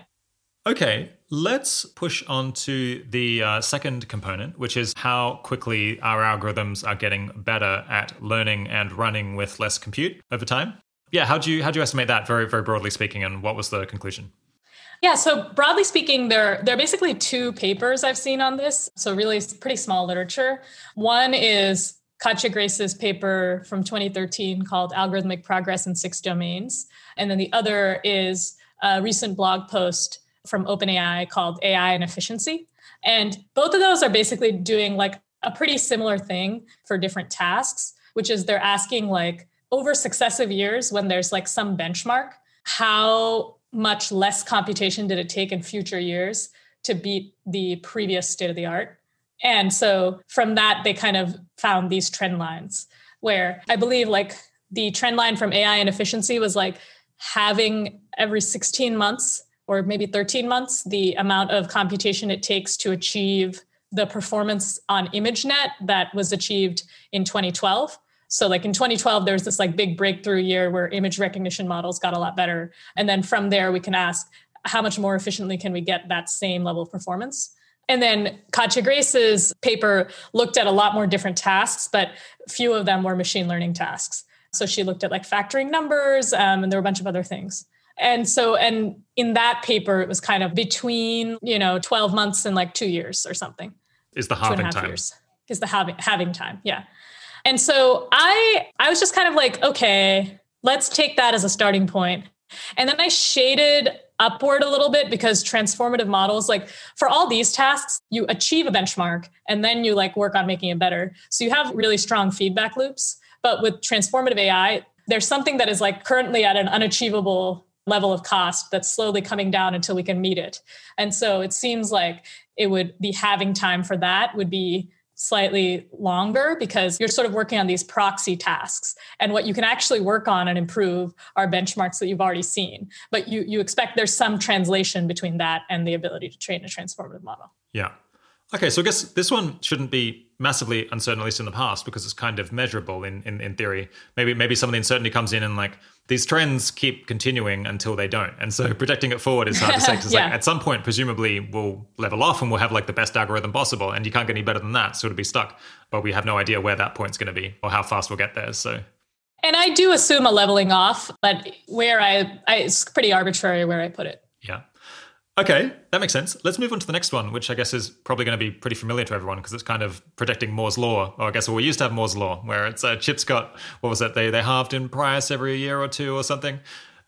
Okay, let's push on to the uh, second component, which is how quickly our algorithms are getting better at learning and running with less compute over time. Yeah, how do you how do you estimate that very very broadly speaking, and what was the conclusion? Yeah, so broadly speaking, there, there are basically two papers I've seen on this. So, really, pretty small literature. One is Katja Grace's paper from 2013 called Algorithmic Progress in Six Domains. And then the other is a recent blog post from OpenAI called AI and Efficiency. And both of those are basically doing like a pretty similar thing for different tasks, which is they're asking like over successive years when there's like some benchmark, how much less computation did it take in future years to beat the previous state of the art? And so from that, they kind of found these trend lines where I believe like the trend line from AI and efficiency was like having every 16 months or maybe 13 months the amount of computation it takes to achieve the performance on ImageNet that was achieved in 2012. So like in 2012, there was this like big breakthrough year where image recognition models got a lot better. And then from there, we can ask how much more efficiently can we get that same level of performance? And then Katja Grace's paper looked at a lot more different tasks, but few of them were machine learning tasks. So she looked at like factoring numbers, um, and there were a bunch of other things. And so, and in that paper, it was kind of between, you know, 12 months and like two years or something. Is the halving time. Years is the halving, halving time. Yeah. And so I, I was just kind of like, okay, let's take that as a starting point. And then I shaded upward a little bit because transformative models like for all these tasks you achieve a benchmark and then you like work on making it better. So you have really strong feedback loops. But with transformative ai there's something that is like currently at an unachievable level of cost that's slowly coming down until we can meet it. And so it seems like it would be having time for that would be slightly longer because you're sort of working on these proxy tasks. And what you can actually work on and improve are benchmarks that you've already seen. But you you expect there's some translation between that and the ability to train a transformative model. Yeah. Okay so i guess this one shouldn't be massively uncertain at least in the past because it's kind of measurable in in, in theory maybe maybe some of the uncertainty comes in and like these trends keep continuing until they don't. And so projecting it forward is hard to say because yeah. like at some point, presumably we'll level off and we'll have like the best algorithm possible. And you can't get any better than that. So it'll be stuck. But we have no idea where that point's going to be or how fast we'll get there. So and I do assume a leveling off, but where I, I it's pretty arbitrary where I put it. Yeah. Okay, that makes sense. Let's move on to the next one, which I guess is probably going to be pretty familiar to everyone because it's kind of predicting Moore's law. Or I guess well, we used to have Moore's law, where it's uh, chips got what was it? They they halved in price every year or two or something.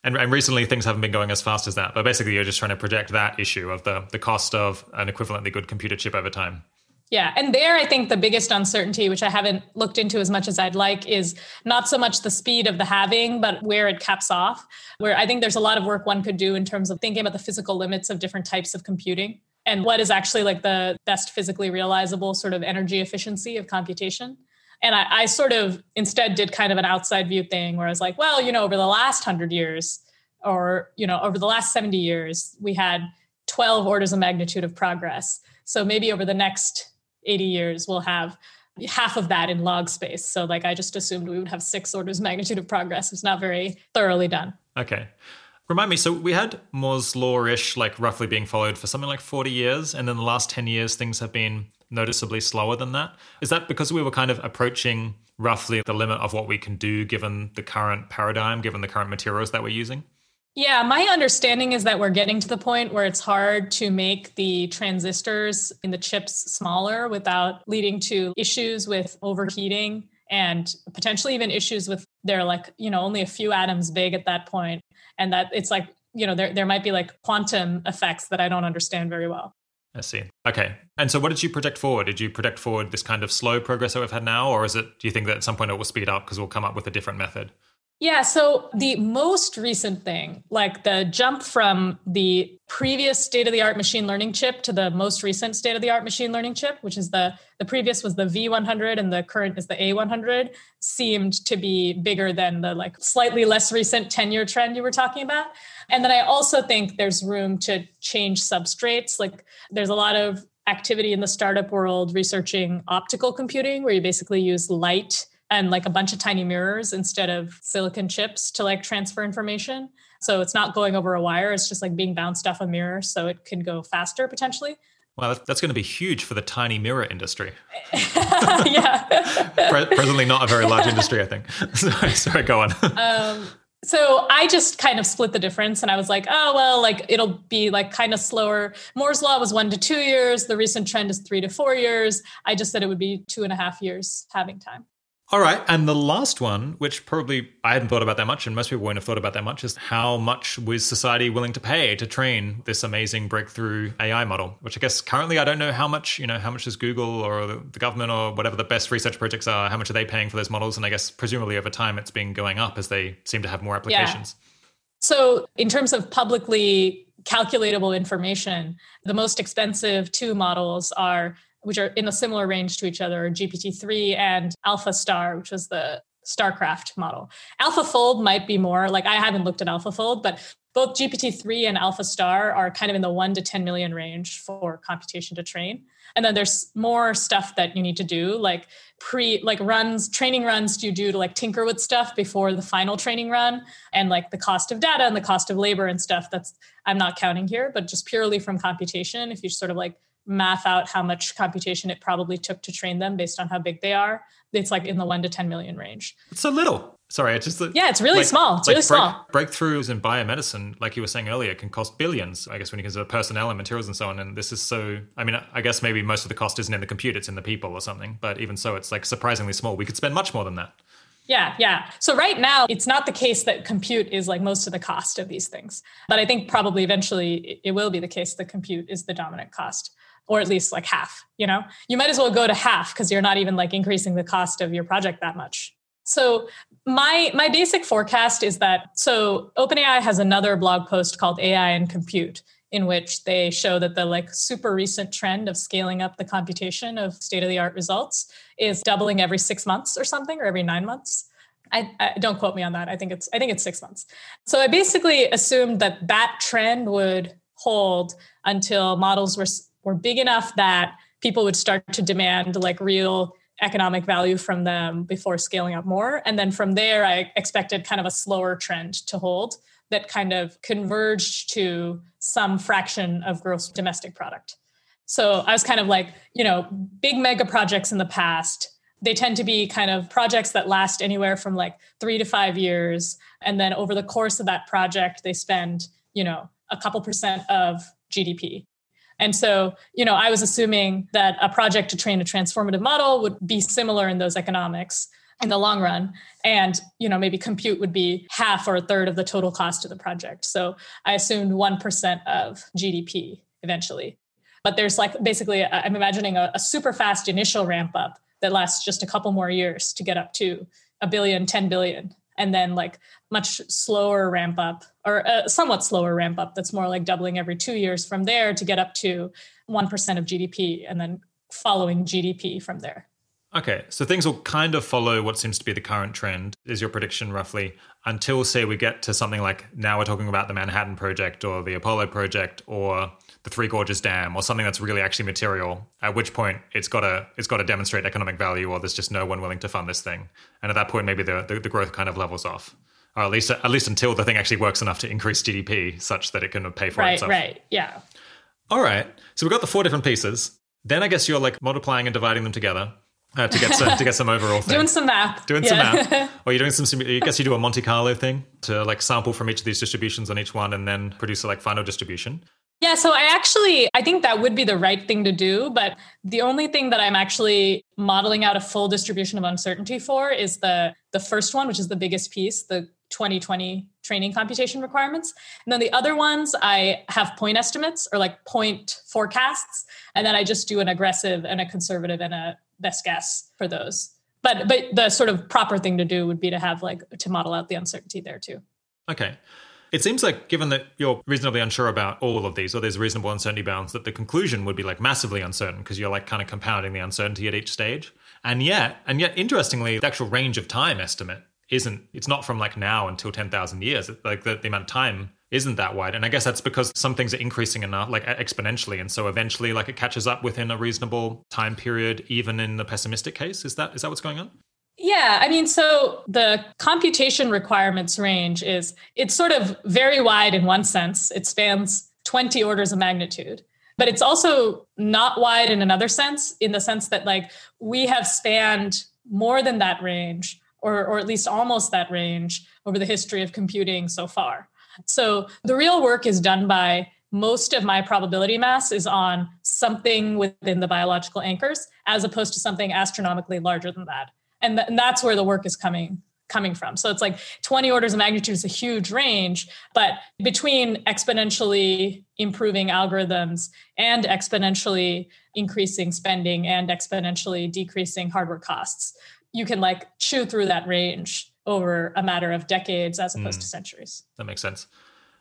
And, and recently things haven't been going as fast as that. But basically, you're just trying to project that issue of the the cost of an equivalently good computer chip over time. Yeah. And there, I think the biggest uncertainty, which I haven't looked into as much as I'd like, is not so much the speed of the halving, but where it caps off. Where I think there's a lot of work one could do in terms of thinking about the physical limits of different types of computing and what is actually like the best physically realizable sort of energy efficiency of computation. And I, I sort of instead did kind of an outside view thing where I was like, well, you know, over the last hundred years, or you know, over the last 70 years, we had 12 orders of magnitude of progress. So maybe over the next 80 years, we'll have half of that in log space. So like I just assumed we would have six orders magnitude of progress. It's not very thoroughly done. Okay. Remind me, so we had Moore's law ish, like roughly being followed for something like 40 years. And then the last 10 years, things have been noticeably slower than that. Is that because we were kind of approaching roughly the limit of what we can do given the current paradigm, given the current materials that we're using? Yeah, my understanding is that we're getting to the point where it's hard to make the transistors in the chips smaller without leading to issues with overheating and potentially even issues with they're like, you know, only a few atoms big at that point and that it's like, you know, there there might be like quantum effects that I don't understand very well. I see. Okay. And so what did you predict forward? Did you predict forward this kind of slow progress that we've had now or is it do you think that at some point it will speed up because we'll come up with a different method? Yeah, so the most recent thing, like the jump from the previous state of the art machine learning chip to the most recent state of the art machine learning chip, which is the the previous was the V100 and the current is the A100, seemed to be bigger than the like slightly less recent 10-year trend you were talking about. And then I also think there's room to change substrates. Like there's a lot of activity in the startup world researching optical computing where you basically use light and like a bunch of tiny mirrors instead of silicon chips to like transfer information. So it's not going over a wire, it's just like being bounced off a mirror so it can go faster potentially. Well, that's going to be huge for the tiny mirror industry. yeah. Presently, not a very large industry, I think. sorry, sorry, go on. Um, so I just kind of split the difference and I was like, oh, well, like it'll be like kind of slower. Moore's Law was one to two years. The recent trend is three to four years. I just said it would be two and a half years having time. All right. And the last one, which probably I hadn't thought about that much, and most people wouldn't have thought about that much, is how much was society willing to pay to train this amazing breakthrough AI model? Which I guess currently I don't know how much, you know, how much is Google or the government or whatever the best research projects are, how much are they paying for those models? And I guess presumably over time it's been going up as they seem to have more applications. Yeah. So in terms of publicly calculatable information, the most expensive two models are which are in a similar range to each other, GPT-3 and AlphaStar, which was the StarCraft model. AlphaFold might be more like I haven't looked at AlphaFold, but both GPT-3 and AlphaStar are kind of in the 1 to 10 million range for computation to train. And then there's more stuff that you need to do, like pre like runs, training runs do you do to like tinker with stuff before the final training run and like the cost of data and the cost of labor and stuff that's I'm not counting here, but just purely from computation, if you sort of like math out how much computation it probably took to train them based on how big they are, it's like in the one to 10 million range. It's so little. Sorry, it's just uh, yeah, it's really like, small. It's like really break, small. Breakthroughs in biomedicine, like you were saying earlier, can cost billions. I guess when you consider personnel and materials and so on. And this is so. I mean, I guess maybe most of the cost isn't in the compute; it's in the people or something. But even so, it's like surprisingly small. We could spend much more than that. Yeah, yeah. So right now, it's not the case that compute is like most of the cost of these things. But I think probably eventually it will be the case that compute is the dominant cost or at least like half you know you might as well go to half because you're not even like increasing the cost of your project that much so my my basic forecast is that so openai has another blog post called ai and compute in which they show that the like super recent trend of scaling up the computation of state of the art results is doubling every 6 months or something or every 9 months I, I, don't quote me on that. I think it's I think it's six months. So I basically assumed that that trend would hold until models were were big enough that people would start to demand like real economic value from them before scaling up more. And then from there, I expected kind of a slower trend to hold that kind of converged to some fraction of gross domestic product. So I was kind of like, you know, big mega projects in the past, they tend to be kind of projects that last anywhere from like three to five years. And then over the course of that project, they spend, you know, a couple percent of GDP. And so, you know, I was assuming that a project to train a transformative model would be similar in those economics in the long run. And you know maybe compute would be half or a third of the total cost of the project. So i assumed 1% of gdp eventually. But there's like basically i'm imagining a, a super fast initial ramp up that lasts just a couple more years to get up to a billion 10 billion and then like much slower ramp up or a somewhat slower ramp up that's more like doubling every two years from there to get up to 1% of gdp and then following gdp from there. Okay, so things will kind of follow what seems to be the current trend, is your prediction roughly, until, say, we get to something like now we're talking about the Manhattan Project or the Apollo Project or the Three Gorges Dam or something that's really actually material. At which point it's got to it's got to demonstrate economic value, or there's just no one willing to fund this thing. And at that point, maybe the, the, the growth kind of levels off, or at least at least until the thing actually works enough to increase GDP such that it can pay for right, itself. Right, right, yeah. All right, so we've got the four different pieces. Then I guess you're like multiplying and dividing them together uh, to get some, to get some overall thing. Doing some math. Doing some math. Or you're doing some. I guess you do a Monte Carlo thing to like sample from each of these distributions on each one, and then produce a like final distribution. Yeah, so I actually I think that would be the right thing to do, but the only thing that I'm actually modeling out a full distribution of uncertainty for is the the first one, which is the biggest piece, the 2020 training computation requirements. And then the other ones I have point estimates or like point forecasts, and then I just do an aggressive and a conservative and a best guess for those. But but the sort of proper thing to do would be to have like to model out the uncertainty there too. Okay. It seems like, given that you're reasonably unsure about all of these, or there's reasonable uncertainty bounds, that the conclusion would be like massively uncertain because you're like kind of compounding the uncertainty at each stage. And yet, and yet, interestingly, the actual range of time estimate isn't. It's not from like now until ten thousand years. Like the, the amount of time isn't that wide. And I guess that's because some things are increasing enough, like exponentially, and so eventually, like it catches up within a reasonable time period, even in the pessimistic case. Is that is that what's going on? Yeah, I mean, so the computation requirements range is it's sort of very wide in one sense. It spans 20 orders of magnitude. But it's also not wide in another sense, in the sense that like we have spanned more than that range, or, or at least almost that range over the history of computing so far. So the real work is done by most of my probability mass is on something within the biological anchors as opposed to something astronomically larger than that and, th- and that's where the work is coming coming from. So it's like 20 orders of magnitude is a huge range, but between exponentially improving algorithms and exponentially increasing spending and exponentially decreasing hardware costs, you can like chew through that range over a matter of decades as opposed mm. to centuries. That makes sense.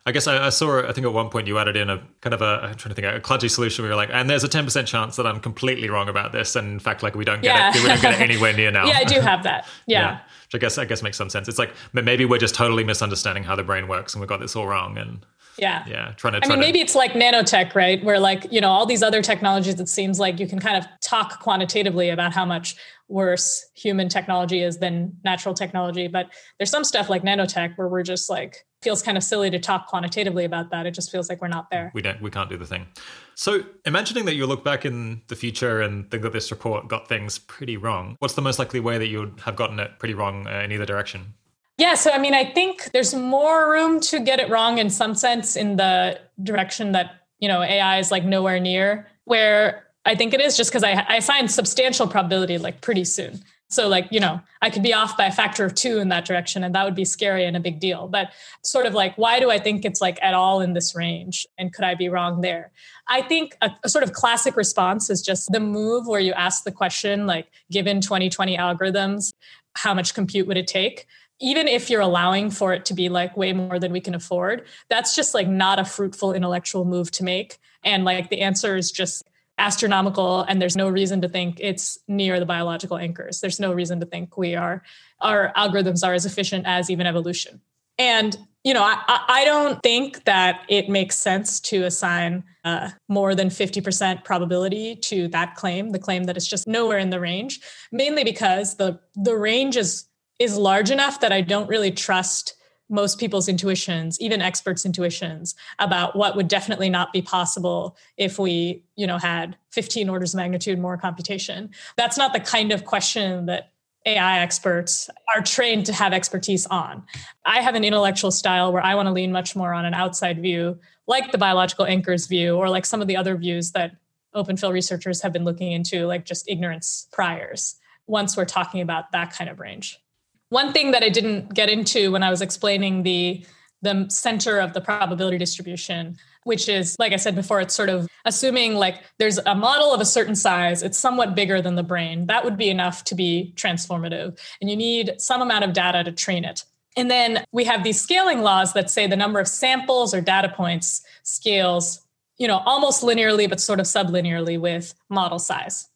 I guess I, I, saw. I think at one point you added in a kind of a. I'm trying to think a kludgy solution. Where you're like, and there's a 10 percent chance that I'm completely wrong about this, and in fact, like we don't get yeah. it. We don't get it anywhere near now. yeah, I do have that. Yeah. yeah. Which I guess I guess makes some sense. It's like maybe we're just totally misunderstanding how the brain works, and we got this all wrong. And yeah, yeah, trying to. I mean, to, maybe it's like nanotech, right? Where like you know all these other technologies, it seems like you can kind of talk quantitatively about how much worse human technology is than natural technology. But there's some stuff like nanotech where we're just like feels kind of silly to talk quantitatively about that. It just feels like we're not there. We don't we can't do the thing. So imagining that you look back in the future and think that this report got things pretty wrong, what's the most likely way that you would have gotten it pretty wrong uh, in either direction? Yeah, so I mean, I think there's more room to get it wrong in some sense in the direction that, you know, AI is like nowhere near where I think it is just because I, I assign substantial probability like pretty soon. So, like, you know, I could be off by a factor of two in that direction, and that would be scary and a big deal. But sort of like, why do I think it's like at all in this range? And could I be wrong there? I think a, a sort of classic response is just the move where you ask the question, like, given 2020 algorithms, how much compute would it take? even if you're allowing for it to be like way more than we can afford, that's just like not a fruitful intellectual move to make. And like the answer is just astronomical and there's no reason to think it's near the biological anchors. There's no reason to think we are our algorithms are as efficient as even evolution. And you know i, I don't think that it makes sense to assign uh, more than 50% probability to that claim the claim that it's just nowhere in the range mainly because the the range is is large enough that i don't really trust most people's intuitions even experts intuitions about what would definitely not be possible if we you know had 15 orders of magnitude more computation. That's not the kind of question that ai experts are trained to have expertise on. I have an intellectual style where i want to lean much more on an outside view like the biological anchors view or like some of the other views that Open Phil researchers have been looking into like just ignorance priors once we're talking about that kind of range one thing that I didn't get into when I was explaining the the center of the probability distribution which is like i said before it's sort of assuming like there's a model of a certain size it's somewhat bigger than the brain that would be enough to be transformative and you need some amount of data to train it. And then we have these scaling laws that say the number of samples or data points scales you know almost linearly but sort of sublinearly with model size.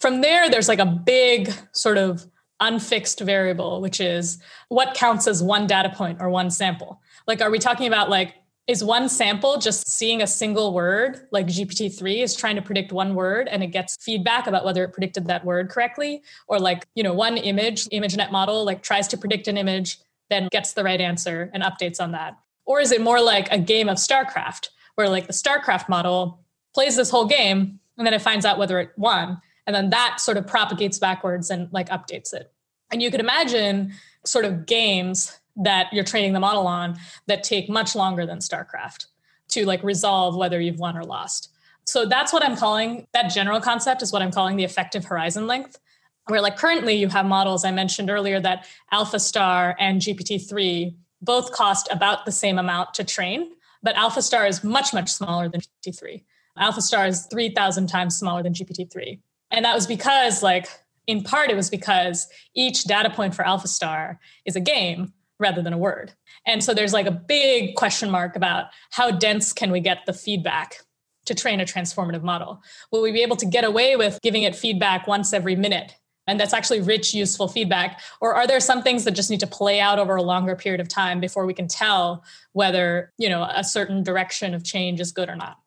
From there, there's like a big sort of unfixed variable, which is what counts as one data point or one sample. Like, are we talking about like, is one sample just seeing a single word, like GPT-3 is trying to predict one word and it gets feedback about whether it predicted that word correctly? Or like, you know, one image, ImageNet model, like tries to predict an image, then gets the right answer and updates on that? Or is it more like a game of StarCraft, where like the StarCraft model plays this whole game and then it finds out whether it won and then that sort of propagates backwards and like updates it and you could imagine sort of games that you're training the model on that take much longer than starcraft to like resolve whether you've won or lost. So that's what i'm calling that general concept is what i'm calling the effective horizon length where like currently you have models i mentioned earlier that AlphaStar and gpt-3 both cost about the same amount to train but AlphaStar is much much smaller than gpt-3 AlphaStar is 3000 times smaller than gpt-3 and that was because, like, in part, it was because each data point for AlphaStar is a game rather than a word. And so there's like a big question mark about how dense can we get the feedback to train a transformative model? Will we be able to get away with giving it feedback once every minute? And that's actually rich, useful feedback. Or are there some things that just need to play out over a longer period of time before we can tell whether, you know, a certain direction of change is good or not?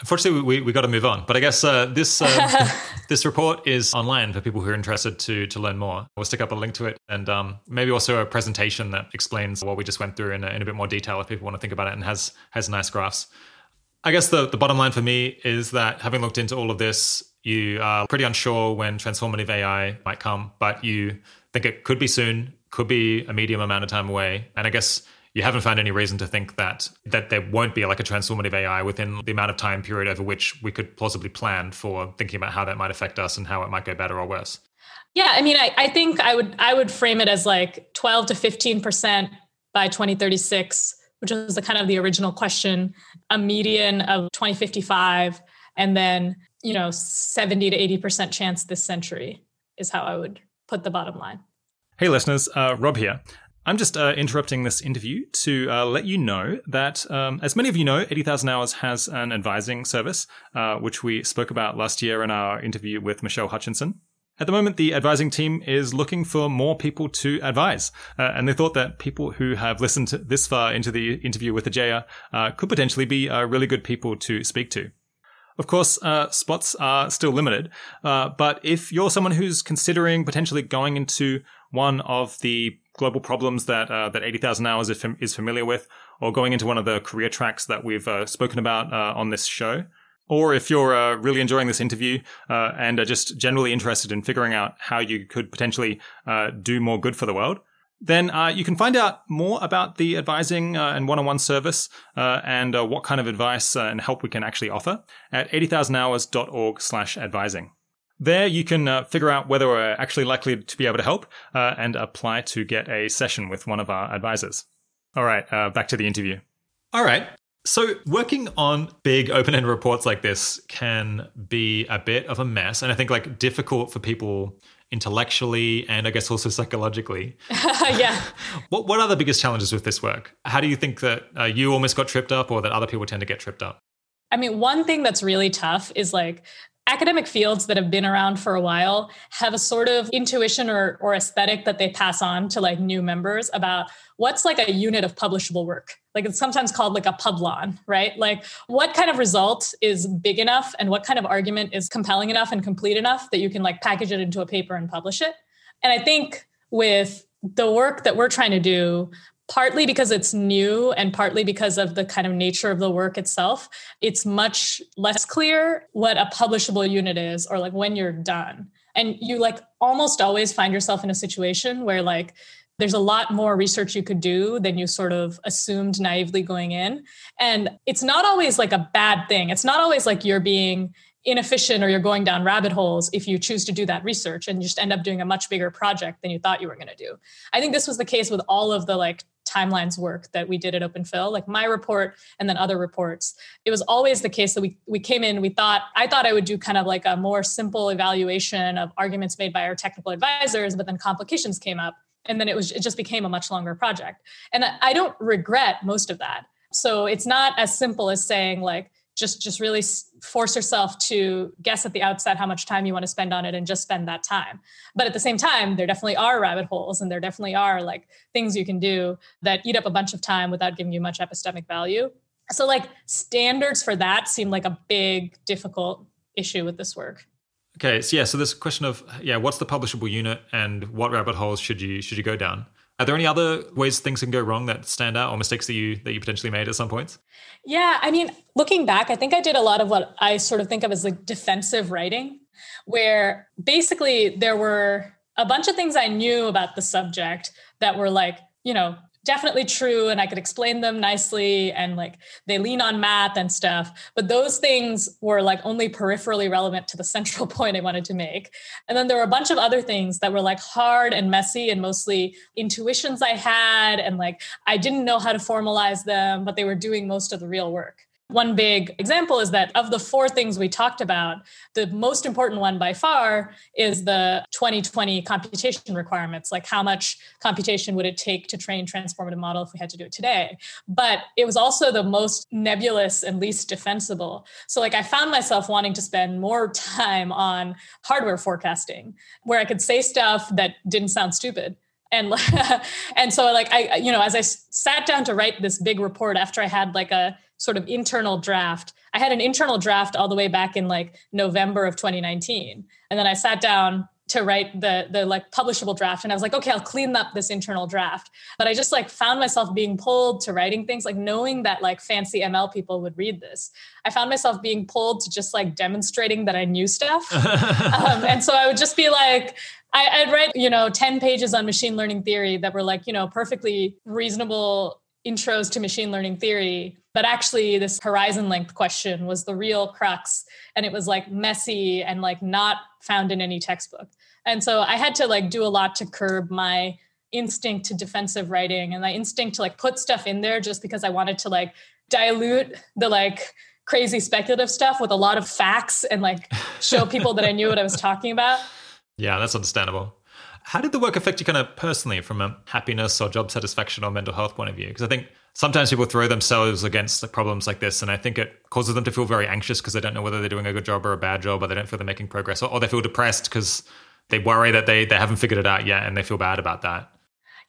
Unfortunately, we, we got to move on. But I guess uh, this uh, this report is online for people who are interested to to learn more. We'll stick up a link to it and um, maybe also a presentation that explains what we just went through in a, in a bit more detail if people want to think about it and has has nice graphs. I guess the, the bottom line for me is that having looked into all of this, you are pretty unsure when transformative AI might come, but you think it could be soon, could be a medium amount of time away. And I guess you haven't found any reason to think that that there won't be like a transformative AI within the amount of time period over which we could plausibly plan for thinking about how that might affect us and how it might go better or worse. Yeah, I mean, I, I think I would I would frame it as like 12 to 15 percent by 2036, which was the kind of the original question, a median of 2055, and then you know 70 to 80 percent chance this century is how I would put the bottom line. Hey, listeners, uh, Rob here. I'm just uh, interrupting this interview to uh, let you know that, um, as many of you know, 80,000 Hours has an advising service, uh, which we spoke about last year in our interview with Michelle Hutchinson. At the moment, the advising team is looking for more people to advise, uh, and they thought that people who have listened this far into the interview with Ajeya uh, could potentially be uh, really good people to speak to. Of course, uh, spots are still limited, uh, but if you're someone who's considering potentially going into one of the global problems that uh, that 80,000 hours is, fam- is, familiar with, or going into one of the career tracks that we've uh, spoken about uh, on this show. Or if you're uh, really enjoying this interview uh, and are just generally interested in figuring out how you could potentially uh, do more good for the world, then you can find out more about the advising and one-on-one service and what kind of advice and help we can actually offer at 80,000hours.org slash advising. There, you can uh, figure out whether we're actually likely to be able to help uh, and apply to get a session with one of our advisors. All right, uh, back to the interview. All right. So, working on big open end reports like this can be a bit of a mess, and I think like difficult for people intellectually and I guess also psychologically. yeah. what What are the biggest challenges with this work? How do you think that uh, you almost got tripped up, or that other people tend to get tripped up? I mean, one thing that's really tough is like academic fields that have been around for a while have a sort of intuition or, or aesthetic that they pass on to like new members about what's like a unit of publishable work. Like it's sometimes called like a publon right? Like what kind of result is big enough and what kind of argument is compelling enough and complete enough that you can like package it into a paper and publish it? And i think with the work that we're trying to do partly because it's new and partly because of the kind of nature of the work itself it's much less clear what a publishable unit is or like when you're done. And you like almost always find yourself in a situation where like there's a lot more research you could do than you sort of assumed naively going in. And it's not always like a bad thing. It's not always like you're being inefficient or you're going down rabbit holes if you choose to do that research and you just end up doing a much bigger project than you thought you were going to do. I think this was the case with all of the like timelines work that we did at OpenPhil, like my report and then other reports. It was always the case that we we came in, we thought I thought I would do kind of like a more simple evaluation of arguments made by our technical advisors, but then complications came up and then it was it just became a much longer project. And I don't regret most of that. So it's not as simple as saying like just just really force yourself to guess at the outset how much time you want to spend on it and just spend that time. But at the same time there definitely are rabbit holes and there definitely are like things you can do that eat up a bunch of time without giving you much epistemic value. So like standards for that seem like a big difficult issue with this work. Okay so yeah so this question of yeah what's the publishable unit and what rabbit holes should you should you go down are there any other ways things can go wrong that stand out or mistakes that you that you potentially made at some points? Yeah, I mean, looking back, I think I did a lot of what I sort of think of as like defensive writing, where basically there were a bunch of things I knew about the subject that were like, you know, definitely true and I could explain them nicely and like they lean on math and stuff. But those things were like only peripherally relevant to the central point I wanted to make. And then there were a bunch of other things that were like hard and messy and mostly intuitions I had and like I didn't know how to formalize them, but they were doing most of the real work. One big example is that of the four things we talked about, the most important one by far is the 2020 computation requirements. Like, how much computation would it take to train transformative model if we had to do it today? But it was also the most nebulous and least defensible. So, like, I found myself wanting to spend more time on hardware forecasting, where I could say stuff that didn't sound stupid and and so like i you know as i sat down to write this big report after i had like a sort of internal draft. I had an internal draft all the way back in like November of 2019. And then I sat down to write the the like publishable draft and I was like, okay, I'll clean up this internal draft. But I just like found myself being pulled to writing things like knowing that like fancy ML people would read this. I found myself being pulled to just like demonstrating that I knew stuff. um, and so I would just be like, I, would write, you know, 10 pages on machine learning theory that were like, you know, perfectly reasonable intros to machine learning theory but actually this horizon length question was the real crux and it was like messy and like not found in any textbook. And so i had to like do a lot to curb my instinct to defensive writing and my instinct to like put stuff in there just because i wanted to like dilute the like crazy speculative stuff with a lot of facts and like show people that i knew what i was talking about. Yeah that's understandable how did the work affect you kind of personally from a happiness or job satisfaction or mental health point of view because i think sometimes people throw themselves against problems like this and i think it causes them to feel very anxious because they don't know whether they're doing a good job or a bad job or they don't feel they're making progress or, or they feel depressed because they worry that they, they haven't figured it out yet and they feel bad about that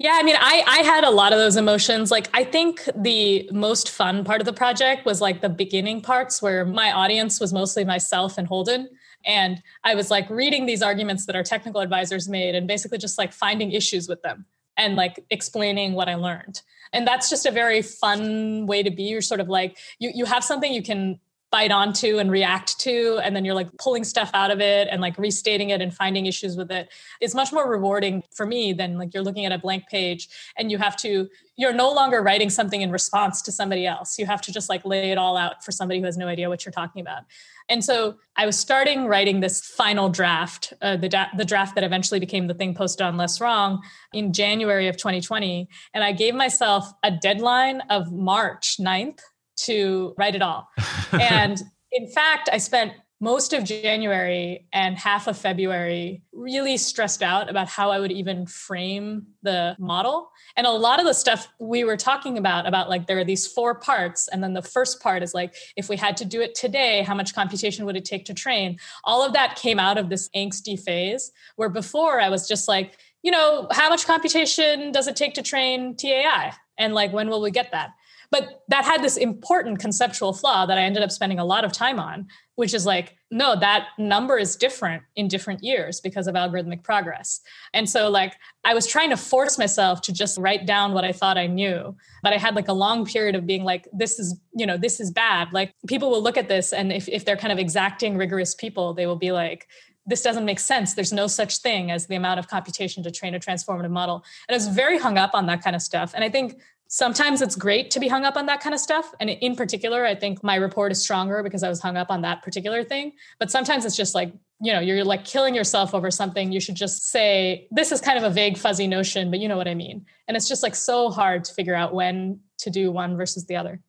yeah, I mean, I I had a lot of those emotions. Like I think the most fun part of the project was like the beginning parts where my audience was mostly myself and Holden. And I was like reading these arguments that our technical advisors made and basically just like finding issues with them and like explaining what I learned. And that's just a very fun way to be. You're sort of like you you have something you can bite onto and react to and then you're like pulling stuff out of it and like restating it and finding issues with it it's much more rewarding for me than like you're looking at a blank page and you have to you're no longer writing something in response to somebody else you have to just like lay it all out for somebody who has no idea what you're talking about and so I was starting writing this final draft, uh, the, da- the draft that eventually became the thing posted on LessWrong in January of 2020. And I gave myself a deadline of March 9th to write it all. and in fact, I spent most of January and half of February really stressed out about how I would even frame the model. And a lot of the stuff we were talking about, about like there are these four parts. And then the first part is like, if we had to do it today, how much computation would it take to train? All of that came out of this angsty phase where before I was just like, you know, how much computation does it take to train TAI? And like, when will we get that? But that had this important conceptual flaw that I ended up spending a lot of time on, which is like, no, that number is different in different years because of algorithmic progress. And so, like, I was trying to force myself to just write down what I thought I knew. But I had like a long period of being like, this is, you know, this is bad. Like, people will look at this, and if, if they're kind of exacting, rigorous people, they will be like, this doesn't make sense. There's no such thing as the amount of computation to train a transformative model. And I was very hung up on that kind of stuff. And I think sometimes it's great to be hung up on that kind of stuff. And in particular, I think my report is stronger because I was hung up on that particular thing. But sometimes it's just like, you know, you're like killing yourself over something. You should just say, this is kind of a vague, fuzzy notion, but you know what I mean. And it's just like so hard to figure out when to do one versus the other.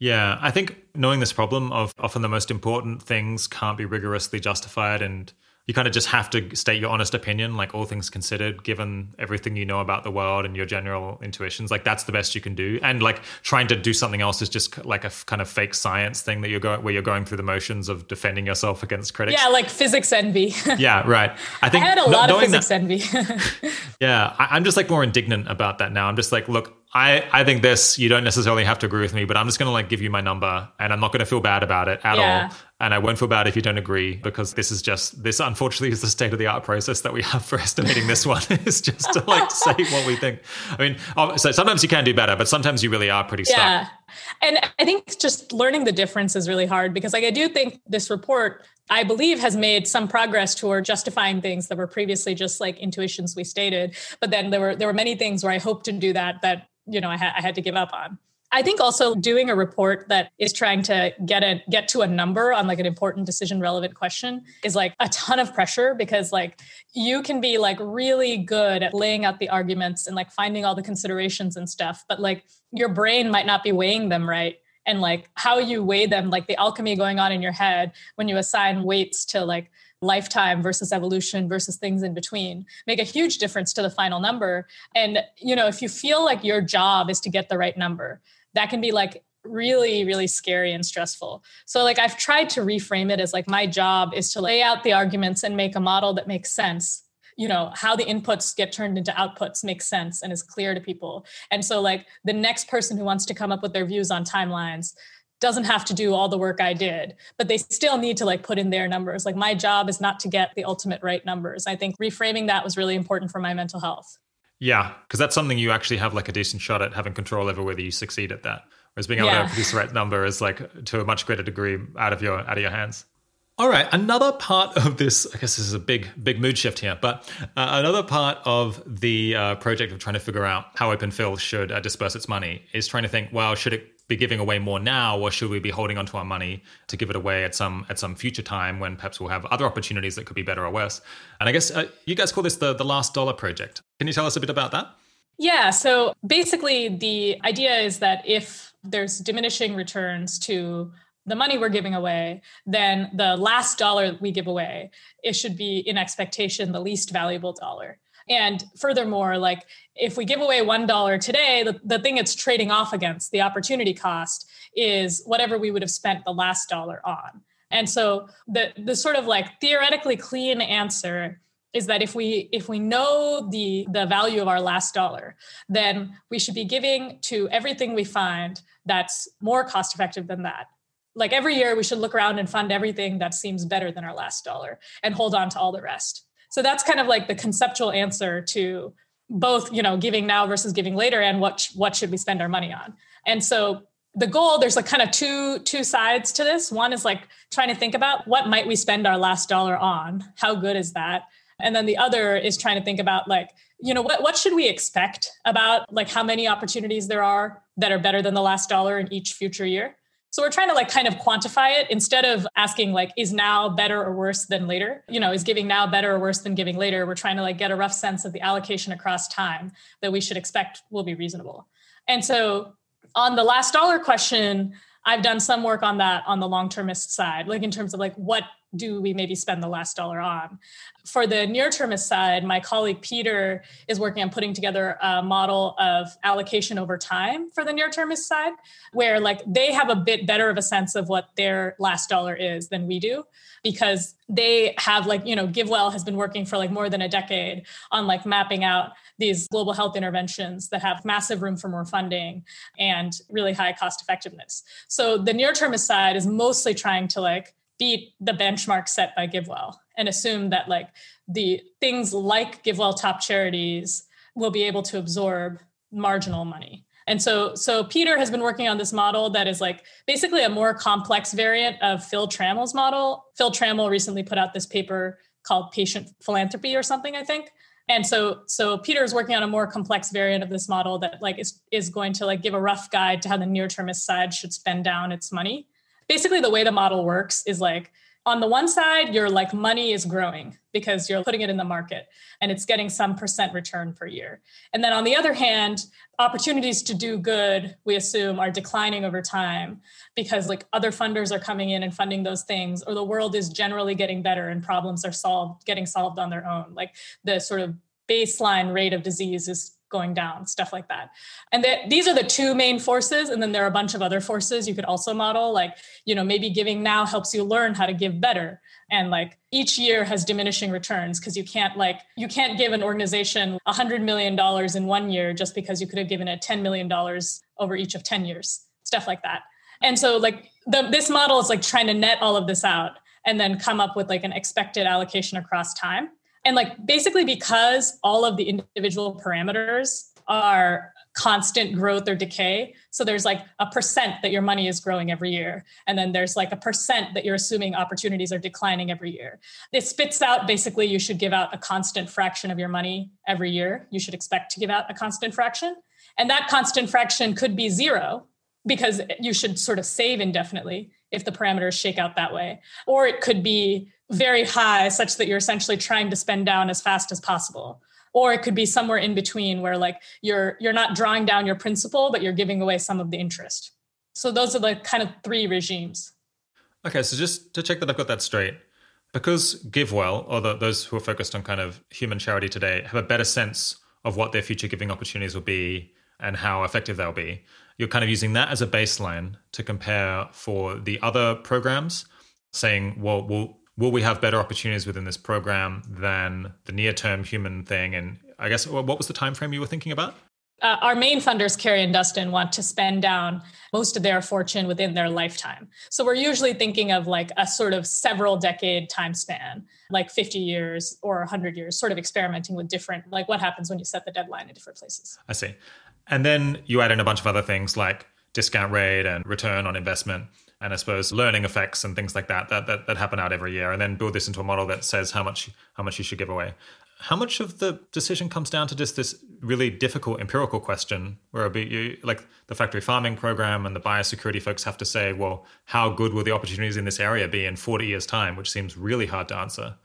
Yeah, I think knowing this problem of often the most important things can't be rigorously justified and you kind of just have to state your honest opinion, like all things considered, given everything you know about the world and your general intuitions. Like that's the best you can do. And like trying to do something else is just like a kind of fake science thing that you're going where you're going through the motions of defending yourself against critics. Yeah, like physics envy. yeah, right. I think I had a lot of physics that, envy. yeah, I, I'm just like more indignant about that now. I'm just like, look, I, I think this, you don't necessarily have to agree with me, but I'm just going to like give you my number and I'm not going to feel bad about it at yeah. all. And I won't feel bad if you don't agree because this is just, this unfortunately is the state of the art process that we have for estimating this one is just to like say what we think. I mean, so sometimes you can do better, but sometimes you really are pretty stuck. Yeah. And I think just learning the difference is really hard because like I do think this report I believe has made some progress toward justifying things that were previously just like intuitions we stated. But then there were there were many things where I hoped to do that that you know I, ha- I had to give up on. I think also doing a report that is trying to get a get to a number on like an important decision relevant question is like a ton of pressure because like you can be like really good at laying out the arguments and like finding all the considerations and stuff but like your brain might not be weighing them right. And like how you weigh them like the alchemy going on in your head when you assign weights to like lifetime versus evolution versus things in between make a huge difference to the final number. And you know if you feel like your job is to get the right number that can be like really really scary and stressful so like i've tried to reframe it as like my job is to lay out the arguments and make a model that makes sense you know how the inputs get turned into outputs makes sense and is clear to people and so like the next person who wants to come up with their views on timelines doesn't have to do all the work I did, but they still need to like put in their numbers. Like my job is not to get the ultimate right numbers. I think reframing that was really important for my mental health. Yeah, because that's something you actually have like a decent shot at having control over whether you succeed at that. Whereas being able yeah. to produce the right number is like to a much greater degree out of your out of your hands. All right, another part of this, I guess this is a big, big mood shift here, but uh, another part of the uh, project of trying to figure out how OpenPhil should uh, disperse its money is trying to think, well, should it be giving away more now, or should we be holding onto our money to give it away at some at some future time when perhaps we'll have other opportunities that could be better or worse? And I guess uh, you guys call this the the last dollar project. Can you tell us a bit about that? Yeah. So basically, the idea is that if there's diminishing returns to the money we're giving away, then the last dollar we give away, it should be in expectation the least valuable dollar. And furthermore, like if we give away $1 today, the, the thing it's trading off against, the opportunity cost, is whatever we would have spent the last dollar on. And so the the sort of like theoretically clean answer is that if we if we know the the value of our last dollar then we should be giving to everything we find that's more cost effective than that like every year we should look around and fund everything that seems better than our last dollar and hold on to all the rest so that's kind of like the conceptual answer to both, you know, giving now versus giving later and what what should we spend our money on. And so the goal there's like kind of two two sides to this. One is like trying to think about what might we spend our last dollar on? How good is that? And then the other is trying to think about like, you know, what what should we expect about like how many opportunities there are that are better than the last dollar in each future year? So we're trying to like kind of quantify it instead of asking like is now better or worse than later? You know, is giving now better or worse than giving later? We're trying to like get a rough sense of the allocation across time that we should expect will be reasonable. And so on the last dollar question, I've done some work on that on the long-termist side, like in terms of like what do we maybe spend the last dollar on? For the near termist side, my colleague Peter is working on putting together a model of allocation over time for the near termist side, where like they have a bit better of a sense of what their last dollar is than we do, because they have like, you know, GiveWell has been working for like more than a decade on like mapping out these global health interventions that have massive room for more funding and really high cost effectiveness. So the near termist side is mostly trying to like beat the benchmark set by GiveWell and assume that like the things like GiveWell top charities will be able to absorb marginal money. And so, so Peter has been working on this model that is like basically a more complex variant of Phil Trammell's model. Phil Trammell recently put out this paper called Patient Philanthropy or something, I think. And so, so Peter is working on a more complex variant of this model that like is is going to like give a rough guide to how the near termist side should spend down its money basically the way the model works is like on the one side, your like money is growing because you're putting it in the market and it's getting some percent return per year. And then on the other hand, opportunities to do good, we assume, are declining over time because like other funders are coming in and funding those things, or the world is generally getting better and problems are solved, getting solved on their own. Like the sort of baseline rate of disease is going down, stuff like that. And that these are the two main forces. And then there are a bunch of other forces you could also model, like, you know, maybe giving now helps you learn how to give better. And like each year has diminishing returns because you can't like, you can't give an organization a $100 million in one year just because you could have given it $10 million over each of 10 years, stuff like that. And so like the, this model is like trying to net all of this out and then come up with like an expected allocation across time. And like basically because all of the individual parameters are constant growth or decay. So there's like a percent that your money is growing every year. And then there's like a percent that you're assuming opportunities are declining every year. It spits out basically you should give out a constant fraction of your money every year. You should expect to give out a constant fraction. And that constant fraction could be zero because you should sort of save indefinitely if the parameters shake out that way. Or it could be very high such that you're essentially trying to spend down as fast as possible. Or it could be somewhere in between where like you're you're not drawing down your principal but you're giving away some of the interest. So those are the kind of three regimes. Okay so just to check that i've got that straight because givewell or the, those who are focused on kind of human charity today have a better sense of what their future giving opportunities will be and how effective they'll be you're kind of using that as a baseline to compare for the other programs saying well we'll will we have better opportunities within this program than the near term human thing? And I guess what was the time frame you were thinking about? Uh, our main funders, Cari and Dustin, want to spend down most of their fortune within their lifetime. So we're usually thinking of like a sort of several decade time span, like 50 years or 100 years, sort of experimenting with different, like what happens when you set the deadline in different places. I see. And then you add in a bunch of other things like discount rate and return on investment and I suppose learning effects and things like that, that that that happen out every year, and then build this into a model that says how much how much you should give away. How much of the decision comes down to just this really difficult empirical question, where be you, like the factory farming program and the biosecurity folks have to say, well, how good will the opportunities in this area be in 40 years' time, which seems really hard to answer.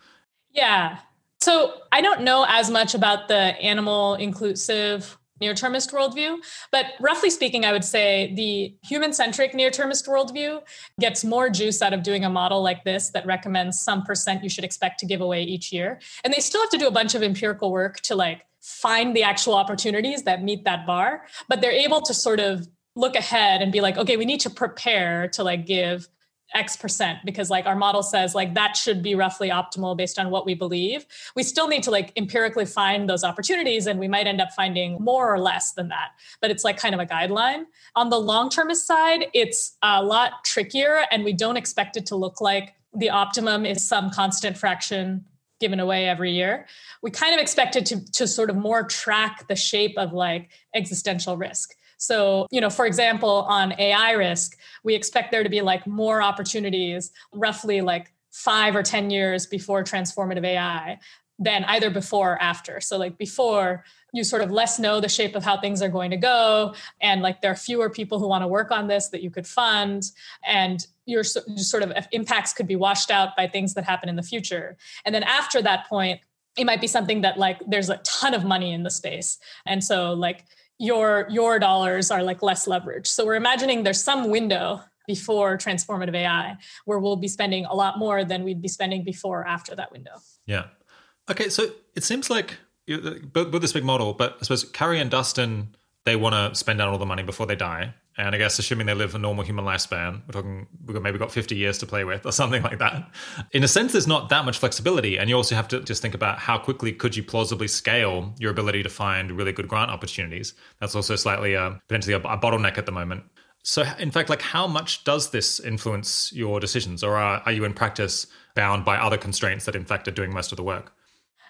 Yeah. So I don't know as much about the animal inclusive near-termist worldview but roughly speaking i would say the human-centric near-termist worldview gets more juice out of doing a model like this that recommends some percent you should expect to give away each year. And they still have to do a bunch of empirical work to like find the actual opportunities that meet that bar but they're able to sort of look ahead and be like okay we need to prepare to like give X percent because like our model says like that should be roughly optimal based on what we believe. We still need to like empirically find those opportunities and we might end up finding more or less than that. But it's like kind of a guideline. On the long-termist side, it's a lot trickier and we don't expect it to look like the optimum is some constant fraction given away every year. We kind of expect it to, to sort of more track the shape of like existential risk. So, you know, for example, on AI risk, we expect there to be like more opportunities roughly like five or 10 years before transformative AI than either before or after. So, like before, you sort of less know the shape of how things are going to go. And like there are fewer people who want to work on this that you could fund. And your sort of impacts could be washed out by things that happen in the future. And then after that point, it might be something that like there's a ton of money in the space. And so, like, your your dollars are like less leveraged. So we're imagining there's some window before transformative AI where we'll be spending a lot more than we'd be spending before or after that window. Yeah. Okay, so it seems like build this big model, but I suppose Cari and Dustin they want to spend down all the money before they die. And I guess assuming they live a normal human lifespan, we're talking we've maybe got 50 years to play with or something like that. In a sense, there's not that much flexibility. And you also have to just think about how quickly could you plausibly scale your ability to find really good grant opportunities. That's also slightly uh, potentially a, a bottleneck at the moment. So, in fact, like how much does this influence your decisions, or are, are you in practice bound by other constraints that, in fact, are doing most of the work?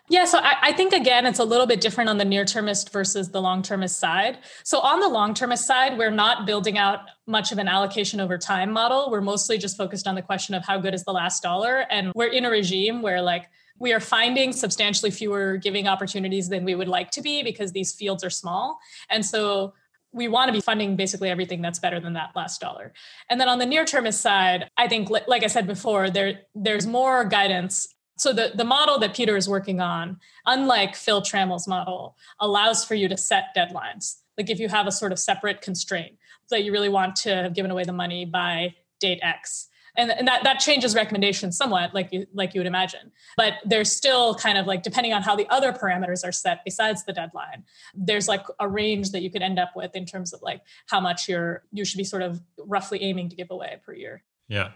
Yeah, so I, I, think again, it's a little bit different on the near termist versus the long termist side. So, on the long termist side, we're not building out much of an allocation over time model. We're mostly just focused on the question of how good is the last dollar. And we're in a regime where, like, we are finding substantially fewer giving opportunities than we would like to be because these fields are small. And so, we want to be funding basically everything that's better than that last dollar. And then on the near termist side, I think, like I said before, there there's more guidance. So the, the model that Peter is working on, unlike Phil Trammell's model, allows for you to set deadlines. Like if you have a sort of separate constraint that you really want to have given away the money by date X, and, and that that changes recommendations somewhat like you like you would imagine. But there's still kind of like depending on how the other parameters are set besides the deadline there's like a range that you could end up with in terms of like how much you're you should be sort of roughly aiming to give away per year. Yeah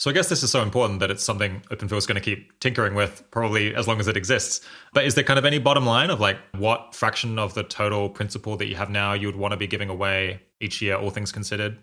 so I guess this is so important that it's something OpenPhil is going to keep tinkering with probably as long as it exists. But is there kind of any bottom line of like what fraction of the total principal that you have now you would want to be giving away each year, all things considered?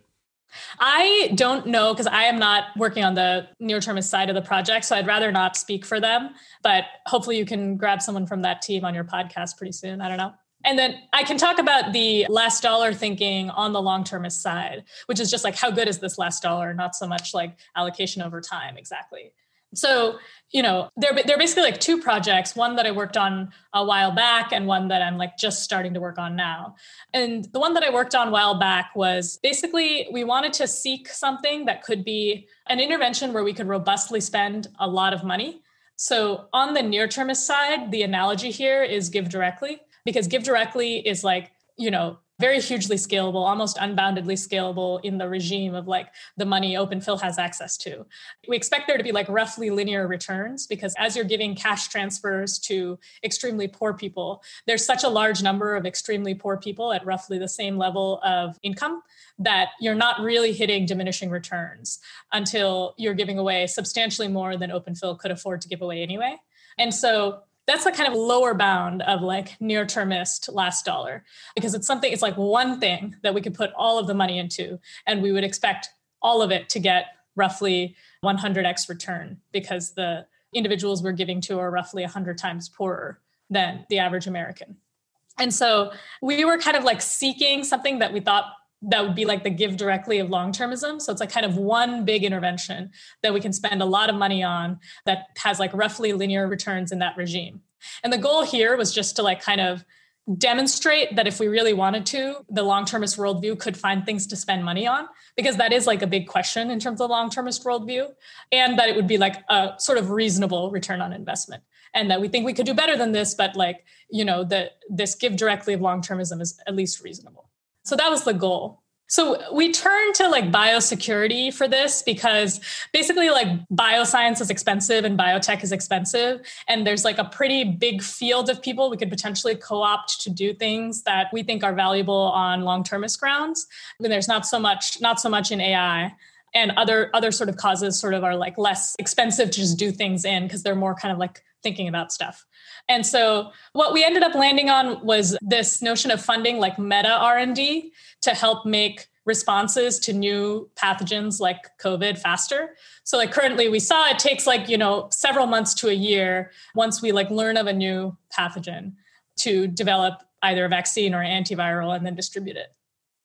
I don't know because I am not working on the near termist side of the project. So I'd rather not speak for them. But hopefully you can grab someone from that team on your podcast pretty soon. I don't know. And then I can talk about the last dollar thinking on the long termist side, which is just like how good is this last dollar, not so much like allocation over time exactly. So, you know, they're, they're basically like two projects, one that I worked on a while back and one that I'm like just starting to work on now. And the one that I worked on a while back was basically we wanted to seek something that could be an intervention where we could robustly spend a lot of money. So on the near termist side, the analogy here is GiveDirectly because GiveDirectly is like, you know, very hugely scalable, almost unboundedly scalable in the regime of like the money Open OpenPhil has access to. We expect there to be like roughly linear returns because as you're giving cash transfers to extremely poor people, there's such a large number of extremely poor people at roughly the same level of income that you're not really hitting diminishing returns until you're giving away substantially more than Open OpenPhil could afford to give away anyway. And so that's the kind of lower bound of like near termist last dollar because it's something it's like one thing that we could put all of the money into and we would expect all of it to get roughly 100x return because the individuals we're giving to are roughly 100 times poorer than the average american. And so we were kind of like seeking something that we thought that would be like the GiveDirectly of long termism. So it's like kind of one big intervention that we can spend a lot of money on that has like roughly linear returns in that regime. And the goal here was just to like kind of demonstrate that if we really wanted to, the long termist worldview could find things to spend money on, because that is like a big question in terms of long termist worldview, and that it would be like a sort of reasonable return on investment. And that we think we could do better than this, but like, you know, that this GiveDirectly of long termism is at least reasonable. So that was the goal. So we turned to like biosecurity for this because basically like bioscience is expensive and biotech is expensive and there's like a pretty big field of people we could potentially co-opt to do things that we think are valuable on long-termist grounds. I mean, there's not so much not so much in AI and other other sort of causes sort of are like less expensive to just do things in because they're more kind of like thinking about stuff. And so what we ended up landing on was this notion of funding like meta R&D to help make responses to new pathogens like COVID faster. So like currently we saw it takes like, you know, several months to a year once we like learn of a new pathogen to develop either a vaccine or an antiviral and then distribute it.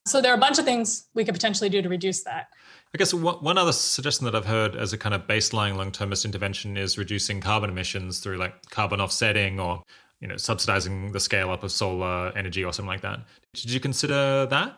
So there are a bunch of things we could potentially do to reduce that. I guess one other suggestion that I've heard as a kind of baseline long-termist intervention is reducing carbon emissions through like carbon offsetting or you know subsidizing the scale up of solar energy or something like that. Did you consider that?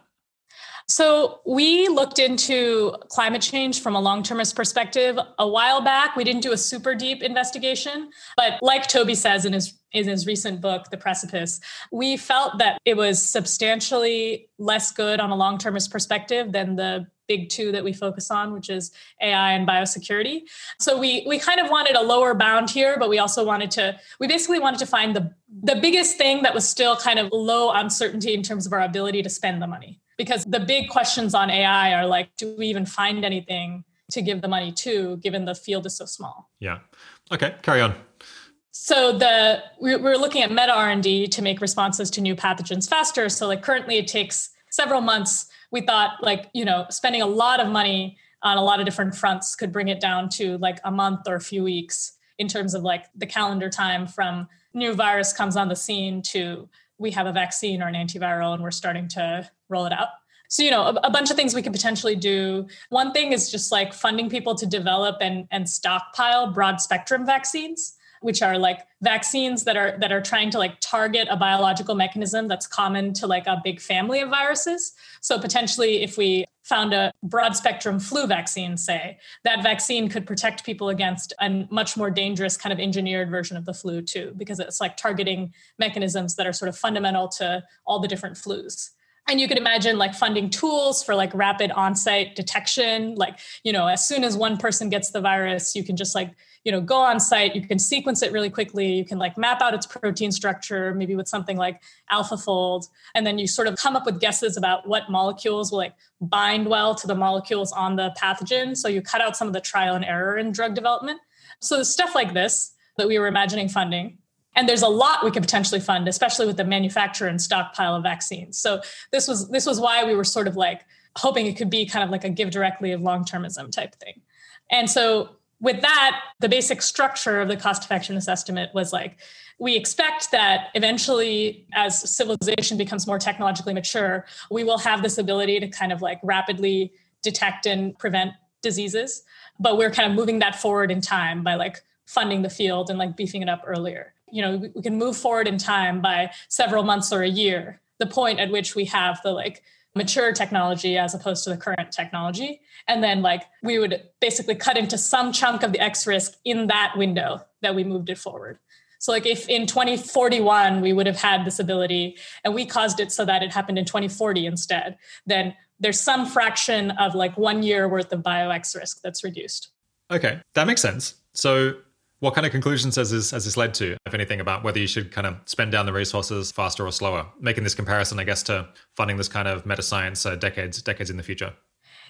So we looked into climate change from a long-termist perspective a while back. We didn't do a super deep investigation, but like Toby says in his in his recent book, The Precipice, we felt that it was substantially less good on a long-termist perspective than the big two that we focus on, which is AI and biosecurity. So we we kind of wanted a lower bound here, but we also wanted to we basically wanted to find the the biggest thing that was still kind of low uncertainty in terms of our ability to spend the money because the big questions on AI are like, do we even find anything to give the money to, given the field is so small? Yeah. Okay, carry on. So the we're looking at meta R and D to make responses to new pathogens faster. So like currently, it takes several months. We thought like you know spending a lot of money on a lot of different fronts could bring it down to like a month or a few weeks in terms of like the calendar time from new virus comes on the scene to we have a vaccine or an antiviral and we're starting to roll it out. So, you know, a, a, bunch of things we could potentially do. One thing is just like funding people to develop and, and stockpile broad spectrum vaccines. Which are like vaccines that are that are trying to like target a biological mechanism that's common to like a big family of viruses. So potentially if we found a broad spectrum flu vaccine say that vaccine could protect people against a much more dangerous kind of engineered version of the flu too because it's like targeting mechanisms that are sort of fundamental to all the different flus. And you could imagine like funding tools for like rapid on-site detection. Like you know as soon as one person gets the virus you can just like you know go on site you can sequence it really quickly you can like map out its protein structure maybe with something like alphafold and then you sort of come up with guesses about what molecules will like bind well to the molecules on the pathogen. So you cut out some of the trial and error in drug development. So stuff like this that we were imagining funding and there's a lot we could potentially fund especially with the manufacture and stockpile of vaccines. So this was this was why we were sort of like hoping it could be kind of like a GiveDirectly of long-termism type thing. And so with that the basic structure of the cost effectiveness estimate was like we expect that eventually as civilization becomes more technologically mature we will have this ability to kind of like rapidly detect and prevent diseases. But we're kind of moving that forward in time by like funding the field and like beefing it up earlier. You know we can move forward in time by several months or a year the point at which we have the like mature technology as opposed to the current technology. And then like we would basically cut into some chunk of the x risk in that window that we moved it forward. So like if in 2041 we would have had this ability and we caused it so that it happened in 2040 instead then there's some fraction of like one year worth of bio x risk that's reduced. Okay that makes sense. So what kind of conclusions has this, has this led to, if anything, about whether you should kind of spend down the resources faster or slower? Making this comparison, I guess, to funding this kind of meta science uh, decades decades in the future.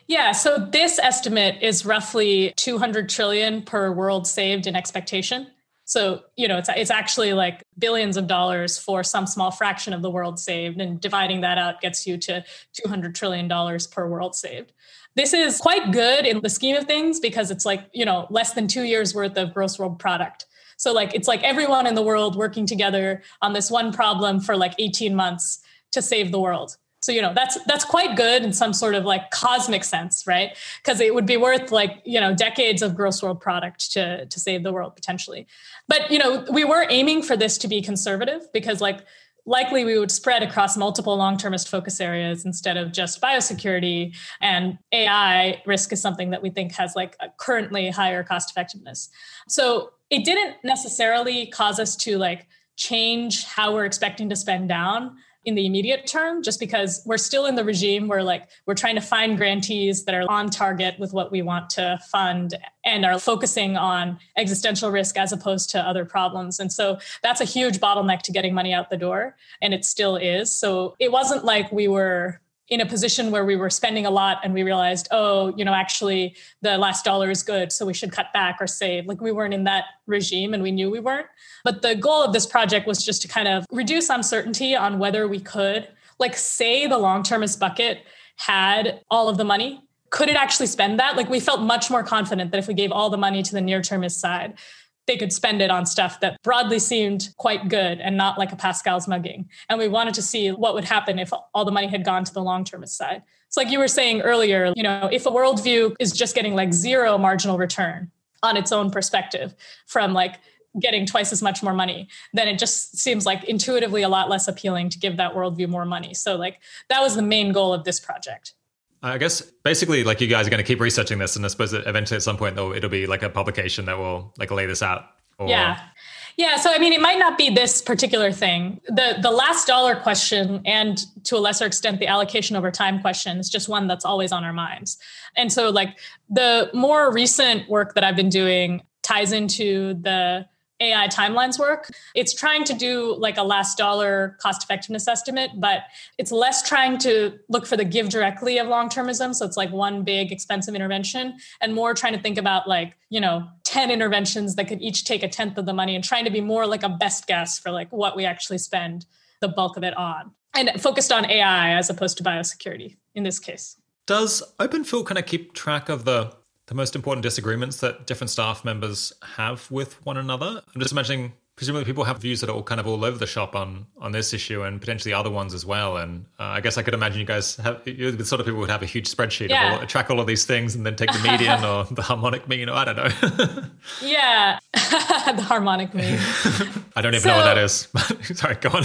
Yeah, so this estimate is roughly 200 trillion per world saved in expectation. So, you know, it's it's actually like billions of dollars for some small fraction of the world saved and dividing that out gets you to 200 trillion dollars per world saved. This is quite good in the scheme of things because it's like, you know, less than 2 years worth of gross world product. So like it's like everyone in the world working together on this one problem for like 18 months to save the world. So you know that's that's quite good in some sort of like cosmic sense, right? Because it would be worth like you know decades of gross world product to to save the world potentially. But you know we were aiming for this to be conservative because like likely we would spread across multiple long-termist focus areas instead of just biosecurity. And ai risk is something that we think has like a currently higher cost effectiveness. So it didn't necessarily cause us to like change how we're expecting to spend down in the immediate term just because we're still in the regime where like we're trying to find grantees that are on target with what we want to fund and are focusing on existential risk as opposed to other problems. And so that's a huge bottleneck to getting money out the door and it still is. So it wasn't like we were in a position where we were spending a lot and we realized, oh, you know, actually the last dollar is good, so we should cut back or save. Like we weren't in that regime and we knew we weren't. But the goal of this project was just to kind of reduce uncertainty on whether we could, like, say the long termist bucket had all of the money. Could it actually spend that? Like we felt much more confident that if we gave all the money to the near termist side, they could spend it on stuff that broadly seemed quite good and not like a Pascal's mugging. And we wanted to see what would happen if all the money had gone to the long termist side. It's like you were saying earlier, you know, if a worldview is just getting like zero marginal return on its own perspective from like getting twice as much more money, then it just seems like intuitively a lot less appealing to give that worldview more money. So, like, that was the main goal of this project. I guess basically, like you guys are going to keep researching this, and I suppose that eventually at some point, though, it'll be like a publication that will like lay this out. Or... Yeah, yeah. So I mean, it might not be this particular thing. the The last dollar question, and to a lesser extent, the allocation over time question, is just one that's always on our minds. And so, like the more recent work that I've been doing ties into the AI timelines work. It's trying to do like a last dollar cost effectiveness estimate, but it's less trying to look for the GiveDirectly of long termism. So it's like one big expensive intervention and more trying to think about like, you know, 10 interventions that could each take a tenth of the money and trying to be more like a best guess for like what we actually spend the bulk of it on and focused on AI as opposed to biosecurity in this case. Does OpenPhil kind of keep track of the most important disagreements that different staff members have with one another. I'm just imagining presumably people have views that are all kind of all over the shop on on this issue and potentially other ones as well. And uh, I guess I could imagine you guys have you're the sort of people would have a huge spreadsheet yeah. of all, track all of these things and then take the median or the harmonic mean or I don't know. yeah, the harmonic mean. I don't even so, know what that is. Sorry, go on.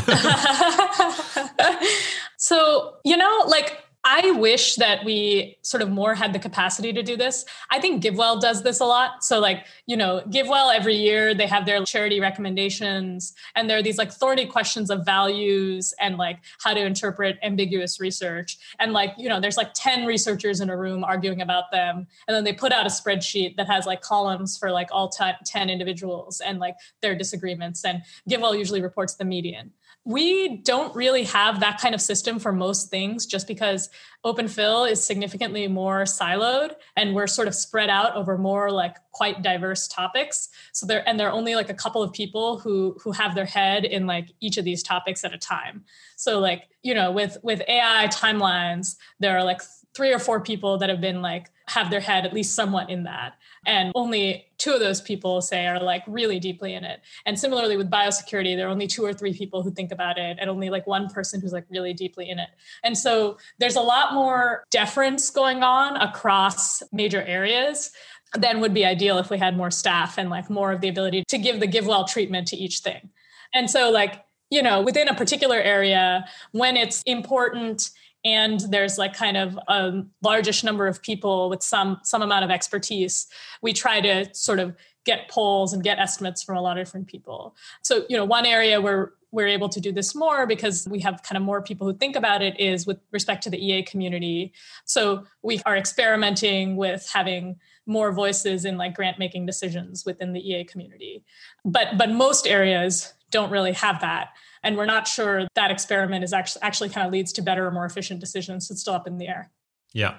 so you know, like I wish that we sort of more had the capacity to do this. I think GiveWell does this a lot. So, like, you know, GiveWell every year they have their charity recommendations, and there are these like thorny questions of values and like how to interpret ambiguous research. And like, you know, there's like 10 researchers in a room arguing about them. And then they put out a spreadsheet that has like columns for like all t- 10 individuals and like their disagreements. And GiveWell usually reports the median we don't really have that kind of system for most things just because open phil is significantly more siloed and we're sort of spread out over more like quite diverse topics. So there and there are only like a couple of people who who have their head in like each of these topics at a time. So like you know with with ai timelines there are like three or four people that have been like have their head at least somewhat in that. And only two of those people say are like really deeply in it. And similarly with biosecurity there are only two or three people who think about it and only like one person who's like really deeply in it. And so there's a lot more deference going on across major areas than would be ideal if we had more staff and like more of the ability to give the GiveWell treatment to each thing. And so like you know within a particular area when it's important and there's like kind of a largish number of people with some some amount of expertise. We try to sort of get polls and get estimates from a lot of different people. So you know one area where we're able to do this more because we have kind of more people who think about it is with respect to the ea community. So we are experimenting with having more voices in like grant making decisions within the ea community. But but most areas don't really have that and we're not sure that experiment is actually actually kind of leads to better or more efficient decisions. It's still up in the air. Yeah.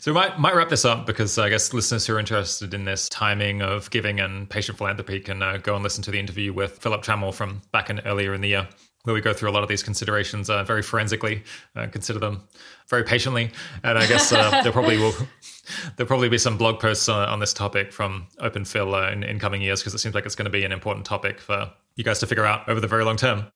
So we might, might wrap this up because I guess listeners who are interested in this timing of giving and patient philanthropy can uh, go and listen to the interview with Philip Trammell from back in earlier in the year, where we go through a lot of these considerations uh, very forensically, uh, consider them very patiently, and I guess uh, there probably will there'll probably be some blog posts on, on this topic from Open Phil uh, in, in coming years because it seems like it's going to be an important topic for you guys to figure out over the very long term.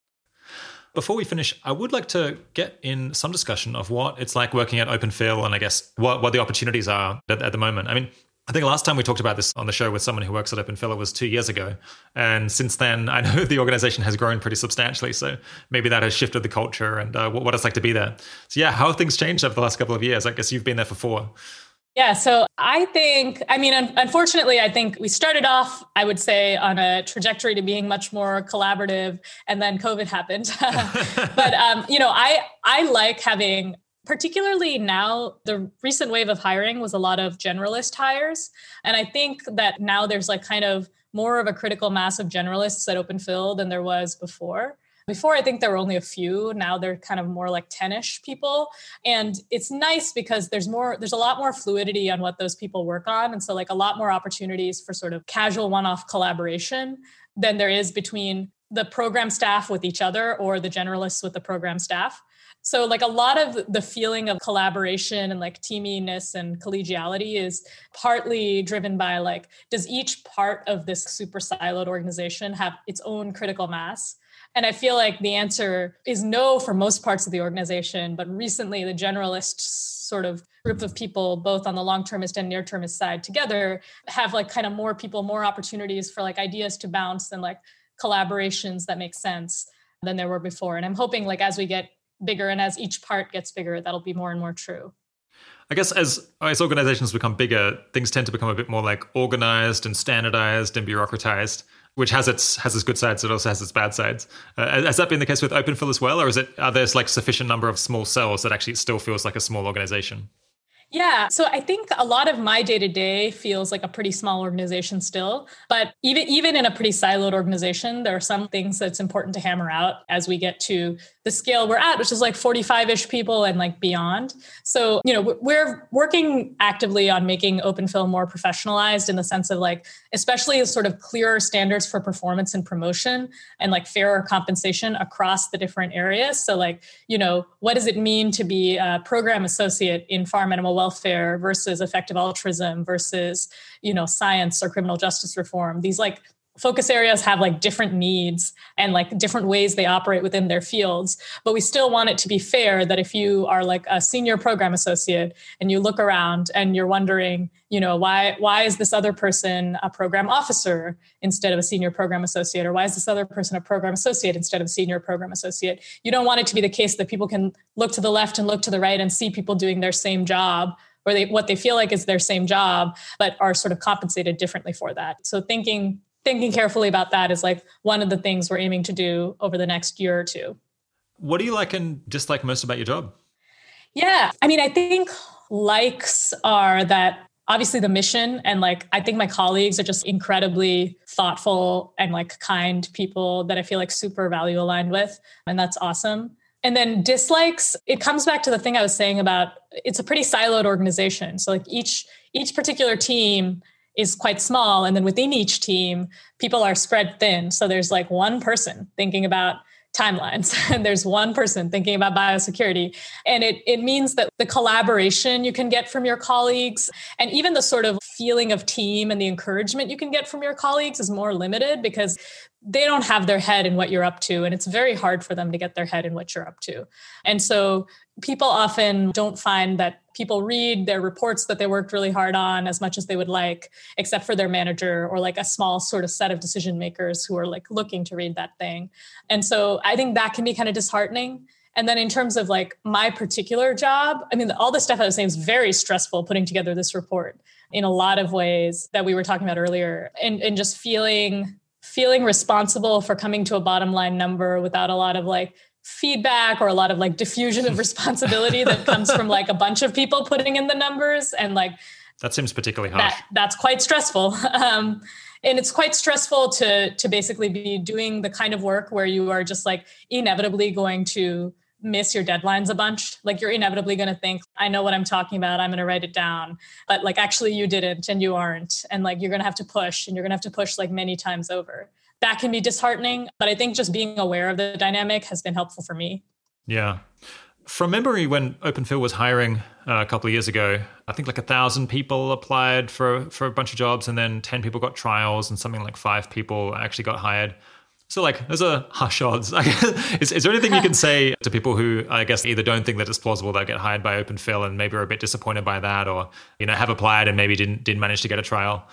Before we finish, I would like to get in some discussion of what it's like working at Open Phil and I guess what, what the opportunities are at, at the moment. I mean, I think last time we talked about this on the show with someone who works at Open Phil it was two years ago. And since then, I know the organization has grown pretty substantially. So maybe that has shifted the culture and uh, what it's like to be there. So, yeah, how have things changed over the last couple of years? I guess you've been there for four. Yeah, so I think, I mean, unfortunately, I think we started off, I would say, on a trajectory to being much more collaborative, and then COVID happened. but um, you know, I I like having, particularly now, the recent wave of hiring was a lot of generalist hires, and I think that now there's like kind of more of a critical mass of generalists at Open Phil than there was before. Before, I think there were only a few. Now they're kind of more like 10 ish people. And it's nice because there's more, there's a lot more fluidity on what those people work on. And so, like, a lot more opportunities for sort of casual one off collaboration than there is between the program staff with each other or the generalists with the program staff. So, like a lot of the feeling of collaboration and like teaminess and collegiality is partly driven by like, does each part of this super siloed organization have its own critical mass? And I feel like the answer is no for most parts of the organization. But recently, the generalist sort of group of people, both on the long termist and near termist side together, have like kind of more people, more opportunities for like ideas to bounce and like collaborations that make sense than there were before. And I'm hoping like as we get bigger and as each part gets bigger, that'll be more and more true. I guess as as organizations become bigger, things tend to become a bit more like organized and standardized and bureaucratized which has its has its good sides. It also has its bad sides. Uh, has that been the case with OpenPhil as well, or is it are there like sufficient number of small cells that actually it still feels like a small organization? Yeah. So I think a lot of my day to day feels like a pretty small organization still. But even even in a pretty siloed organization, there are some things that's important to hammer out as we get to the scale we're at, which is like 45 ish people and like beyond. So, you know, we're working actively on making open phil more professionalized in the sense of like, especially sort of clearer standards for performance and promotion and like fairer compensation across the different areas. So, like, you know, what does it mean to be a program associate in farm animal welfare versus effective altruism versus, you know, science or criminal justice reform? These like focus areas have like different needs and like different ways they operate within their fields but we still want it to be fair that if you are like a senior program associate and you look around and you're wondering you know why why is this other person a program officer instead of a senior program associate or why is this other person a program associate instead of a senior program associate you don't want it to be the case that people can look to the left and look to the right and see people doing their same job or they, what they feel like is their same job, but are sort of compensated differently for that. So thinking thinking carefully about that is like one of the things we're aiming to do over the next year or two. What do you like and dislike most about your job? Yeah, I mean, I think likes are that obviously the mission and like I think my colleagues are just incredibly thoughtful and like kind people that I feel like super value aligned with and that's awesome. And then dislikes, it comes back to the thing I was saying about it's a pretty siloed organization. So like each each particular team is quite small. And then within each team people are spread thin. So there's like one person thinking about timelines and there's one person thinking about biosecurity. And it, it means that the collaboration you can get from your colleagues and even the sort of feeling of team and the encouragement you can get from your colleagues is more limited because they don't have their head in what you're up to and it's very hard for them to get their head in what you're up to. And so people often don't find that people read their reports that they worked really hard on as much as they would like except for their manager or like a small sort of set of decision makers who are like looking to read that thing. And so i think that can be kind of disheartening. And then in terms of like my particular job i mean all the stuff i was saying is very stressful putting together this report in a lot of ways that we were talking about earlier. And, and just feeling feeling responsible for coming to a bottom line number without a lot of like feedback or a lot of like diffusion of responsibility that comes from like a bunch of people putting in the numbers and like that seems particularly harsh. That, that's quite stressful. Um, and it's quite stressful to to basically be doing the kind of work where you are just like inevitably going to miss your deadlines a bunch. Like you're inevitably going to think i know what i'm talking about. I'm going to write it down. But like actually you didn't and you aren't. And like you're going to have to push and you're going to have to push like many times over that can be disheartening. But I think just being aware of the dynamic has been helpful for me. Yeah. From memory, when OpenPhil was hiring uh, a couple of years ago, I think like a thousand people applied for for a bunch of jobs, and then ten people got trials, and something like five people actually got hired. So, like, those are hush odds. is, is there anything you can say to people who, I guess, either don't think that it's plausible they'll get hired by OpenPhil and maybe are a bit disappointed by that, or you know have applied and maybe didn't didn't manage to get a trial?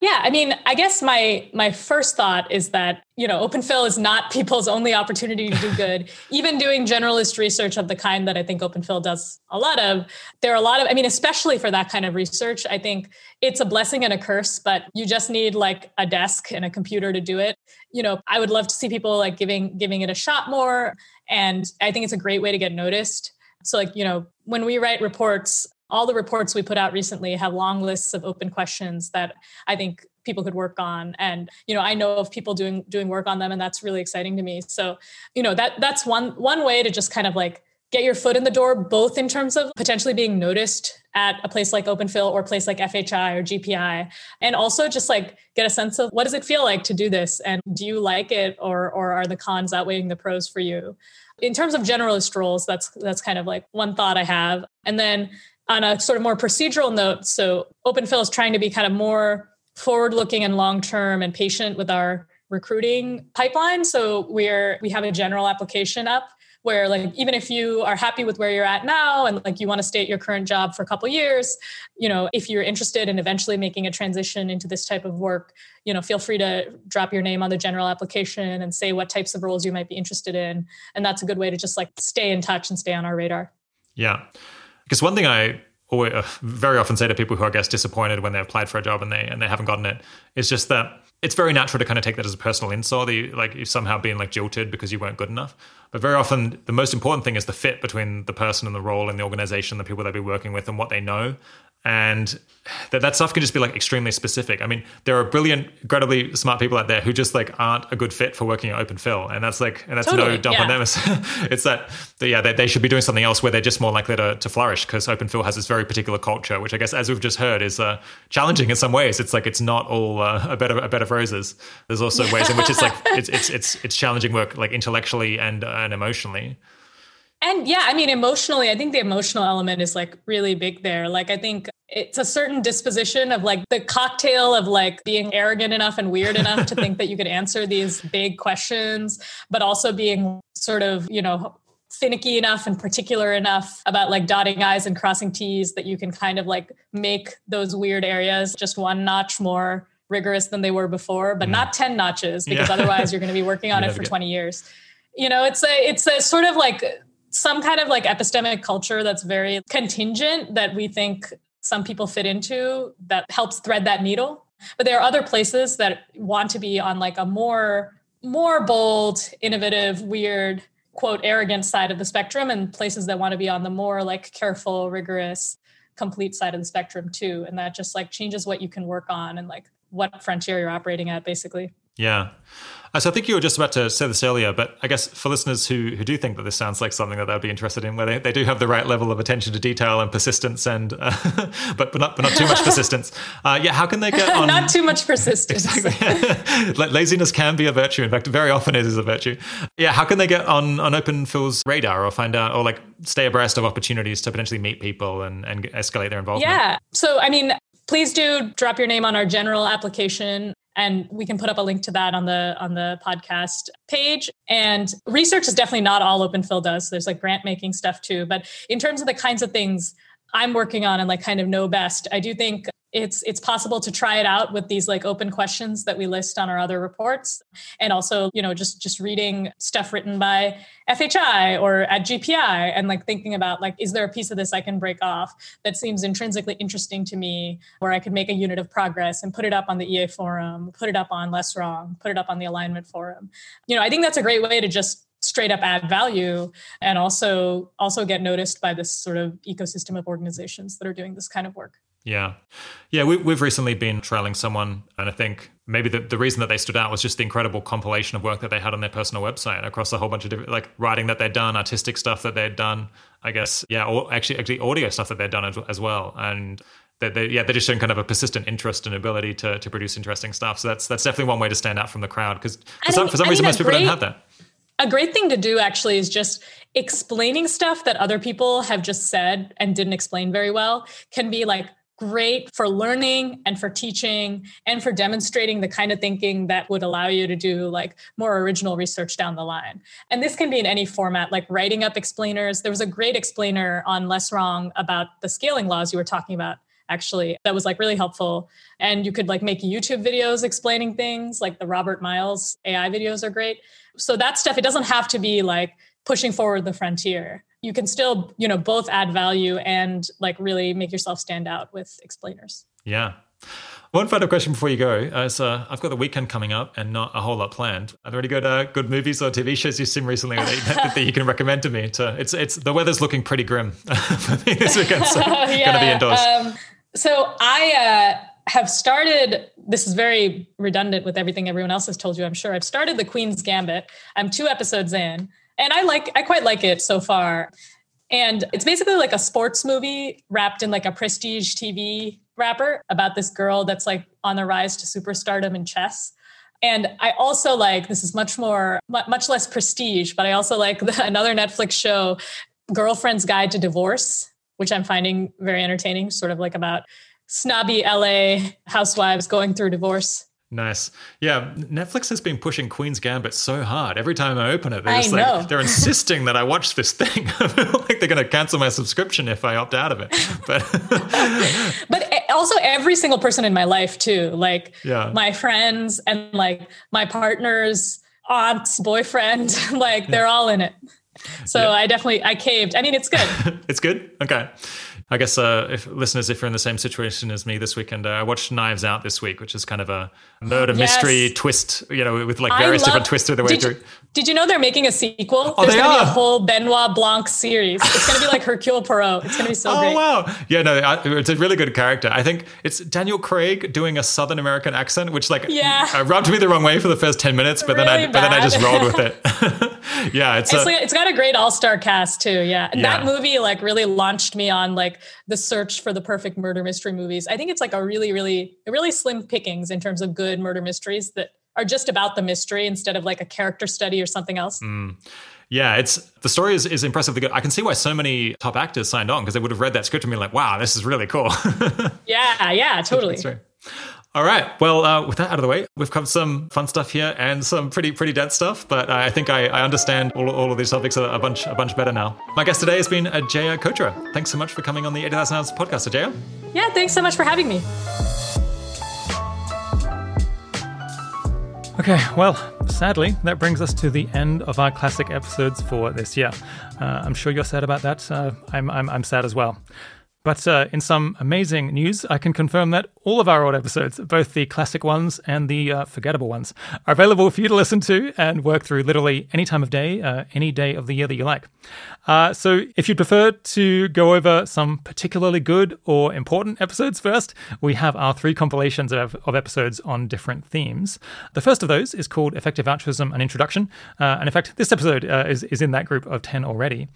Yeah, I mean, I guess my my first thought is that you know OpenPhil is not people's only opportunity to do good. Even doing generalist research of the kind that I think OpenPhil does a lot of, there are a lot of. I mean, especially for that kind of research, I think it's a blessing and a curse. But you just need like a desk and a computer to do it. You know, I would love to see people like giving giving it a shot more, and I think it's a great way to get noticed. So, like you know, when we write reports, all the reports we put out recently have long lists of open questions that I think people could work on. And you know i know of people doing doing work on them and that's really exciting to me. So you know that that's one one way to just kind of like get your foot in the door both in terms of potentially being noticed at a place like openphil or a place like fhi or gpi and also just like get a sense of what does it feel like to do this and do you like it or or are the cons outweighing the pros for you? In terms of generalist roles that's that's kind of like one thought i have. And then on a sort of more procedural note, so OpenPhil is trying to be kind of more forward looking and long term and patient with our recruiting pipeline. So we're we have a general application up where like even if you are happy with where you're at now and like you want to stay at your current job for a couple years you know if you're interested in eventually making a transition into this type of work you know feel free to drop your name on the general application and say what types of roles you might be interested in. And that's a good way to just like stay in touch and stay on our radar. Yeah because one thing I always, uh, very often say to people who are, I guess, disappointed when they applied for a job and they and they haven't gotten it is just that it's very natural to kind of take that as a personal insult, you, like you've somehow been like jilted because you weren't good enough. But very often, the most important thing is the fit between the person and the role and the organization, the people they'll be working with, and what they know and that, that stuff can just be like extremely specific. I mean, there are brilliant, incredibly smart people out there who just like aren't a good fit for working at OpenPhil, and that's like, and that's totally, no dump yeah. on them. it's that, yeah, they, they, should be doing something else where they're just more likely to, to flourish because OpenPhil has this very particular culture, which I guess, as we've just heard, is uh, challenging in some ways. It's like it's not all uh, a bed of a bed of roses. There's also ways in which it's like it's it's it's it's challenging work, like intellectually and uh, and emotionally. And yeah, I mean, emotionally, I think the emotional element is like really big there. Like, I think it's a certain disposition of like the cocktail of like being arrogant enough and weird enough to think that you could answer these big questions, but also being sort of, you know, finicky enough and particular enough about like dotting I's and crossing T's that you can kind of like make those weird areas just one notch more rigorous than they were before, but mm. not 10 notches because yeah. otherwise you're going to be working on it for 20 years. You know, it's a it's a sort of like some kind of like epistemic culture that's very contingent that we think some people fit into that helps thread that needle. But there are other places that want to be on like a more more bold, innovative, weird, quote arrogant side of the spectrum and places that want to be on the more like careful, rigorous, complete side of the spectrum too. And that just like changes what you can work on and like what frontier you're operating at basically. Yeah. So I think you were just about to say this earlier, but I guess for listeners who, who do think that this sounds like something that they would be interested in, where they, they do have the right level of attention to detail and persistence, and uh, but but not but not too much persistence. Uh, yeah, how can they get on? not too much persistence. exactly. Laziness can be a virtue. In fact, very often it is a virtue. Yeah, how can they get on on Open Phil's radar or find out or like stay abreast of opportunities to potentially meet people and and escalate their involvement? Yeah. So I mean, please do drop your name on our general application and we can put up a link to that on the on the podcast page. And research is definitely not all open phil does. There's like grant making stuff too but in terms of the kinds of things i'm working on and like kind of know best i do think it's it's possible to try it out with these like open questions that we list on our other reports. And also you know just just reading stuff written by fhi or at gpi and like thinking about like is there a piece of this i can break off that seems intrinsically interesting to me where i could make a unit of progress and put it up on the ea forum put it up on LessWrong put it up on the alignment forum. You know i think that's a great way to just straight up add value and also also get noticed by this sort of ecosystem of organizations that are doing this kind of work yeah. Yeah, we, have recently been trailing someone, and I think maybe the, the reason that they stood out was just the incredible compilation of work that they had on their personal website across a whole bunch of different, like writing that they'd done, artistic stuff that they'd done, I guess, yeah, or actually, actually audio stuff that they'd done as, as well. And they, they, yeah, they're just showing kind of a persistent interest and ability to, to produce interesting stuff. So that's that's definitely one way to stand out from the crowd because for, for some reason, most people don't have that. A great thing to do actually is just explaining stuff that other people have just said and didn't explain very well can be like great for learning and for teaching and for demonstrating the kind of thinking that would allow you to do like more original research down the line. And this can be in any format, like writing up explainers. There was a great explainer on LessWrong about the scaling laws you were talking about actually that was like really helpful and you could like make youtube videos explaining things like the robert miles ai videos are great so that stuff it doesn't have to be like pushing forward the frontier you can still you know both add value and like really make yourself stand out with explainers yeah one final question before you go is uh, I've got the weekend coming up and not a whole lot planned. Are there any good uh, good movies or TV shows you've seen recently that, that, you can recommend to me? To it's it's the weather's looking pretty grim for me this weekend, so yeah, going to be indoors. Um, so I uh, have started. This is very redundant with everything everyone else has told you. I'm sure I've started the Queen's Gambit. I'm two episodes in and I like I quite like it so far. And it's basically like a sports movie wrapped in like a prestige TV wrapper about this girl that's like on the rise to superstardom in chess. And I also like this is much more much less prestige, but I also like the, another Netflix show, Girlfriend's Guide to Divorce, which I'm finding very entertaining, sort of like about snobby LA housewives going through divorce. Nice. Yeah, Netflix has been pushing Queen's Gambit so hard. Every time I open it, they're just like they're insisting that I watch this thing. I feel like they're going to cancel my subscription if I opt out of it. But but eh, also every single person in my life too, like yeah. my friends and like my partner's aunt's boyfriend, like they're all in it. So yeah. I definitely I caved. I mean, it's good. it's good. Okay. I guess uh, if listeners, if you're in the same situation as me this weekend, uh, I watched Knives Out this week, which is kind of a murder yes. mystery twist, you know, with like various love, different twists through the way did through. You, did you know they're making a sequel? Oh, There's they gonna are. be a whole Benoit Blanc series. It's gonna be like Hercule Poirot. It's gonna be so oh, great. Oh wow, yeah, no, it's a really good character. I think it's Daniel Craig doing a Southern American accent, which like yeah. Uh, rubbed me the wrong way for the first ten minutes, but really then I bad. but then I just rolled with it. yeah, it's it's, a, like, it's got a great all star cast too. Yeah, and yeah. that movie like really launched me on like the search for the perfect murder mystery movies. I think it's like a really, really, really slim pickings in terms of good murder mysteries that are just about the mystery instead of like a character study or something else. Mm. Yeah, it's the story is, is impressively good. I can see why so many top actors signed on because they would have read that script and been like, wow, this is really cool. yeah, yeah, totally. All right. Well, uh, with that out of the way, we've covered some fun stuff here and some pretty pretty dense stuff. But I think I, I understand all, all of these topics a, a, bunch a bunch better now. My guest today has been Ajeya Cotra. Thanks so much for coming on the 80,000 Hours podcast, Ajeya. Yeah, thanks so much for having me. Okay, well, sadly, that brings us to the end of our classic episodes for this year. Uh, I'm sure you're sad about that. Uh, I'm, I'm, I'm sad as well. But uh, in some amazing news, I can confirm that all of our old episodes, both the classic ones and the uh, forgettable ones, are available for you to listen to and work through literally any time of day, uh, any day of the year that you like. Uh, so if you prefer to go over some particularly good or important episodes first, we have our three compilations of, of episodes on different themes. The first of those is called Effective Altruism An Introduction. Uh, and in fact, this episode uh, is, is in that group of 10 already.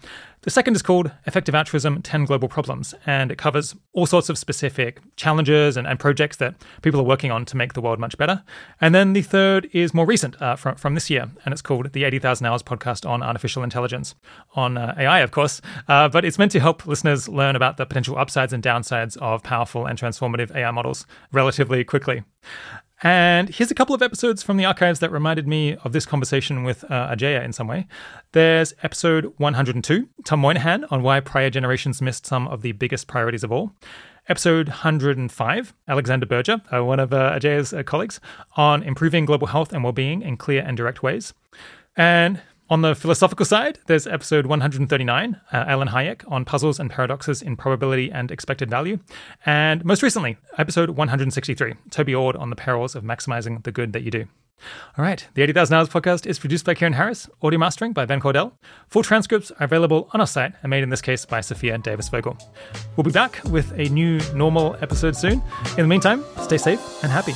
The second is called Effective Altruism 10 Global Problems, and it covers all sorts of specific challenges and, and projects that people are working on to make the world much better. And then the third is more recent uh, from, from this year, and it's called the 80,000 Hours Podcast on Artificial Intelligence, on uh, AI, of course, uh, but it's meant to help listeners learn about the potential upsides and downsides of powerful and transformative AI models relatively quickly. And here's a couple of episodes from the archives that reminded me of this conversation with uh, Ajeya in some way. There's episode 102, Tom Moynihan, on why prior generations missed some of the biggest priorities of all. Episode 105, Alexander Berger, uh, one of uh, Ajeya's uh, colleagues, on improving global health and well-being in clear and direct ways. And on the philosophical side, there's episode 139, uh, Alan Hájek, on puzzles and paradoxes in probability and expected value. And most recently, episode 163, Toby Ord on the perils of maximizing the good that you do. All right, the 80,000 Hours podcast is produced by Kieran Harris, audio mastering by Ben Cordell. Full transcripts are available on our site and made in this case by Sophia Davis Vogel. We'll be back with a new normal episode soon. In the meantime, stay safe and happy.